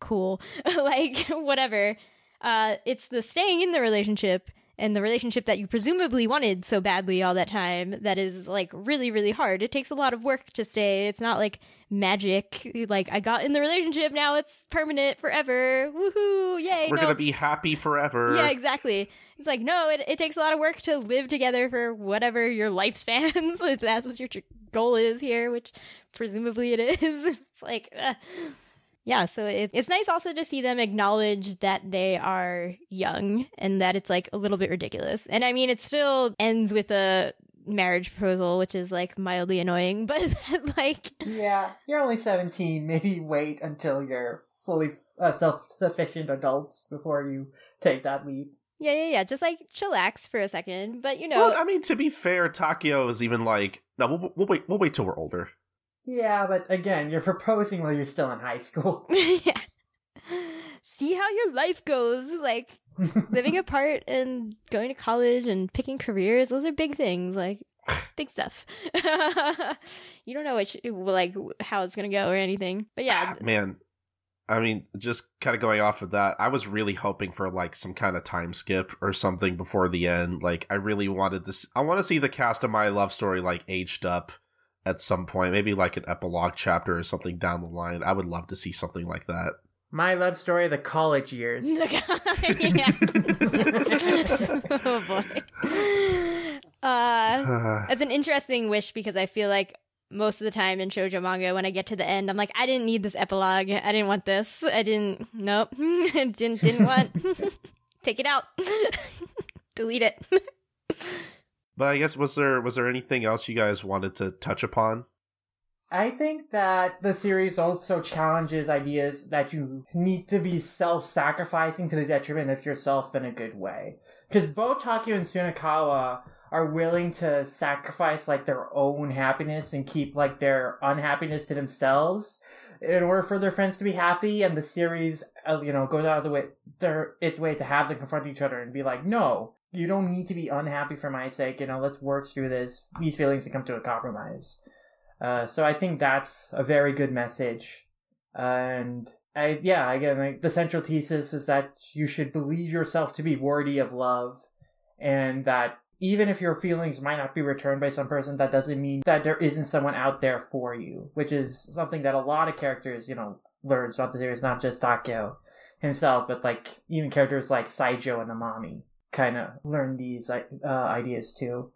Speaker 4: Cool. *laughs* like, *laughs* whatever. Uh, it's the staying in the relationship and the relationship that you presumably wanted so badly all that time that is like really, really hard. It takes a lot of work to stay. It's not like magic. Like, I got in the relationship, now it's permanent forever. Woohoo! Yay!
Speaker 1: we're
Speaker 4: no.
Speaker 1: gonna be happy forever.
Speaker 4: Yeah, exactly. It's like, no, it, it takes a lot of work to live together for whatever your life spans, *laughs* if that's what your tr- goal is here, which presumably it is. *laughs* It's like, uh. Yeah, so it, it's nice also to see them acknowledge that they are young and that it's like a little bit ridiculous. And I mean, it still ends with a marriage proposal, which is like mildly annoying, *laughs* but like,
Speaker 2: yeah, you're only 17. Maybe wait until you're fully uh, self sufficient adults before you take that leap.
Speaker 4: yeah, yeah, yeah, just like chillax for a second. But you know,
Speaker 1: Well, I mean, to be fair, Takeo is even like, no, we'll, we'll wait. We'll wait till we're older.
Speaker 2: Yeah, but again, you're *laughs* proposing while you're still in high school. *laughs*
Speaker 4: yeah. See how your life goes. Like living *laughs* apart and going to college and picking careers. Those are big things. Like *sighs* big stuff. you don't know which like how it's gonna go or anything. But yeah, *sighs*
Speaker 1: Man, I mean, just kind of going off of that, I was really hoping for like some kind of time skip or something before the end. Like, I really wanted this. I want to see the cast of my love story like aged up at some point, maybe like an epilogue chapter or something down the line. I would love to see something like that.
Speaker 2: My love story, the college years. *laughs* *laughs*
Speaker 4: oh boy. Uh, *sighs* it's an interesting wish because I feel like most of the time in shoujo manga, when I get to the end, I'm like, I didn't need this epilogue. I didn't want this. I didn't. Nope. *laughs* didn't didn't want. Take it out. Delete it.
Speaker 1: But I guess was there was there anything else you guys wanted to touch upon?
Speaker 2: I think that the series also challenges ideas that you need to be self-sacrificing to the detriment of yourself in a good way. Because both Takeo and Sunakawa are willing to sacrifice like their own happiness and keep like their unhappiness to themselves in order for their friends to be happy. And the series, uh, you know, goes out of the way their its way to have them confront each other and be like, no. You don't need to be unhappy for my sake. You know, let's work through this, these feelings and come to a compromise. Uh, so I think that's a very good message. And I, yeah, again, like the central thesis is that you should believe yourself to be worthy of love, and that even if your feelings might not be returned by some person, that doesn't mean that there isn't someone out there for you, which is something that a lot of characters, you know, learn throughout the series, not just Takeo himself, but like even characters like Saijo and Amami kind of learn these uh, ideas too.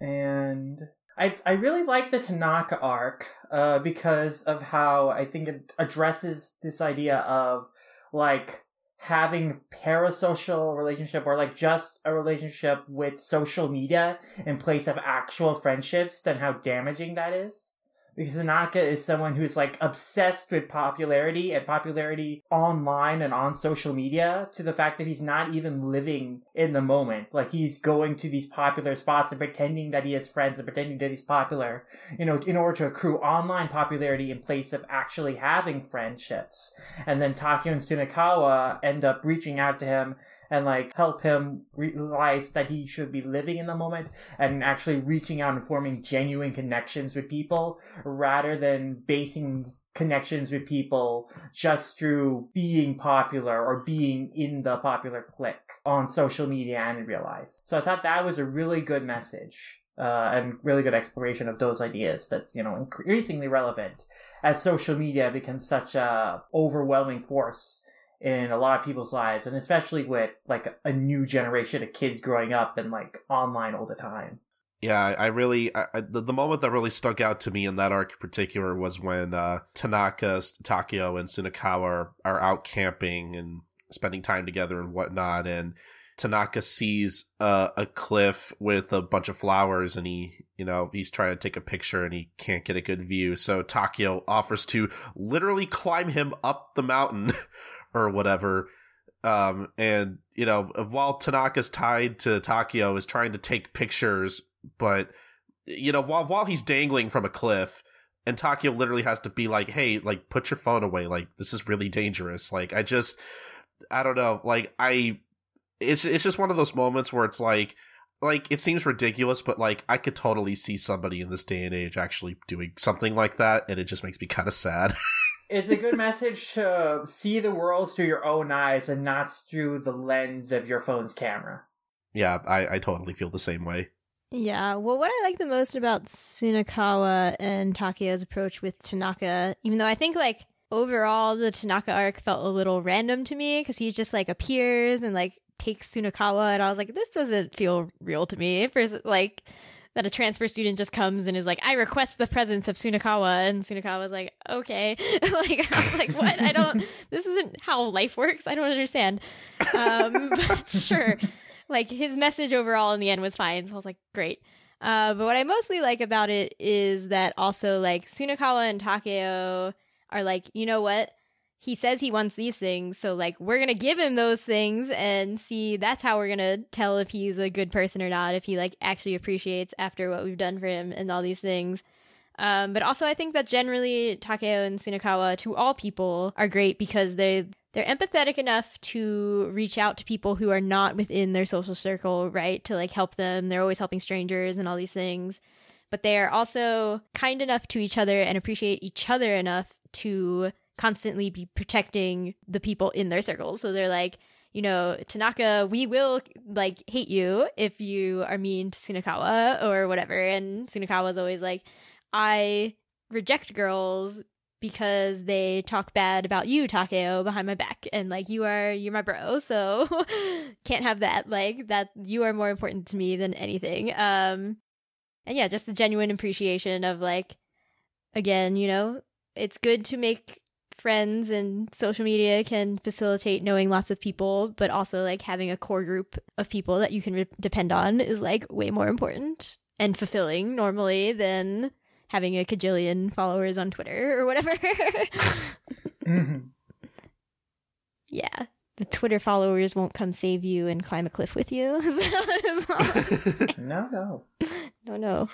Speaker 2: And I I really like the Tanaka arc uh, because of how I think it addresses this idea of like having parasocial relationship or like just a relationship with social media in place of actual friendships and how damaging that is. Because Tanaka is someone who's like obsessed with popularity and popularity online and on social media to the fact that he's not even living in the moment. Like he's going to these popular spots and pretending that he has friends and pretending that he's popular, you know, in order to accrue online popularity in place of actually having friendships. And then Takeo and Sunakawa end up reaching out to him and like help him realize that he should be living in the moment and actually reaching out and forming genuine connections with people rather than basing connections with people just through being popular or being in the popular clique on social media and in real life. So I thought that was a really good message. Uh, and really good exploration of those ideas that's you know increasingly relevant as social media becomes such a overwhelming force in a lot of people's lives, and especially with like a new generation of kids growing up and like online all the time.
Speaker 1: Yeah, I really I, the, the moment that really stuck out to me in that arc in particular was when uh, Tanaka, Takeo, and sunakawa are, are out camping and spending time together and whatnot, and Tanaka sees a cliff with a bunch of flowers and he, you know, he's trying to take a picture and he can't get a good view. So Takeo offers to literally climb him up the mountain *laughs* or whatever. Um, and you know, while Tanaka's tied to Takeo is trying to take pictures, but you know, while while he's dangling from a cliff, and Takeo literally has to be like, "Hey, like, put your phone away. Like, this is really dangerous." Like, I just, I don't know. Like, I, it's it's just one of those moments where it's like, like it seems ridiculous, but like I could totally see somebody in this day and age actually doing something like that, and it just makes me kind of sad. *laughs*
Speaker 2: it's a good message to see the world through your own eyes and not through the lens of your phone's camera.
Speaker 1: Yeah, I, I totally feel the same way.
Speaker 4: Yeah, well, what I like the most about Sunakawa and Takeo's approach with Tanaka, even though I think like overall the Tanaka arc felt a little random to me because he just like appears and like takes Sunakawa, and I was like, this doesn't feel real to me. First, like that a transfer student just comes and is like, I request the presence of Sunakawa. And Sunakawa's like, okay. *laughs* like, I'm like, what? I don't, this isn't how life works. I don't understand. Um, *laughs* but sure. Like, his message overall in the end was fine. So I was like, great. Uh, but what I mostly like about it is that also, like, Sunakawa and Takeo are like, you know what? He says he wants these things, so like we're gonna give him those things and see that's how we're gonna tell if he's a good person or not, if he like actually appreciates after what we've done for him and all these things. Um, but also I think that generally Takeo and Sunakawa to all people are great because they they're empathetic enough to reach out to people who are not within their social circle, right? To like help them. They're always helping strangers and all these things. But they are also kind enough to each other and appreciate each other enough to constantly be protecting the people in their circles. So they're like, you know, Tanaka, we will like hate you if you are mean to Sunakawa or whatever. And Sunakawa's always like, I reject girls because they talk bad about you, Takeo, behind my back. And like you are you're my bro, so *laughs* can't have that. Like that you are more important to me than anything. Um and yeah, just the genuine appreciation of like again, you know, it's good to make friends and social media can facilitate knowing lots of people, but also like having a core group of people that you can re- depend on is like way more important and fulfilling normally than having a cajillion followers on Twitter *laughs* or whatever. mm-hmm. *laughs* Yeah. The Twitter followers won't come save you and climb a cliff with you. *laughs*
Speaker 2: no, no.
Speaker 4: No, no.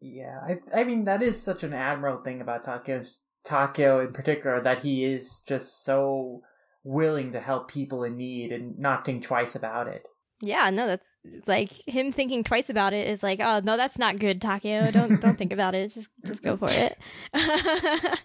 Speaker 2: yeah, I, I mean, that is such an admirable thing about Takeo's Takeo in particular that he is just so willing to help people in need and not think twice about it.
Speaker 4: Yeah, no, that's like him thinking twice about it is like, oh no, that's not good, Takeo. Don't don't think about it. Just just go for it. *laughs*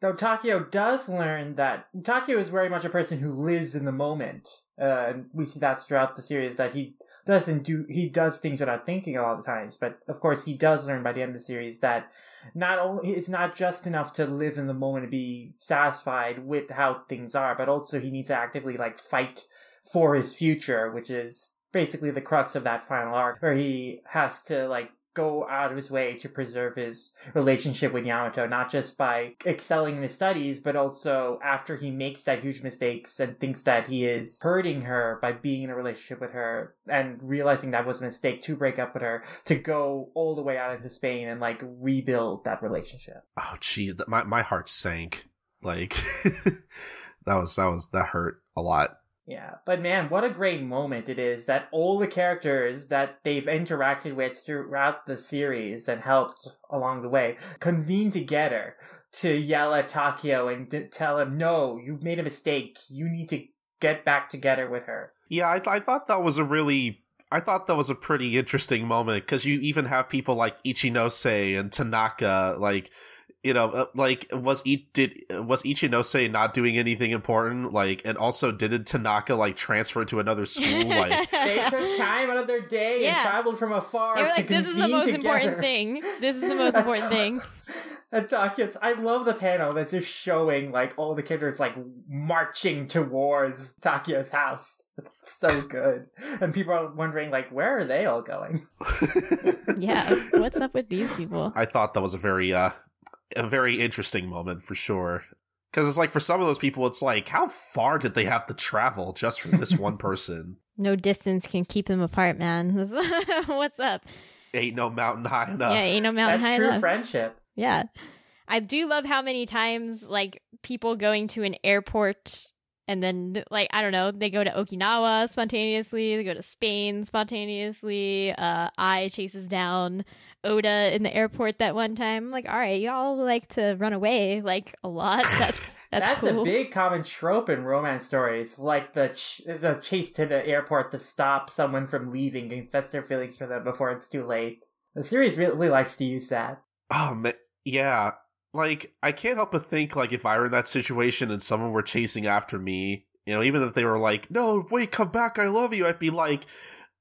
Speaker 2: Though Takeo does learn that Takeo is very much a person who lives in the moment. Uh, and we see that throughout the series that he doesn't do he does things without thinking a lot of times. But of course, he does learn by the end of the series that not only it's not just enough to live in the moment and be satisfied with how things are, but also he needs to actively like fight for his future, which is basically the crux of that final arc, where he has to like go out of his way to preserve his relationship with Yamato, not just by excelling in his studies, but also after he makes that huge mistakes and thinks that he is hurting her by being in a relationship with her and realizing that was a mistake to break up with her, to go all the way out into Spain and like rebuild that relationship.
Speaker 1: Oh, geez, my my heart sank. Like *laughs* that was that was that hurt a lot.
Speaker 2: Yeah, but man, what a great moment it is that all the characters that they've interacted with throughout the series and helped along the way convene together to yell at Takeo and tell him, no, you've made a mistake. You need to get back together with her.
Speaker 1: Yeah, I, th- I thought that was a really. I thought that was a pretty interesting moment because you even have people like Ichinose and Tanaka, like you know, uh, like was I- did was Ichinose not doing anything important? Like, and also didn't Tanaka like transfer to another school? *laughs* Like,
Speaker 2: They took time out of their day
Speaker 4: Yeah.
Speaker 2: and traveled from afar
Speaker 4: They were
Speaker 2: to
Speaker 4: like, this is the most
Speaker 2: together.
Speaker 4: important thing. This is the most *laughs* important thing. *laughs*
Speaker 2: And Takeo's, I love the panel that's just showing like all the characters like marching towards Takeo's house. It's so good. And people are wondering like, where are they all going?
Speaker 4: Yeah, what's up with these people?
Speaker 1: I thought that was a very uh a very interesting moment for sure. Because it's like for some of those people, it's like how far did they have to travel just for this one *laughs* person?
Speaker 4: No distance can keep them apart, man. *laughs* what's up?
Speaker 1: Ain't no mountain high enough.
Speaker 4: Yeah, ain't no mountain
Speaker 2: That's
Speaker 4: high
Speaker 2: true friendship.
Speaker 4: Yeah. I do love how many times like people going to an airport and then like I don't know, they go to Okinawa spontaneously, they go to Spain spontaneously. Uh Ai chases down Oda in the airport that one time. Like, all right, y'all like to run away like a lot. *laughs* That's that's,
Speaker 2: That's
Speaker 4: cool.
Speaker 2: a big common trope in romance stories, like the ch- the chase to the airport to stop someone from leaving, confess their feelings for them before it's too late. The series really likes to use that.
Speaker 1: Oh man, yeah. Like I can't help but think like if I were in that situation and someone were chasing after me, you know, even if they were like, "No, wait, come back, I love you," I'd be like,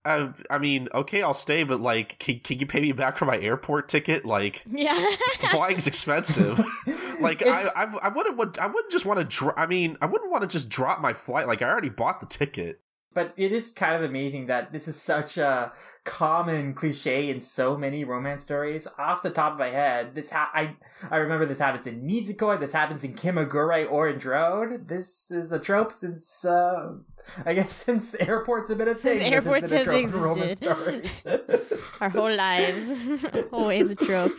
Speaker 1: uh, I mean, okay, I'll stay, but like, can, can you pay me back for my airport ticket? Like, *laughs*
Speaker 4: yeah.
Speaker 1: flying's expensive. *laughs* like, I, I, I wouldn't, would, I wouldn't just want to. Dro- I mean, I wouldn't want to just drop my flight. Like, I already bought the ticket.
Speaker 2: But it is kind of amazing that this is such a common cliche in so many romance stories. Off the top of my head, this ha- I I remember this happens in Nisekoi, this happens in Kimagure Orange Road. This is a trope since uh, I guess *laughs* since airports have been a thing.
Speaker 4: Since airports
Speaker 2: been a
Speaker 4: have
Speaker 2: trope in romance
Speaker 4: existed.
Speaker 2: stories. *laughs*
Speaker 4: Our whole lives. *laughs* Always a trope.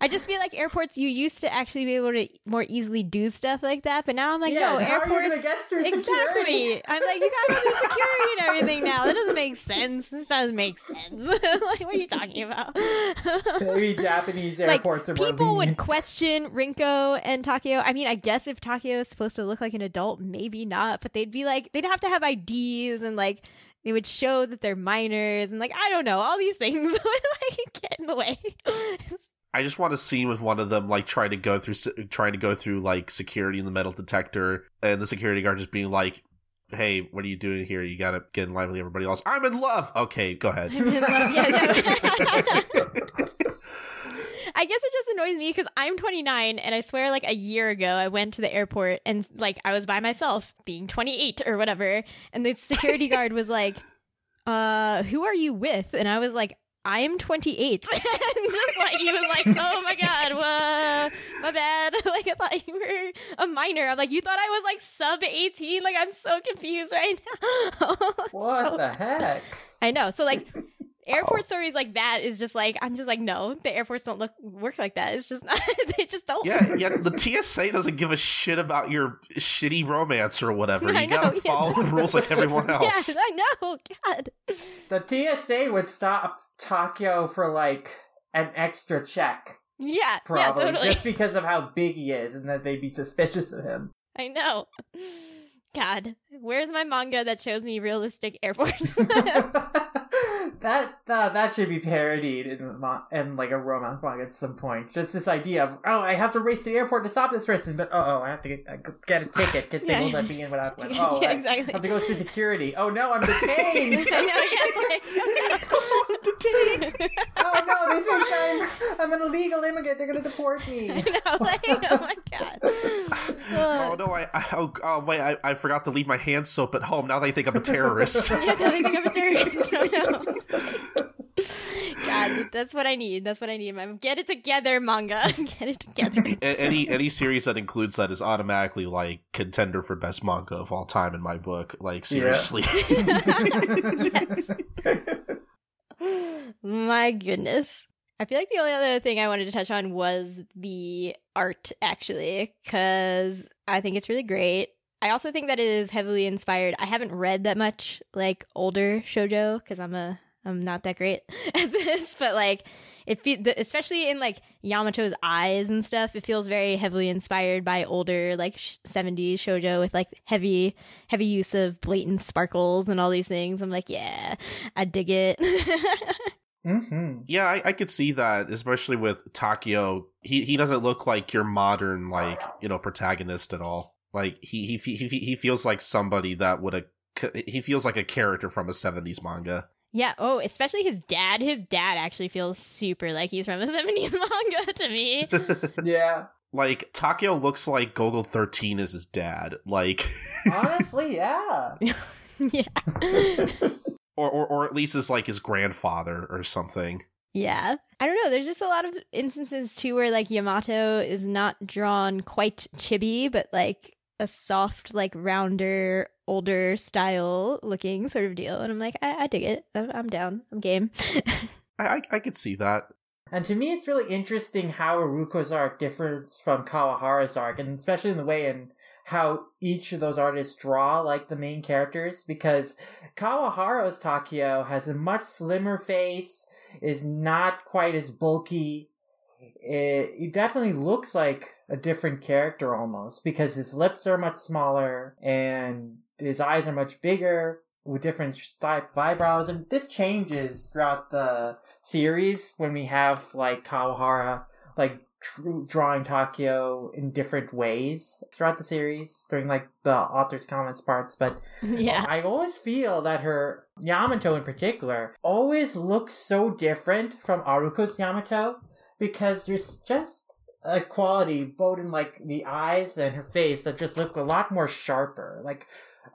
Speaker 4: I just feel like airports you used to actually be able to more easily do stuff like that, but now I'm like,
Speaker 2: yeah,
Speaker 4: no,
Speaker 2: and how are you
Speaker 4: airports
Speaker 2: through security?
Speaker 4: Exactly. I'm like, you gotta do security and everything now. That doesn't make sense. This doesn't make sense. *laughs* like, what are you talking about? *laughs*
Speaker 2: Maybe Japanese
Speaker 4: like,
Speaker 2: airports are
Speaker 4: people would question Rinko and Takeo. I mean, I guess if Takeo is supposed to look like an adult, maybe not, but they'd be like, they'd have to have IDs and like, they would show that they're minors and like, I don't know, all these things *laughs* would like get in the way.
Speaker 1: I just want a scene with one of them like trying to go through trying to go through like security in the metal detector, and the security guard just being like, "Hey, what are you doing here? You gotta get in line with everybody else." I'm in love. Okay, go ahead. *laughs*
Speaker 4: I guess it just annoys me because I'm 29 and I swear like a year ago I went to the airport and like I was by myself being 28 or whatever and the security *laughs* guard was like uh who are you with and I was like I am 28 *laughs* and just like he was like oh my god wha- my bad. *laughs* Like I thought you were a minor. I'm like you thought I was like sub 18 like I'm so confused right *laughs* now.
Speaker 2: What
Speaker 4: So-
Speaker 2: the heck?
Speaker 4: I know. So like airport stories like that is just like I'm just like no, the airports don't look work like that. It's just *laughs* not, they just don't.
Speaker 1: yeah, yeah. The TSA doesn't give a shit about your shitty romance or whatever. *laughs*
Speaker 4: I
Speaker 1: You
Speaker 4: know,
Speaker 1: gotta
Speaker 4: yeah.
Speaker 1: follow the rules like everyone *laughs* else.
Speaker 4: Yeah, I know. God.
Speaker 2: The TSA would stop Takeo for like an extra check.
Speaker 4: Yeah.
Speaker 2: Probably
Speaker 4: Yeah. Totally.
Speaker 2: just because of how big he is, and that they'd be suspicious of him.
Speaker 4: I know. God, where's my manga that shows me realistic airports? *laughs*
Speaker 2: that uh, that should be parodied in in like a romance manga at some point. Just this idea of oh, I have to race to the airport to stop this person, but oh, oh I have to get, uh, get a ticket because they
Speaker 4: Yeah.
Speaker 2: won't let me in without *laughs* one. Oh,
Speaker 4: Yeah,
Speaker 2: I have to go through security. Oh no, I'm *laughs* detained.
Speaker 4: I know. Yeah. Like,
Speaker 2: oh no, they think I'm I'm an illegal immigrant. They're gonna deport me.
Speaker 4: I know. Like, oh my god.
Speaker 1: Oh no! I, I oh, oh wait! I, I forgot to leave my hand soap at home. Now they think I'm a terrorist.
Speaker 4: Yeah, now they think I'm a terrorist. Oh, no. God, That's what I need. That's what I need. My get it together, manga. *laughs* get it together.
Speaker 1: A- any any series that includes that is automatically like contender for best manga of all time in my book. Like
Speaker 2: Yeah.
Speaker 1: seriously. *laughs* *laughs*
Speaker 4: My goodness. I feel like the only other thing I wanted to touch on was the art, actually, because I think it's really great. I also think that it is heavily inspired. I haven't read that much like older shojo because I'm a I'm not that great *laughs* at this, but like it fe- the, especially in like Yamato's eyes and stuff, it feels very heavily inspired by older like sh- 70s shojo with like heavy heavy use of blatant sparkles and all these things. I'm like, yeah, I dig it. *laughs*
Speaker 2: mm-hmm.
Speaker 1: Yeah, I, I could see that, especially with Takeo. He he doesn't look like your modern like you know protagonist at all. Like he he he he, he feels like somebody that would have. He feels like a character from a '70s manga.
Speaker 4: Yeah. Oh, especially his dad. His dad actually feels super like he's from a 70s *laughs* manga to me. *laughs*
Speaker 2: Yeah.
Speaker 1: like Takeo looks like Golgo 13 is his dad. Like, *laughs*
Speaker 2: Honestly, yeah.
Speaker 4: yeah.
Speaker 1: or, or or at least is like his grandfather or something.
Speaker 4: Yeah. I don't know. There's just a lot of instances too where like Yamato is not drawn quite chibi, but like a soft, like rounder, older style looking sort of deal. And I'm like, I, I dig it. I'm, I'm down. I'm game. *laughs*
Speaker 1: I, I I could see that.
Speaker 2: And to me, it's really interesting how Aruko's arc differs from Kawahara's arc, and especially in the way in how each of those artists draw like the main characters, because Kawahara's Takeo has a much slimmer face, is not quite as bulky. It, it definitely looks like a different character almost, because his lips are much smaller and his eyes are much bigger with different type of eyebrows, and this changes throughout the series when we have like Kawahara like tr- drawing Takeo in different ways throughout the series during like the author's comments parts. But *laughs*
Speaker 4: yeah.
Speaker 2: I always feel that her Yamato in particular always looks so different from Aruko's Yamato because there's just a quality both in like the eyes and her face that just look a lot more sharper like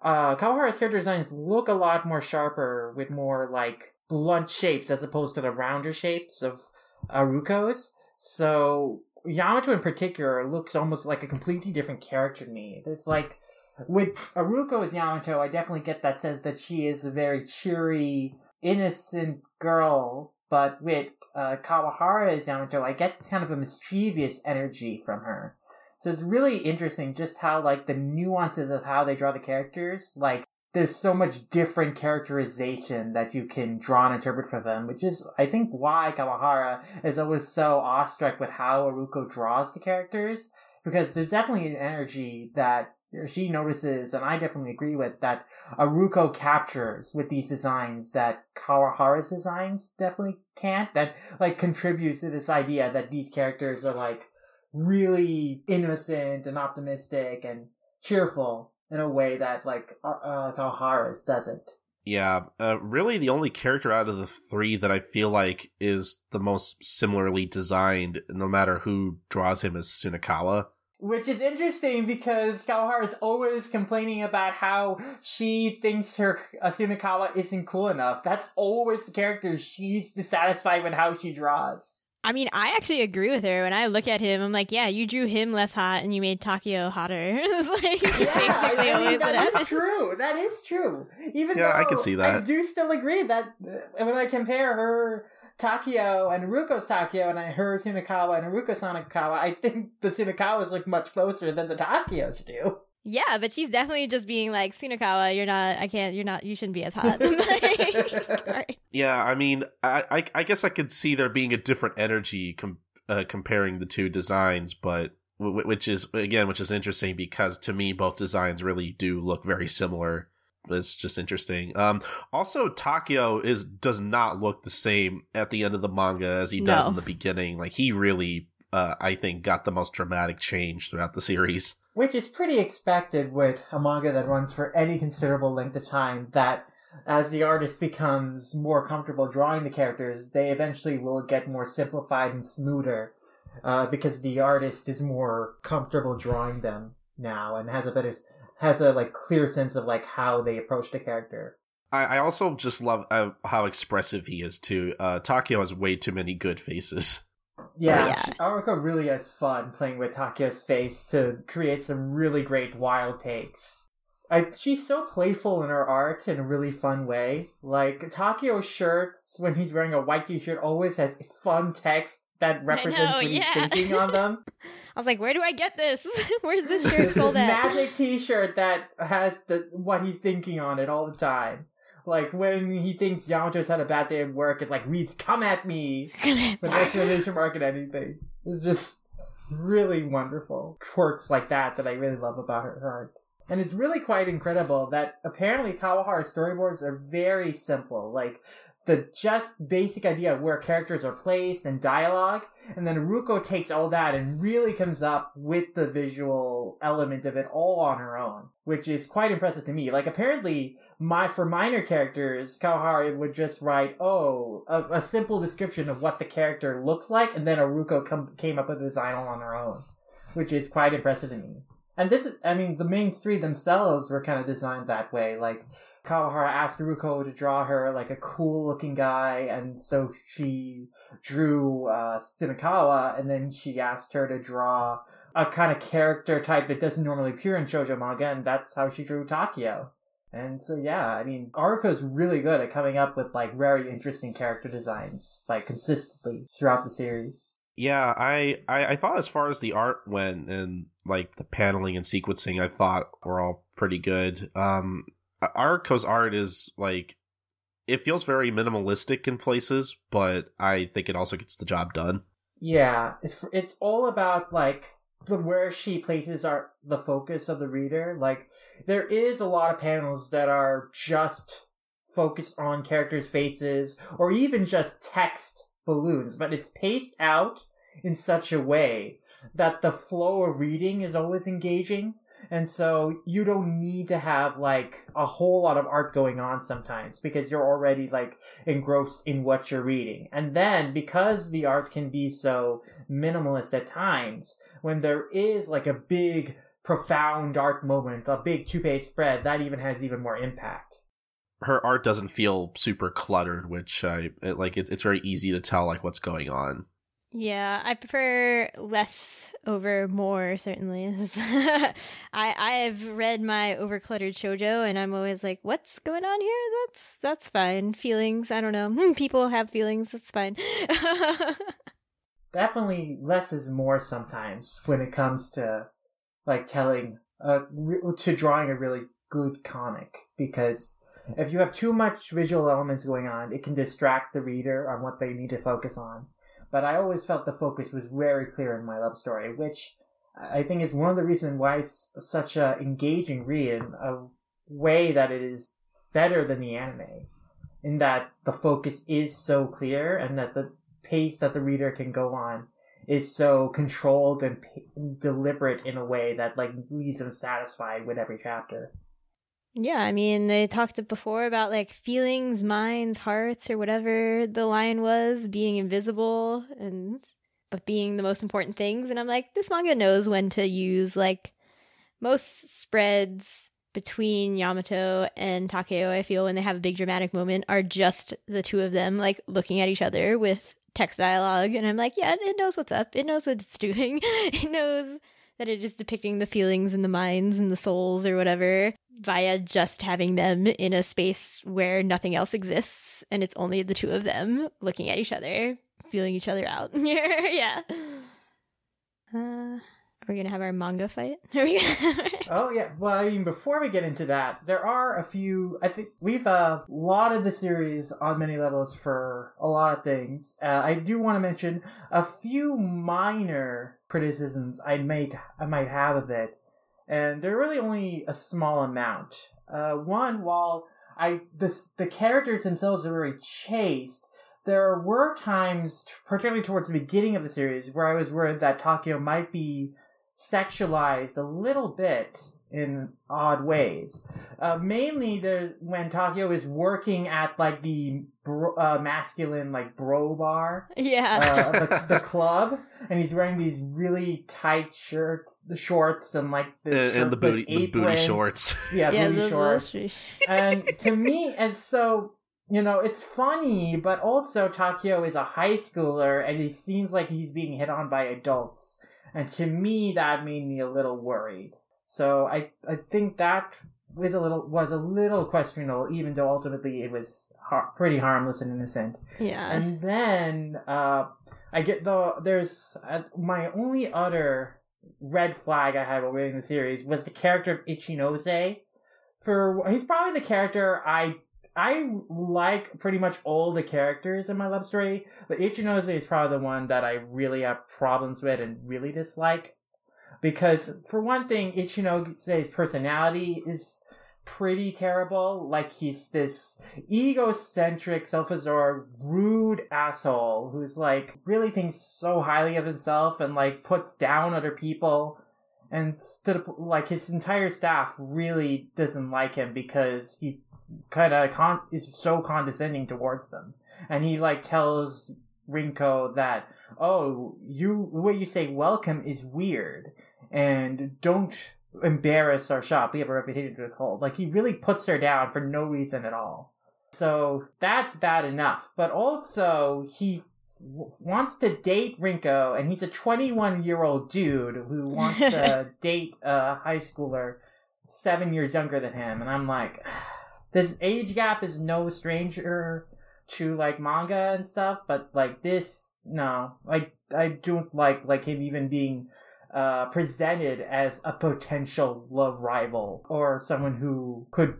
Speaker 2: uh Kawahara's character designs look a lot more sharper with more like blunt shapes as opposed to the rounder shapes of Aruko's. So Yamato in particular looks almost like a completely different character to me. It's like with Aruko's Yamato, I definitely get that sense that she is a very cheery, innocent girl, but with uh, Kawahara's Yamato, I get kind of a mischievous energy from her. So it's really interesting just how like the nuances of how they draw the characters, like there's so much different characterization that you can draw and interpret for them, which is I think why Kawahara is always so awestruck with how Aruko draws the characters. Because there's definitely an energy that she notices, and I definitely agree with, that Aruko captures with these designs that Kawahara's designs definitely can't. That like contributes to this idea that these characters are like really innocent and optimistic and cheerful in a way that like uh, uh, Kawahara's doesn't.
Speaker 1: Yeah, uh, really the only character out of the three that I feel like is the most similarly designed, no matter who draws him, is Sunakawa.
Speaker 2: Which is interesting because Kawahara is always complaining about how she thinks her Asunakawa isn't cool enough. That's always the character she's dissatisfied with how she draws.
Speaker 4: I mean, I actually agree with her. When I look at him, I'm like, yeah, you drew him less hot and you made Takeo hotter. *laughs* it's like
Speaker 2: Yeah,
Speaker 4: basically
Speaker 2: I mean,
Speaker 4: always
Speaker 2: that is
Speaker 4: happens.
Speaker 2: true. That is true. Even
Speaker 1: Yeah,
Speaker 2: though
Speaker 1: I can see that.
Speaker 2: I do still agree that uh, when I compare her Takeo and Ruko's Takeo and I her Sunakawa and Ruko's Sunakawa, I think the Sunakawas look much closer than the Takeos do.
Speaker 4: Yeah, but she's definitely just being like, Sunakawa, you're not, I can't, you're not, you shouldn't be as hot. *laughs* Like.
Speaker 1: Yeah, I mean, I, I, I guess I could see there being a different energy com- uh, comparing the two designs, but w- w- which is again, which is interesting because to me, both designs really do look very similar. It's just interesting. Um, also, Takeo is does not look the same at the end of the manga as he does
Speaker 4: No.
Speaker 1: in the beginning. Like he really, uh, I think, got the most dramatic change throughout the series.
Speaker 2: Which is pretty expected with a manga that runs for any considerable length of time, that as the artist becomes more comfortable drawing the characters, they eventually will get more simplified and smoother, uh, because the artist is more comfortable drawing them now and has a better, has a like clear sense of like how they approach the character.
Speaker 1: I, I also just love uh, how expressive he is too. Uh, Takeo has way too many good faces.
Speaker 2: Yeah,
Speaker 4: yeah.
Speaker 2: she- Aruko really has fun playing with Takeo's face to create some really great wild takes. I, she's so playful in her art in a really fun way. Like Takeo's shirts, when he's wearing a white t-shirt, always has fun text that represents
Speaker 4: know,
Speaker 2: what he's
Speaker 4: yeah.
Speaker 2: thinking on them. *laughs*
Speaker 4: I was like, where do I get this? *laughs* Where's this shirt sold
Speaker 2: this
Speaker 4: at?
Speaker 2: magic T-shirt that has the what he's thinking on it all the time. Like when he thinks Yamato's had a bad day at work, it like reads "Come at me" with an exclamation mark and anything. It's just really wonderful quirks like that that I really love about her art. And it's really quite incredible that apparently Kawahara's storyboards are very simple. Like the just basic idea of where characters are placed and dialogue, and then Ruko takes all that and really comes up with the visual element of it all on her own, which is quite impressive to me. Like apparently, my for minor characters, Kawahara would just write, "Oh, a, a simple description of what the character looks like," and then Aruko come, came up with a design all on her own, which is quite impressive to me. And this is, I mean, the main three themselves were kind of designed that way. Like, Kawahara asked Ruko to draw her like a cool looking guy, and so she drew uh, and then she asked her to draw a kind of character type that doesn't normally appear in shoujo manga, and that's how she drew Takeo. And so yeah, I mean, Aruko's really good at coming up with like very interesting character designs, like consistently throughout the series.
Speaker 1: Yeah, I, I I thought as far as the art went and like the paneling and sequencing, I thought were all pretty good. Um, Aruko's art is like it feels very minimalistic in places, but I think it also gets the job done.
Speaker 2: Yeah, it's it's all about like the where she places our the focus of the reader. Like there is a lot of panels that are just focused on characters' faces or even just text balloons, but it's paced out in such a way that the flow of reading is always engaging. And so you don't need to have like a whole lot of art going on sometimes because you're already like engrossed in what you're reading. And then because the art can be so minimalist at times, when there is like a big profound art moment, a big two page spread, that even has even more impact.
Speaker 1: Her art doesn't feel super cluttered, which I like. It's it's very easy to tell like what's going on.
Speaker 4: Yeah, I prefer less over more. Certainly, *laughs* I I've read my overcluttered shojo, and I'm always like, "What's going on here?" That's that's fine. Feelings, I don't know. *laughs* People have feelings. That's fine. *laughs*
Speaker 2: Definitely less is more sometimes when it comes to like telling uh to drawing a really good comic because if you have too much visual elements going on, it can distract the reader on what they need to focus on. But I always felt the focus was very clear in my love story, which I think is one of the reasons why it's such a engaging read in a way that it is better than the anime. In that the focus is so clear and that the pace that the reader can go on is so controlled and p- deliberate in a way that like leaves them satisfied with every chapter.
Speaker 4: Yeah, I mean, they talked before about like feelings, minds, hearts, or whatever the line was being invisible and but being the most important things. And I'm like, this manga knows when to use like most spreads between Yamato and Takeo, I feel when they have a big dramatic moment are just the two of them like looking at each other with text dialogue and I'm like, yeah, it knows what's up. It knows what it's *laughs* doing. it knows that it is depicting the feelings and the minds and the souls or whatever via just having them in a space where nothing else exists and it's only the two of them looking at each other, feeling each other out. *laughs* yeah. Uh, are we gonna have our manga fight? *laughs*
Speaker 2: Oh yeah. Well, I mean, before we get into that, there are a few. I think we've uh, lauded the series on many levels for a lot of things. Uh, I do want to mention a few minor criticisms I might I might have of it, and they're really only a small amount. Uh, one, while I the characters themselves are very chaste. There were times, particularly towards the beginning of the series, where I was worried that Takeo might be sexualized a little bit in odd ways. Uh, mainly, there when Takeo is working at like the bro, uh, masculine like bro bar,
Speaker 4: Yeah.
Speaker 2: uh, the, the *laughs* club, and he's wearing these really tight shirts, the shorts, and like the
Speaker 1: and, and the
Speaker 2: shirtless
Speaker 1: booty the booty shorts.
Speaker 2: Yeah,
Speaker 4: yeah,
Speaker 2: booty shorts and *laughs* to me it's so you know it's funny but also takeo is a high schooler and he seems like he's being hit on by adults and to me that made me a little worried so i i think that was a little was a little questionable even though ultimately it was har- pretty harmless and innocent
Speaker 4: Yeah.
Speaker 2: and then uh, I get the there's uh, my only other red flag I had while reading the series was the character of Ichinose. For he's probably the character I I like pretty much all the characters in my love story, but Ichinose is probably the one that I really have problems with and really dislike. Because for one thing, Ichinose's personality is pretty terrible. Like he's this egocentric, self-absorbed, rude asshole who's like really thinks so highly of himself and like puts down other people. And like his entire staff really doesn't like him because he kind of con- is so condescending towards them. And he like tells Rinko that, oh, you the way you say welcome is weird, and don't embarrass our shop. We have a reputation to uphold. Like he really puts her down for no reason at all. So that's bad enough. But also he w- wants to date Rinko, and he's a 21 year old dude who wants to *laughs* date a high schooler seven years younger than him. And I'm like, *sighs* this age gap is no stranger to like manga and stuff, but like this, no, I I don't like like him even being uh, presented as a potential love rival or someone who could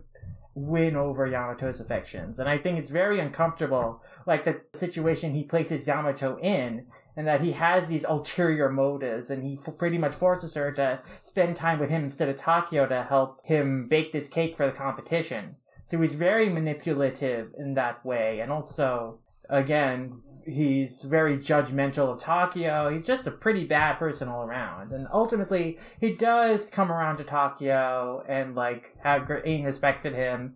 Speaker 2: win over Yamato's affections. And I think it's very uncomfortable, like the situation he places Yamato in, and that he has these ulterior motives, and he f- pretty much forces her to spend time with him instead of Takeo to help him bake this cake for the competition. So he's very manipulative in that way, and also, again, he's very judgmental of Takeo. He's just a pretty bad person all around. And ultimately, he does come around to Takeo and, like, have gr- gain respect for him.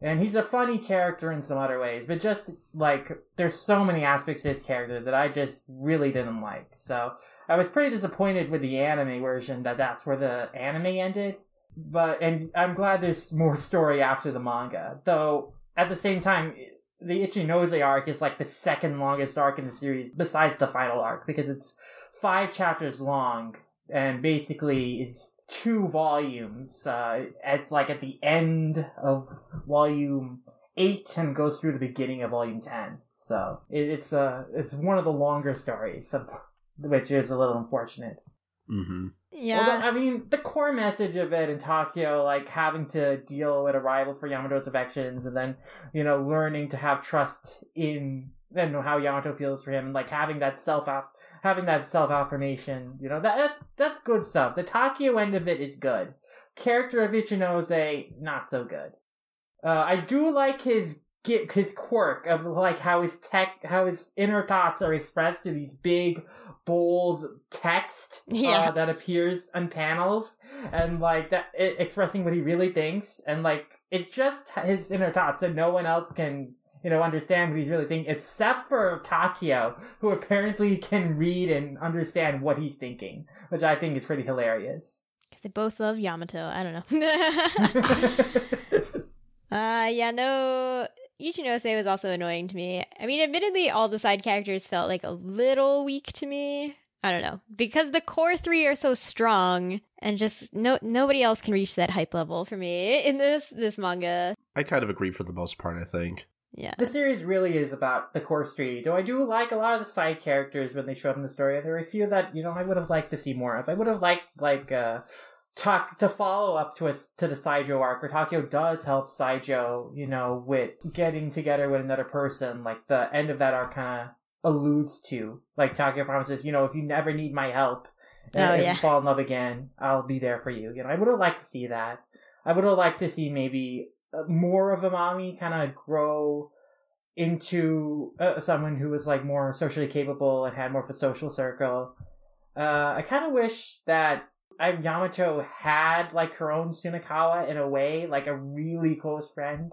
Speaker 2: And he's a funny character in some other ways, but just, like, there's so many aspects to his character that I just really didn't like. So, I was pretty disappointed with the anime version that that's where the anime ended. But, and I'm glad there's more story after the manga. Though, at the same time, the Ichinose arc is like the second longest arc in the series besides the final arc because it's five chapters long and basically is two volumes. Uh, it's like at the end of volume eight and goes through the beginning of volume ten. So it, it's uh it's one of the longer stories, which is a little unfortunate.
Speaker 1: Mm-hmm.
Speaker 4: Yeah.
Speaker 2: Although, I mean, the core message of it in Tokyo, like having to deal with a rival for Yamato's affections, and then you know learning to have trust in and how Yamato feels for him, and like having that self having that self affirmation, you know that that's that's good stuff. The Takeo end of it is good. Character of Ichinose not so good. Uh, I do like his his quirk of like how his tech how his inner thoughts are expressed to these big bold text uh,
Speaker 4: Yeah. *laughs*
Speaker 2: that appears on panels and like that it, expressing what he really thinks and like it's just his inner thoughts and no one else can you know understand what he's really thinking except for Takeo who apparently can read and understand what he's thinking which I think is pretty hilarious
Speaker 4: Because they both love Yamato. I don't know. *laughs* *laughs* uh, yeah, no. Ichinose was also annoying to me. I mean, admittedly, all the side characters felt like a little weak to me. I don't know because the core three are so strong, and just no nobody else can reach that hype level for me in this this manga.
Speaker 1: I kind of agree for the most part. I think.
Speaker 4: Yeah,
Speaker 2: The series really is about the core three. though I do like a lot of the side characters when they show up in the story. There are a few that, you know, I would have liked to see more of. I would have liked, like, uh, talk to follow up to us to the Saijo arc, where Takeo does help Saijo, you know, with getting together with another person. Like the end of that arc kind of alludes to, like Takeo promises, you know, if you never need my help, and
Speaker 4: Oh,
Speaker 2: if
Speaker 4: yeah.
Speaker 2: you fall in love again, I'll be there for you. You know, I would have liked to see that. I would have liked to see maybe uh, more of a mommy kind of grow into uh, someone who was like more socially capable and had more of a social circle. Uh, I kind of wish that Yamato had like her own Sunakawa in a way, like a really close friend.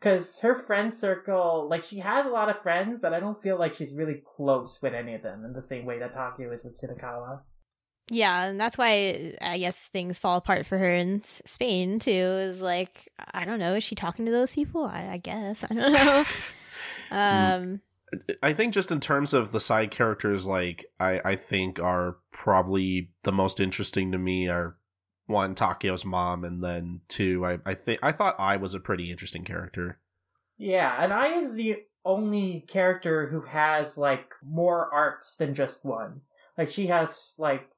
Speaker 2: Because her friend circle, like she has a lot of friends, but I don't feel like she's really close with any of them in the same way that Takeo is with Sunakawa.
Speaker 4: Yeah, and that's why I guess things fall apart for her in S- Spain too. Is like I don't know, is she talking to those people? I, I guess I don't know. *laughs* um,
Speaker 1: I think just in terms of the side characters, like I, I think are probably the most interesting to me are one Takeo's mom, and then two. I, I think I thought Ai was a pretty interesting character.
Speaker 2: Yeah, and I is the only character who has like more arcs than just one. Like she has like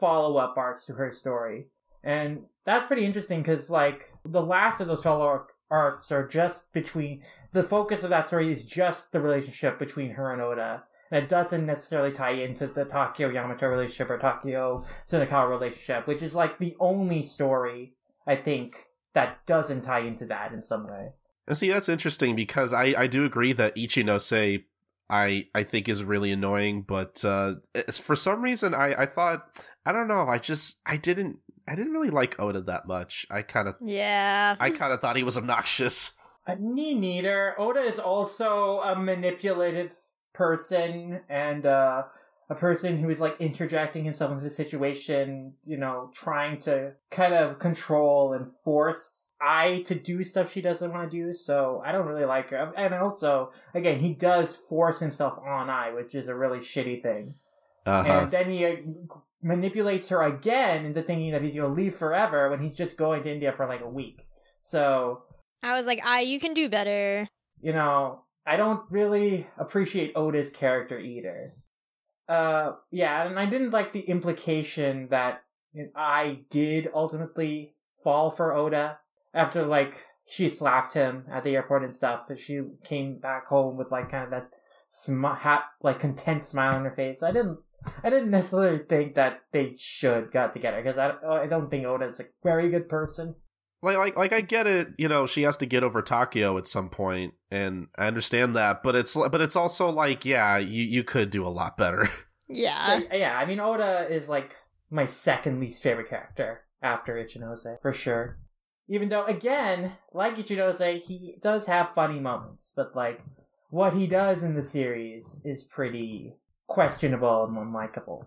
Speaker 2: follow up arcs to her story, and that's pretty interesting because like the last of those follow up arcs are just between the focus of that story is just the relationship between her and Oda. And it doesn't necessarily tie into the Takeo Yamato relationship or Takeo Sunakawa relationship, which is like the only story I think that doesn't tie into that in some way.
Speaker 1: And see, that's interesting because I, I do agree that Ichinose I I think is really annoying, but uh, for some reason I I thought I don't know I just I didn't I didn't really like Oda that much. I kind of
Speaker 4: yeah,
Speaker 1: I kind of thought he was obnoxious.
Speaker 2: Uh, me neither. Oda is also a manipulative person and uh, a person who is like interjecting himself into the situation, you know, trying to kind of control and force Ai to do stuff she doesn't want to do. So I don't really like her. And also, again, he does force himself on Ai, which is a really shitty thing.
Speaker 1: Uh huh.
Speaker 2: And then he uh, manipulates her again into thinking that he's going to leave forever when he's just going to India for like a week. So
Speaker 4: I was like, I you can do better.
Speaker 2: you know, I don't really appreciate Oda's character either. Uh, yeah, and I didn't like the implication that Ai did ultimately fall for Oda after like she slapped him at the airport and stuff. She came back home with like kind of that smi- ha- like content smile on her face. I didn't. I didn't necessarily think that they should got together because I, I don't think Oda's a very good person.
Speaker 1: Like like like I get it, you know, she has to get over Takeo at some point, and I understand that, but it's but it's also like, yeah, you you could do a lot better. *laughs*
Speaker 4: Yeah,
Speaker 2: So, yeah, I mean, Oda is like my second least favorite character after Ichinose, for sure. Even though, again, like Ichinose, he does have funny moments, but like, what he does in the series is pretty questionable and unlikable.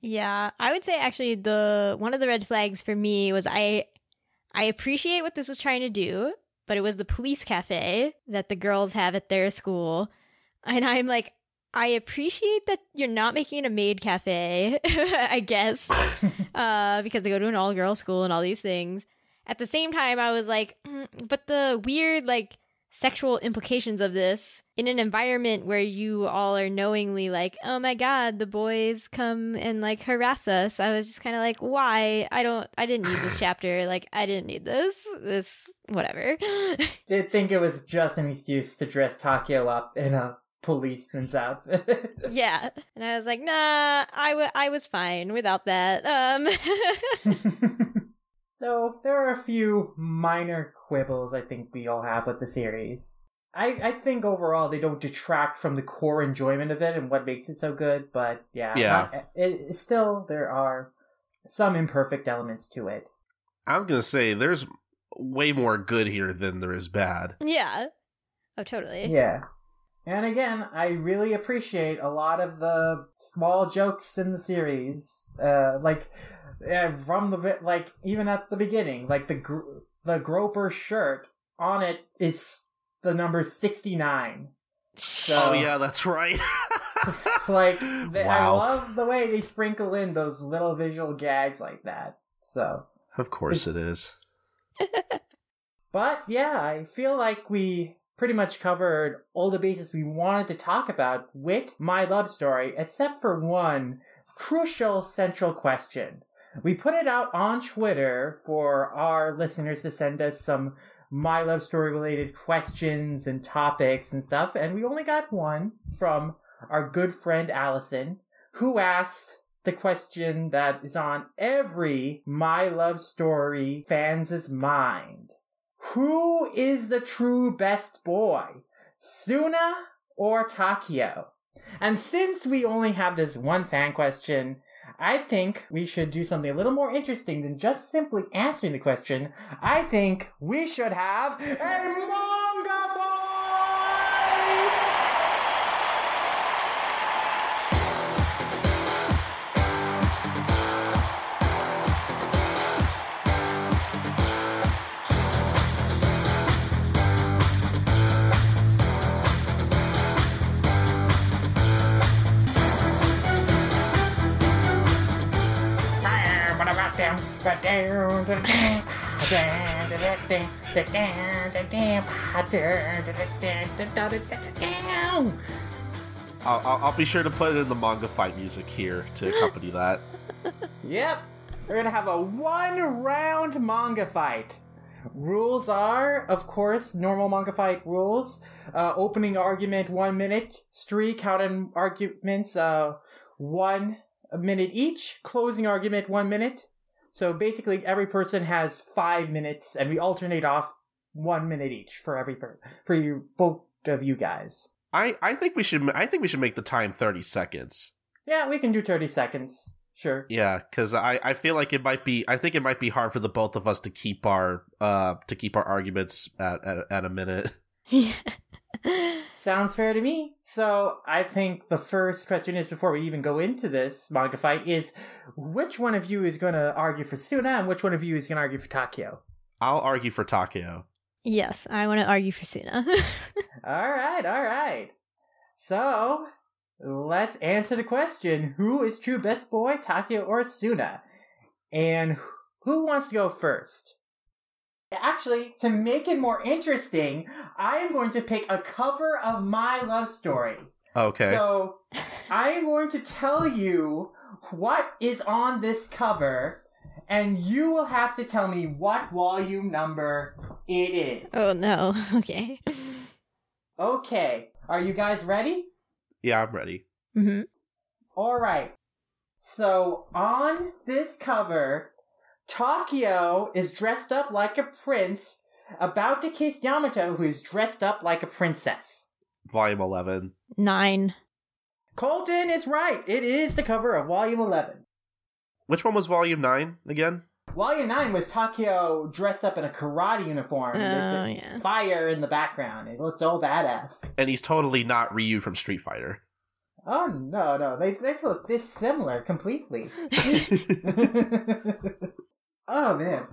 Speaker 4: Yeah, I would say actually the one of the red flags for me was I I appreciate what this was trying to do, but it was the police cafe that the girls have at their school. And I'm like I appreciate that you're not making it a maid cafe, *laughs* I guess, *laughs* uh, because they go to an all girl school and all these things. At the same time, I was like, mm, but the weird, like, sexual implications of this in an environment where you all are knowingly like, oh my god, the boys come and like harass us. I was just kind of like, why? I don't, I didn't need this *laughs* chapter. Like, I didn't need this. This, whatever. *laughs*
Speaker 2: Did think it was just an excuse to dress Takeo up in a policeman's outfit. *laughs*
Speaker 4: yeah. And I was like, nah, I, w- I was fine without that. Um,
Speaker 2: so there are a few minor quibbles I think we all have with the series. I, I think overall they don't detract from the core enjoyment of it and what makes it so good, but yeah,
Speaker 1: Yeah.
Speaker 2: not- it, it- still there are some imperfect elements to it.
Speaker 1: I was gonna say there's way more good here than there is bad.
Speaker 4: yeah. Oh, totally.
Speaker 2: Yeah. And again, I really appreciate a lot of the small jokes in the series. Uh, like, uh, from the, like, even at the beginning, like the, gr- the Groper shirt, on it is the number 69. So-
Speaker 1: oh yeah, that's right. *laughs*
Speaker 2: like, they, I love the way they sprinkle in those little visual gags like that. So,
Speaker 1: of course it is. *laughs*
Speaker 2: But yeah, I feel like we pretty much covered all the bases we wanted to talk about with my love story, except for one crucial central question. We put it out on Twitter for our listeners to send us some my love story related questions and topics and stuff, and we only got one from our good friend Allison, who asked the question that is on every My Love Story fan's mind. Who is the true best boy? Suna or Takeo? And since we only have this one fan question, I think we should do something a little more interesting than just simply answering the question. I think we should have a
Speaker 1: I'll, I'll, be sure to put in the manga fight music here to accompany that. *laughs*
Speaker 2: Yep, we're gonna have a one round manga fight. Rules are, of course, normal manga fight rules. Uh, opening argument one minute, streak counting arguments uh, one minute each, closing argument one minute. So basically, every person has five minutes, and we alternate off one minute each for every per- for you both of you guys.
Speaker 1: I, I think we should I think we should make the time thirty seconds.
Speaker 2: Yeah, we can do thirty seconds. Sure.
Speaker 1: Yeah, because I, I feel like it might be I think it might be hard for the both of us to keep our uh to keep our arguments at at, at a minute.
Speaker 4: Yeah. *laughs* *laughs*
Speaker 2: Sounds fair to me. So I think the first question is before we even go into this manga fight is which one of you is going to argue for Suna and which one of you is going to argue for Takeo?
Speaker 1: I'll argue for Takeo.
Speaker 4: yes, I want to argue for Suna. *laughs*
Speaker 2: All right, all right. So let's answer the question: Who is true best boy, Takeo or Suna? And who wants to go first? Actually, to make it more interesting, I am going to pick a cover of my love story.
Speaker 1: Okay.
Speaker 2: So I am going to tell you what is on this cover, and you will have to tell me what volume number it is.
Speaker 4: oh no. *laughs* Okay.
Speaker 2: Okay, are you guys ready?
Speaker 1: yeah, I'm ready.
Speaker 4: hmm
Speaker 2: All right. So on this cover, Takeo is dressed up like a prince, about to kiss Yamato, who is dressed up like a princess.
Speaker 1: Volume eleven.
Speaker 4: Nine.
Speaker 2: Colton is right. It is the cover of Volume 11.
Speaker 1: Which one was volume nine again?
Speaker 2: Volume 9 was Takeo dressed up in a karate uniform.
Speaker 4: Oh,
Speaker 2: There's
Speaker 4: yeah.
Speaker 2: fire in the background. It looks all badass.
Speaker 1: And he's totally not Ryu from Street Fighter.
Speaker 2: Oh, no, no. They, they look this similar completely. *laughs* *laughs* *laughs* oh, man.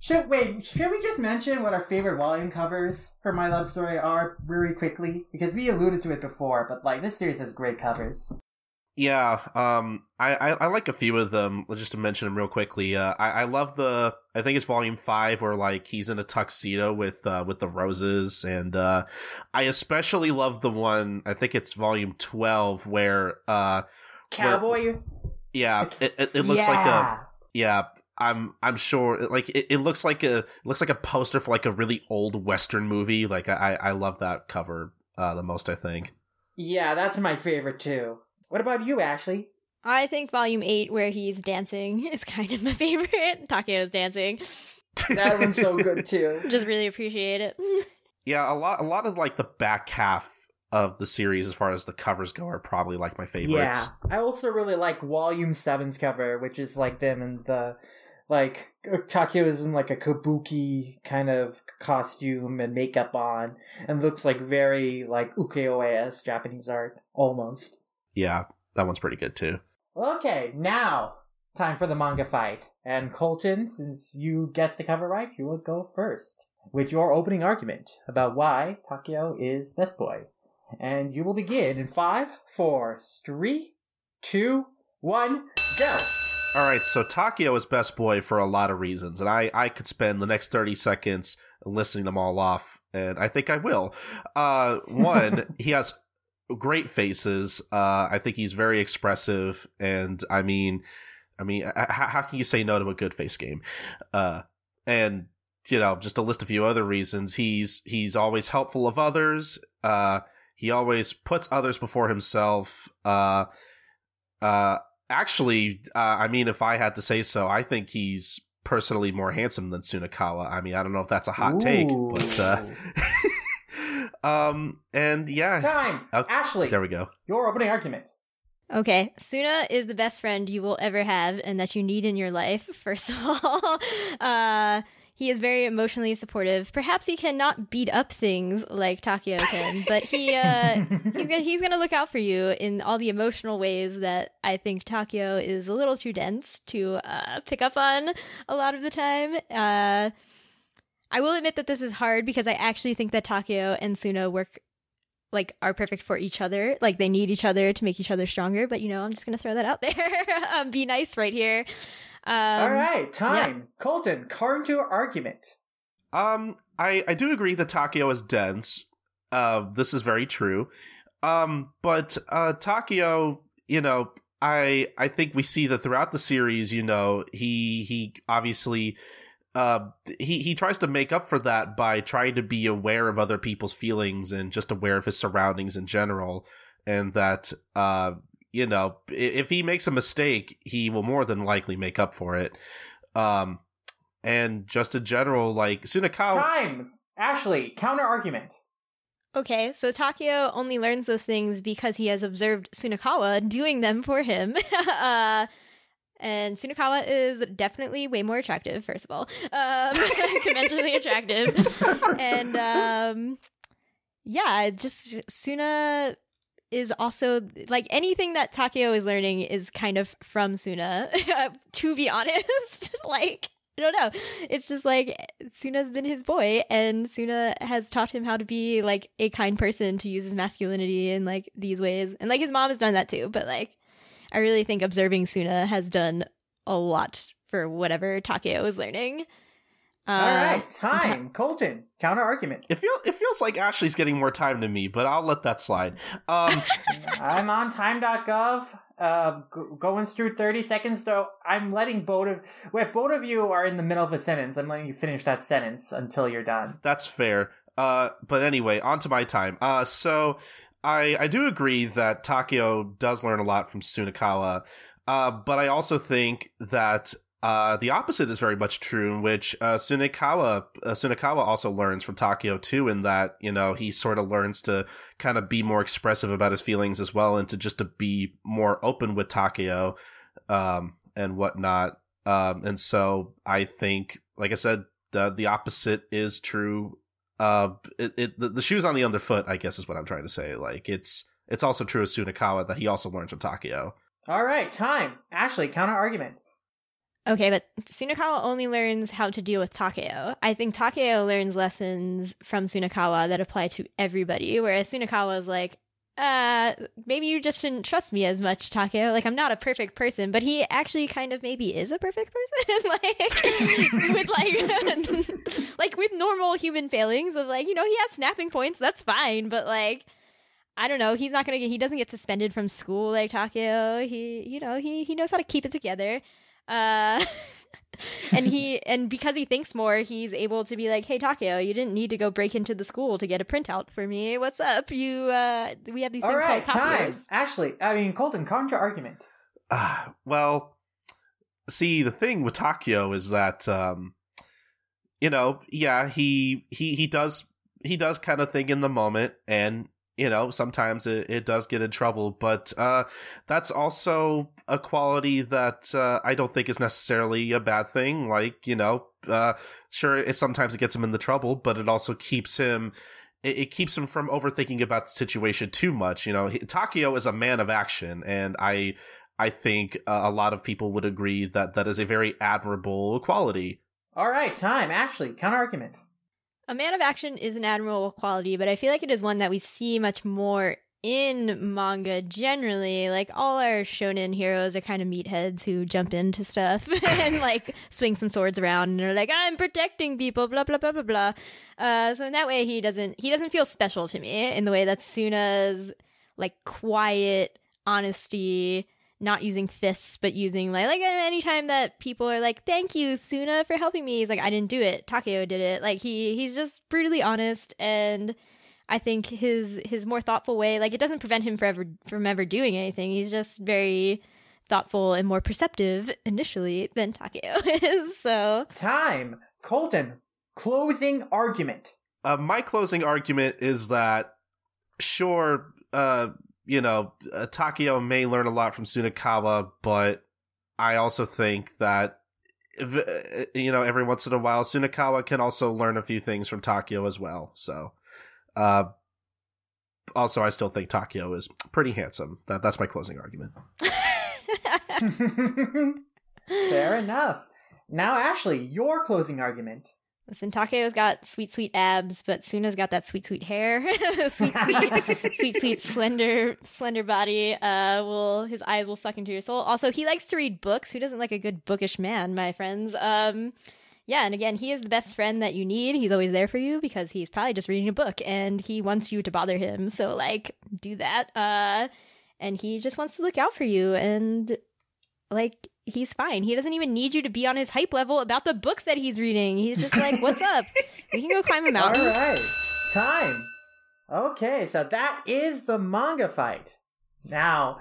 Speaker 2: Should, wait, should we just mention what our favorite volume covers for My Love Story are really quickly? Because we alluded to it before, but, like, this series has great covers.
Speaker 1: Yeah, um, I, I, I like a few of them. Just to mention them real quickly. Uh, I, I love the. I think it's volume five where like he's in a tuxedo with uh, with the roses, and uh, I especially love the one. I think it's volume twelve where uh,
Speaker 2: Cowboy?
Speaker 1: yeah, it, it, it looks like a
Speaker 2: Yeah.
Speaker 1: Yeah. I'm I'm sure like it, it looks like a it looks like a poster for like a really old western movie. Like I I love that cover uh, the most. I think.
Speaker 2: Yeah, that's my favorite too. What about you, Ashley?
Speaker 4: I think volume eight, where he's dancing, *laughs* is kind of my *laughs* favorite. Takeo's dancing.
Speaker 2: That one's so good *laughs* too.
Speaker 4: Just really appreciate it.
Speaker 1: Yeah, a lot a lot of like the back half of the series as far as the covers go are probably like my favorites.
Speaker 2: Yeah, I also really like Volume 7's cover, which is like them and the like Takeo is in like a kabuki kind of costume and makeup on, and looks like very like ukiyo-e Japanese art almost.
Speaker 1: Yeah, that one's pretty good too.
Speaker 2: Okay, now time for the manga fight. And Colton, since you guessed the cover right, you will go first with your opening argument about why Takeo is best boy. And you will begin in five, four, three, two, one, go.
Speaker 1: All right, so Takeo is best boy for a lot of reasons, and I I could spend the next thirty seconds listing them all off, and I think I will. Uh, *laughs* one, he has great faces. Uh, I think he's very expressive, and I mean, I mean, how, how can you say no to a good face game? Uh, and you know, just to list a few other reasons, he's he's always helpful of others. Uh, he always puts others before himself. Uh, uh, actually, uh, I mean, if I had to say so, I think he's personally more handsome than Sunakawa. I mean, I don't know if that's a hot take, but uh, *laughs* um, and yeah,
Speaker 2: Time.
Speaker 1: Oh,
Speaker 2: Ashley,
Speaker 1: there we go.
Speaker 2: your opening argument.
Speaker 4: Okay, Suna is the best friend you will ever have and that you need in your life, *laughs* first of all. *laughs* uh, he is very emotionally supportive. Perhaps he cannot beat up things like Takeo can, but he uh, *laughs* he's gonna he's gonna look out for you in all the emotional ways that I think Takeo is a little too dense to uh, pick up on a lot of the time. Uh, I will admit that this is hard because I actually think that Takeo and Suna work like are perfect for each other. Like they need each other to make each other stronger. But you know, I'm just gonna throw that out there. *laughs* um, be nice right here. Um,
Speaker 2: All right, time. Colton, counter argument.
Speaker 1: Um, I I do agree that Takeo is dense. Uh, this is very true. Um, but uh, Takeo, you know, I I think we see that throughout the series. You know, he he obviously. Uh, he he tries to make up for that by trying to be aware of other people's feelings and just aware of his surroundings in general, and that uh, you know, if he makes a mistake, he will more than likely make up for it. Um, and just in general, like Sunakawa,
Speaker 2: Time. Ashley, counter argument.
Speaker 4: Okay, so Takeo only learns those things because he has observed Sunakawa doing them for him. *laughs* uh, and Sunakawa is definitely way more attractive, first of all. Um, *laughs* conventionally *laughs* attractive. and um, yeah, just Suna is also like anything that Takeo is learning is kind of from Suna, *laughs* to be honest. *laughs* like, I don't know. It's just like Suna's been his boy, and Suna has taught him how to be like a kind person to use his masculinity in like these ways. And like his mom has done that too, but like I really think observing Suna has done a lot for whatever Takeo is learning. Uh,
Speaker 2: All right, time. Colton, counter argument.
Speaker 1: it feels it feels like Ashley's getting more time than me, but I'll let that slide. Um, *laughs*
Speaker 2: I'm on time.gov, uh, g- going through 30 seconds, so I'm letting both of, if both of you are in the middle of a sentence, I'm letting you finish that sentence until you're done.
Speaker 1: That's fair. Uh, but anyway, on to my time. Uh, so I I do agree that Takeo does learn a lot from Sunakawa. Uh, but I also think that uh, the opposite is very much true, in which uh, Sunakawa uh, Sunakawa also learns from Takeo too, in that you know he sort of learns to kind of be more expressive about his feelings as well, and to just to be more open with Takeo um, and whatnot. Um, and so I think, like I said, the the opposite is true uh it, it the, the shoes on the underfoot i guess is what i'm trying to say like it's it's also true of sunakawa that he also learns from Takeo.
Speaker 2: All right, time. Ashley, counter argument.
Speaker 4: Okay, but Sunakawa only learns how to deal with Takeo. I think Takeo learns lessons from Sunakawa that apply to everybody, whereas Sunakawa is like, uh, maybe you just shouldn't trust me as much, Takeo. Like, I'm not a perfect person, but he actually kind of maybe is a perfect person. *laughs* like, with like, *laughs* like with normal human failings of like, you know, he has snapping points, that's fine, but like, I don't know. He's not gonna get. He doesn't get suspended from school like Takeo. He, you know, he he knows how to keep it together. Uh, *laughs* and he and because he thinks more, he's able to be like, "Hey, Takeo, you didn't need to go break into the school to get a printout for me. What's up? You, uh, we have these
Speaker 2: All
Speaker 4: things
Speaker 2: right,
Speaker 4: called
Speaker 2: time.
Speaker 4: copiers."
Speaker 2: Ashley, I mean, Colton, counter argument.
Speaker 1: uh, well see the thing with takeo is that um you know yeah he he he does he does kind of think in the moment and you know sometimes it, it does get in trouble but uh that's also a quality that uh, i don't think is necessarily a bad thing like you know uh sure it sometimes it gets him in the trouble but it also keeps him it, it keeps him from overthinking about the situation too much you know he, takeo is a man of action and i i think uh, a lot of people would agree that that is a very admirable quality
Speaker 2: All right, time. Ashley, counter argument.
Speaker 4: A man of action is an admirable quality, but I feel like it is one that we see much more in manga generally. Like all our shonen heroes are kind of meatheads who jump into stuff *laughs* and like swing some swords around and are like, "I'm protecting people," blah blah blah blah blah. Uh, so in that way, he doesn't he doesn't feel special to me in the way that Suna's like quiet honesty not using fists but using like like anytime that people are like thank you suna for helping me he's like i didn't do it takeo did it like he he's just brutally honest and i think his his more thoughtful way like it doesn't prevent him forever from ever doing anything he's just very thoughtful and more perceptive initially than takeo *laughs* is so
Speaker 2: Time. Colton, closing argument.
Speaker 1: uh, my closing argument is that sure uh you know, uh, Takeo may learn a lot from Sunakawa, but I also think that uh, you know every once in a while Sunakawa can also learn a few things from Takeo as well. So, uh, also I still think Takeo is pretty handsome. That that's my closing argument. *laughs*
Speaker 2: Fair enough. Now, Ashley, your closing argument.
Speaker 4: Listen, Takeo's got sweet, sweet abs, but Suna's got that sweet, sweet hair, *laughs* sweet, sweet, *laughs* sweet, sweet, slender, slender body. Uh, will his eyes will suck into your soul. Also, he likes to read books. Who doesn't like a good bookish man, my friends? Um, yeah, and again, he is the best friend that you need. He's always there for you because he's probably just reading a book and he wants you to bother him. So, like, do that. Uh, and he just wants to look out for you and like he's fine. He doesn't even need you to be on his hype level about the books that he's reading. He's just like, "What's *laughs* up? We can go climb a mountain."
Speaker 2: right, time. Okay, so that is the manga fight. Now,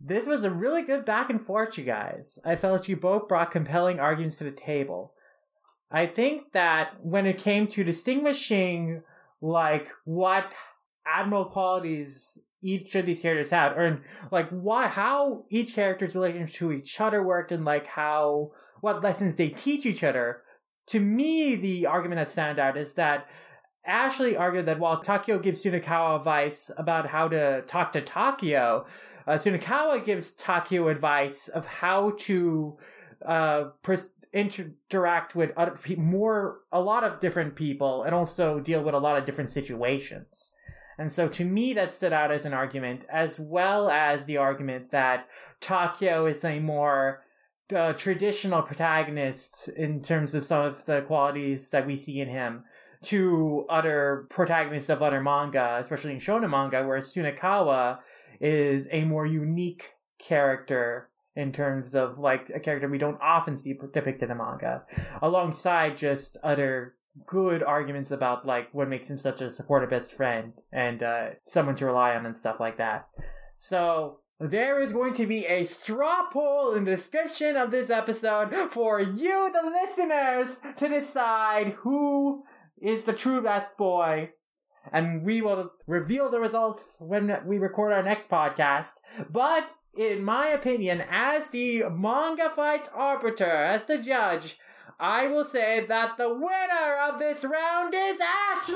Speaker 2: this was a really good back and forth, you guys. I felt you both brought compelling arguments to the table. I think that when it came to distinguishing, like, what admiral qualities each of these characters had, or like why how each character's relationship to each other worked, and like how what lessons they teach each other. To me, the argument that stand out is that Ashley argued that while Takeo gives Sunakawa advice about how to talk to Takeo, uh, Sunakawa gives Takeo advice of how to uh, pres- interact with other pe- more a lot of different people and also deal with a lot of different situations. And so to me, that stood out as an argument, as well as the argument that Takeo is a more uh, traditional protagonist in terms of some of the qualities that we see in him to other protagonists of other manga, especially in shonen manga, whereas Sunakawa is a more unique character in terms of like a character we don't often see depicted in the manga, alongside just other good arguments about like what makes him such a supportive best friend and uh, someone to rely on and stuff like that. So there is going to be a straw poll in the description of this episode for you, the listeners, to decide who is the true best boy. And we will reveal the results when we record our next podcast. But in my opinion, as the manga fights arbiter, as the judge, I will say that the winner of this round is Ashley!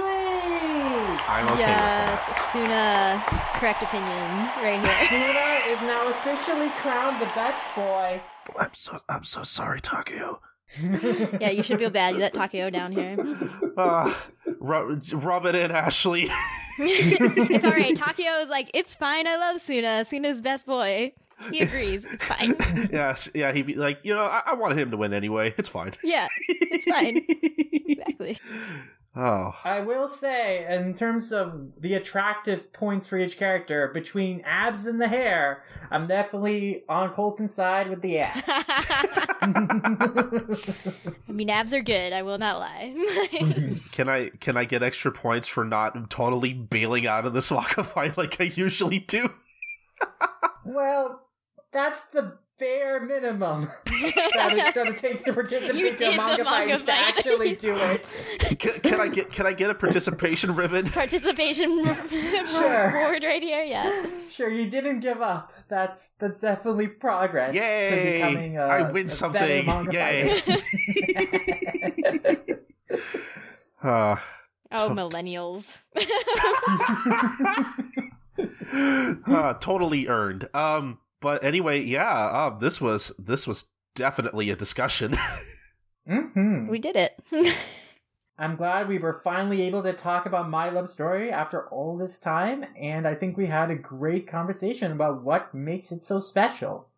Speaker 1: I'm okay
Speaker 4: yes, Suna, correct opinions right here. *laughs*
Speaker 2: Suna is now officially crowned the best boy.
Speaker 1: I'm so I'm so sorry, Takeo. *laughs*
Speaker 4: yeah, you should feel bad. You let Takeo down here.
Speaker 1: Uh, rub, rub it in, Ashley. *laughs*
Speaker 4: it's all right. Takeo is like, it's fine. I love Suna. Suna's best boy. He agrees. It's fine. *laughs*
Speaker 1: yeah, yeah. He'd be like, you know, I, I wanted him to win anyway. It's fine.
Speaker 4: Yeah, it's fine. *laughs* Exactly.
Speaker 1: Oh,
Speaker 2: I will say, in terms of the attractive points for each character, between abs and the hair, I'm definitely on Colton's side with the abs. *laughs*
Speaker 4: I mean, abs are good. I will not lie. *laughs*
Speaker 1: can I can I get extra points for not totally bailing out of this walk of life like I usually do? *laughs*
Speaker 2: well, that's the bare minimum *laughs* *laughs* that, it, that it takes to participate in a manga fight
Speaker 4: manga
Speaker 2: is to actually do it. *laughs*
Speaker 1: Can, can I get can I get a participation ribbon?
Speaker 4: Participation
Speaker 2: Sure.
Speaker 4: reward right here. Yeah.
Speaker 2: Sure, you didn't give up. That's that's definitely progress to
Speaker 1: Yay!
Speaker 2: becoming a,
Speaker 1: I win
Speaker 2: a
Speaker 1: something.
Speaker 2: manga
Speaker 1: Yay! Uh,
Speaker 4: Oh, millennials.
Speaker 1: uh, totally earned. Um, but anyway, yeah. Um, this was this was definitely a discussion. *laughs*
Speaker 2: hmm
Speaker 4: we did it. *laughs*
Speaker 2: I'm glad we were finally able to talk about my love story after all this time, and I think we had a great conversation about what makes it so special.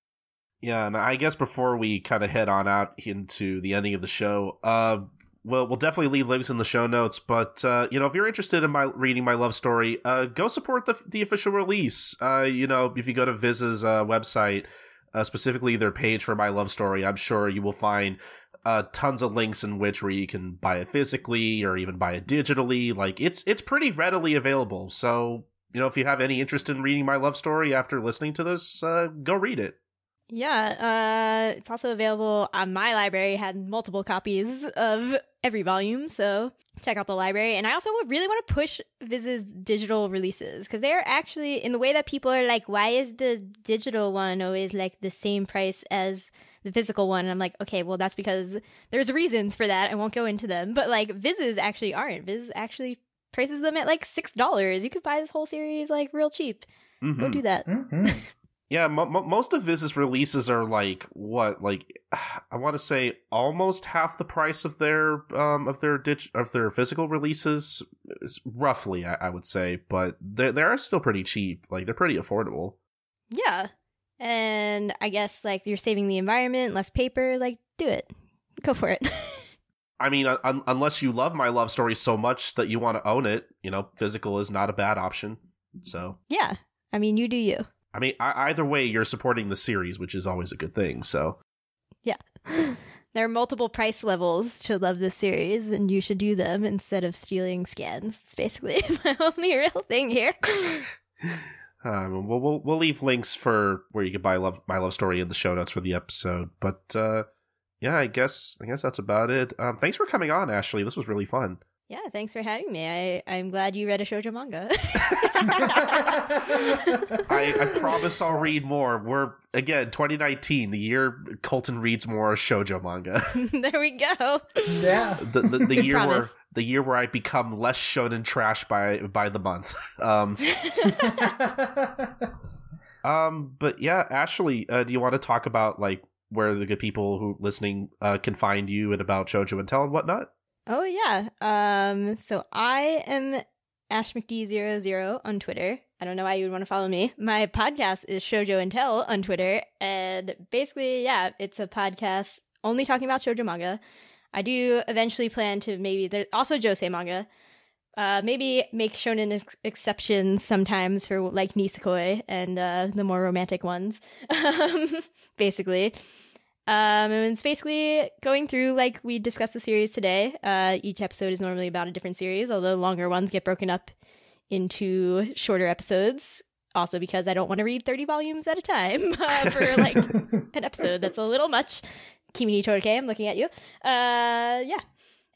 Speaker 1: Yeah, and I guess before we kind of head on out into the ending of the show, uh, well, we'll definitely leave links in the show notes. But uh, you know, if you're interested in my reading my love story, uh, go support the the official release. Uh, you know, if you go to Viz's uh, website, uh, specifically their page for my love story, I'm sure you will find uh, tons of links in which where you can buy it physically or even buy it digitally. Like it's it's pretty readily available. So you know, if you have any interest in reading my love story after listening to this, go read it.
Speaker 4: Yeah, uh, it's also available on my library. Had multiple copies of every volume, so check out the library. And I also really want to push Viz's digital releases because they're actually in the way that people are like, why is the digital one always like the same price as the physical one? And I'm like, okay, well that's because there's reasons for that. I won't go into them, but like Viz's actually aren't. Viz actually prices them at like six dollars. You could buy this whole series like real cheap. Go
Speaker 1: Mhm.
Speaker 4: do that.
Speaker 2: Mhm.
Speaker 1: Yeah, mo- mo- most of Viz's releases are like what, like *sighs* I want to say almost half the price of their um of their dig- of their physical releases, roughly I, I would say, but they they are still pretty cheap. Like they're pretty affordable.
Speaker 4: Yeah. And I guess like you're saving the environment, less paper, like do it. Go for it. *laughs*
Speaker 1: I mean, un- unless you love my love story so much that you want to own it, you know, physical is not a bad option. So,
Speaker 4: yeah. I mean, you do you.
Speaker 1: I mean, I- either way, you're supporting the series, which is always a good thing. So, yeah. *laughs*
Speaker 4: There are multiple price levels to love this series, and you should do them instead of stealing scans. It's basically *laughs* my only real thing here. *laughs*
Speaker 1: um, we'll, we'll we'll leave links for where you can buy love my love story in the show notes for the episode. But uh, yeah, I guess I guess that's about it. Um, thanks for coming on, Ashley. This was really fun.
Speaker 4: Yeah, thanks for having me. I, I'm glad you read a shoujo manga. *laughs*
Speaker 1: I, I promise I'll read more. We're again 2019, the year Colton reads more shoujo manga. *laughs* *laughs*
Speaker 4: there we go.
Speaker 2: yeah.
Speaker 1: the the, the
Speaker 4: Good
Speaker 1: year where the year where I become less shonen trash by by the month. Um, um, but yeah, Ashley, uh, do you want to talk about like where the good people who listening uh, can find you and about Shoujo and Tell and whatnot?
Speaker 4: Oh yeah. Um so I am Ash McD00 on Twitter. I don't know why you would want to follow me. My podcast is Shoujo and Tell on Twitter. And basically, yeah, it's a podcast only talking about shoujo manga. I do eventually plan to maybe there's also Josei manga. Uh, maybe make shonen ex- exceptions sometimes for like Nisekoi and uh, the more romantic ones. *laughs* Basically. Um, and it's basically going through like we discussed the series today. Uh, each episode is normally about a different series, although longer ones get broken up into shorter episodes. Also, because I don't want to read 30 volumes at a time *laughs* uh, for like *laughs* an episode. That's a little much. Kimi ni Todoke, I'm looking at you. Uh, yeah.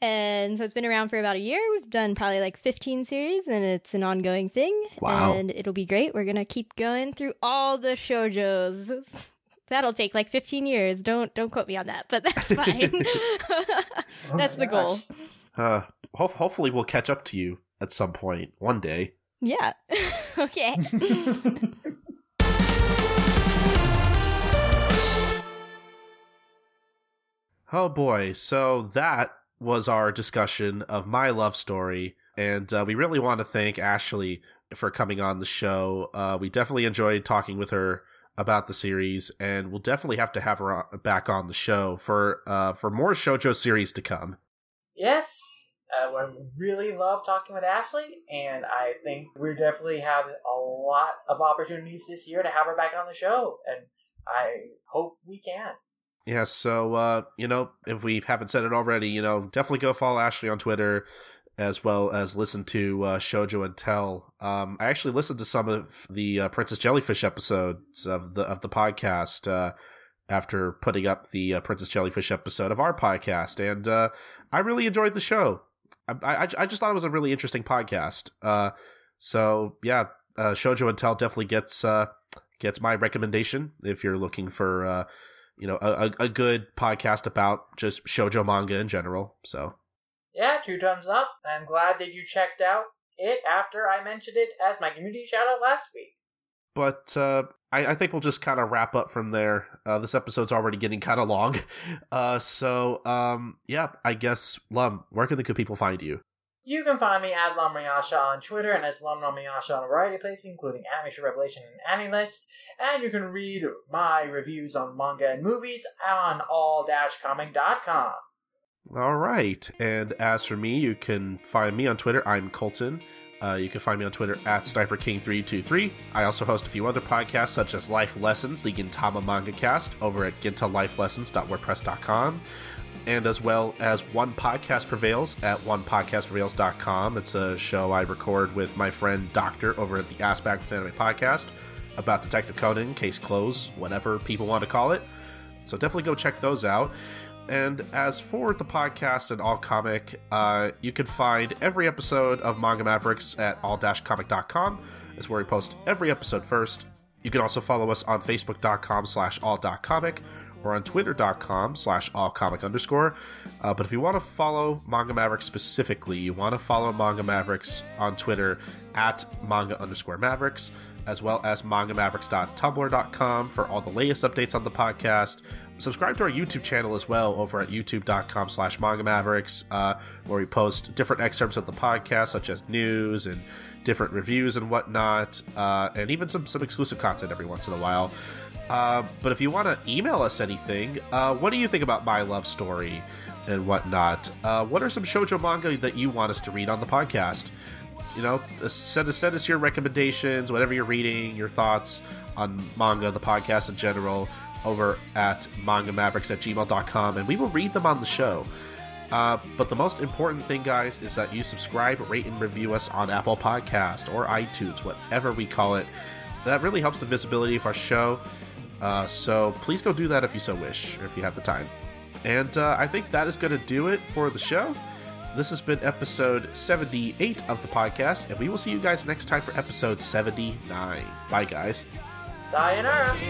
Speaker 4: And so it's been around for about a year. We've done probably like 15 series, and it's an ongoing thing.
Speaker 1: Wow.
Speaker 4: And it'll be great. We're gonna keep going through all the shoujos. *laughs* That'll take like 15 years. Don't don't quote me on that, but that's *laughs* fine.
Speaker 2: Oh *laughs* *laughs*
Speaker 4: that's
Speaker 2: my
Speaker 4: the goal.
Speaker 1: Uh, ho- hopefully, we'll catch up to you at some point one day.
Speaker 4: Yeah. okay.
Speaker 1: Oh boy, so that was our discussion of my love story, and uh, we really want to thank Ashley for coming on the show. Uh, we definitely enjoyed talking with her about the series, and we'll definitely have to have her on, back on the show for uh, for more shojo series to come.
Speaker 2: Yes, uh, I really love talking with Ashley, and I think we definitely have a lot of opportunities this year to have her back on the show, and I hope we can.
Speaker 1: Yeah, so uh, you know, if we haven't said it already, you know, definitely go follow Ashley on Twitter as well as listen to uh, Shoujo and Tell. Um, I actually listened to some of the uh, Princess Jellyfish episodes of the of the podcast uh, after putting up the uh, Princess Jellyfish episode of our podcast, and uh, I really enjoyed the show. I, I I just thought it was a really interesting podcast. Uh, so yeah, uh, Shoujo and Tell definitely gets gets my recommendation if you're looking for. You know, a, a good podcast about just shojo manga in general. So
Speaker 2: Yeah, two thumbs up. I'm glad that you checked out it after I mentioned it as my community shout out last week.
Speaker 1: but uh, I, I think we'll just kind of wrap up from there. Uh, this episode's already getting kind of long, *laughs* uh, so um, yeah, I guess Lum, where can the good people find you?
Speaker 2: You can find me at Lumriyasha on Twitter and as Lumriyasha on a variety of places, including Animation Revelation and AniList. And you can read my reviews on manga and movies on all-comic.com.
Speaker 1: All right, and as for me, you can find me on Twitter. I'm Colton. Uh, you can find me on Twitter at SniperKing323. I also host a few other podcasts such as Life Lessons, the Gintama Manga Cast, over at gintalifelessons.wordpress.com, and as well as One Podcast Prevails at onepodcastprevails.com. It's a show I record with my friend Doctor over at the Aspect Anime Podcast. about Detective Conan, Case Closed, whatever people want to call it. So definitely go check those out. And as for the podcast and All Comic, uh, you can find every episode of Manga Mavericks at all-comic.com. It's where we post every episode first. You can also follow us on facebook.com slash all.comic or on twitter.com slash allcomic underscore. Uh, but if you want to follow Manga Mavericks specifically, you want to follow Manga Mavericks on Twitter at manga underscore mavericks, as well as mangamavericks.tumblr.com for all the latest updates on the podcast. Subscribe to our YouTube channel as well over at youtube.com slash manga mavericks, uh, where we post different excerpts of the podcast, such as news and different reviews and whatnot, uh, and even some, some exclusive content every once in a while. Uh, but if you want to email us anything, uh, what do you think about my love story and whatnot? Uh, what are some shoujo manga that you want us to read on the podcast? You know, uh, send us, send us your recommendations, whatever you're reading, your thoughts on manga, the podcast in general, over at mangamavericks at gmail.com, and we will read them on the show. Uh, but the most important thing, guys, is that you subscribe, rate, and review us on Apple Podcast or iTunes, whatever we call it. That really helps the visibility of our show. Uh, so please go do that if you so wish, or if you have the time. And uh, I think that is going to do it for the show. This has been episode 78 of the podcast, and we will see you guys next time for episode 79. Bye, guys.
Speaker 2: Sayonara.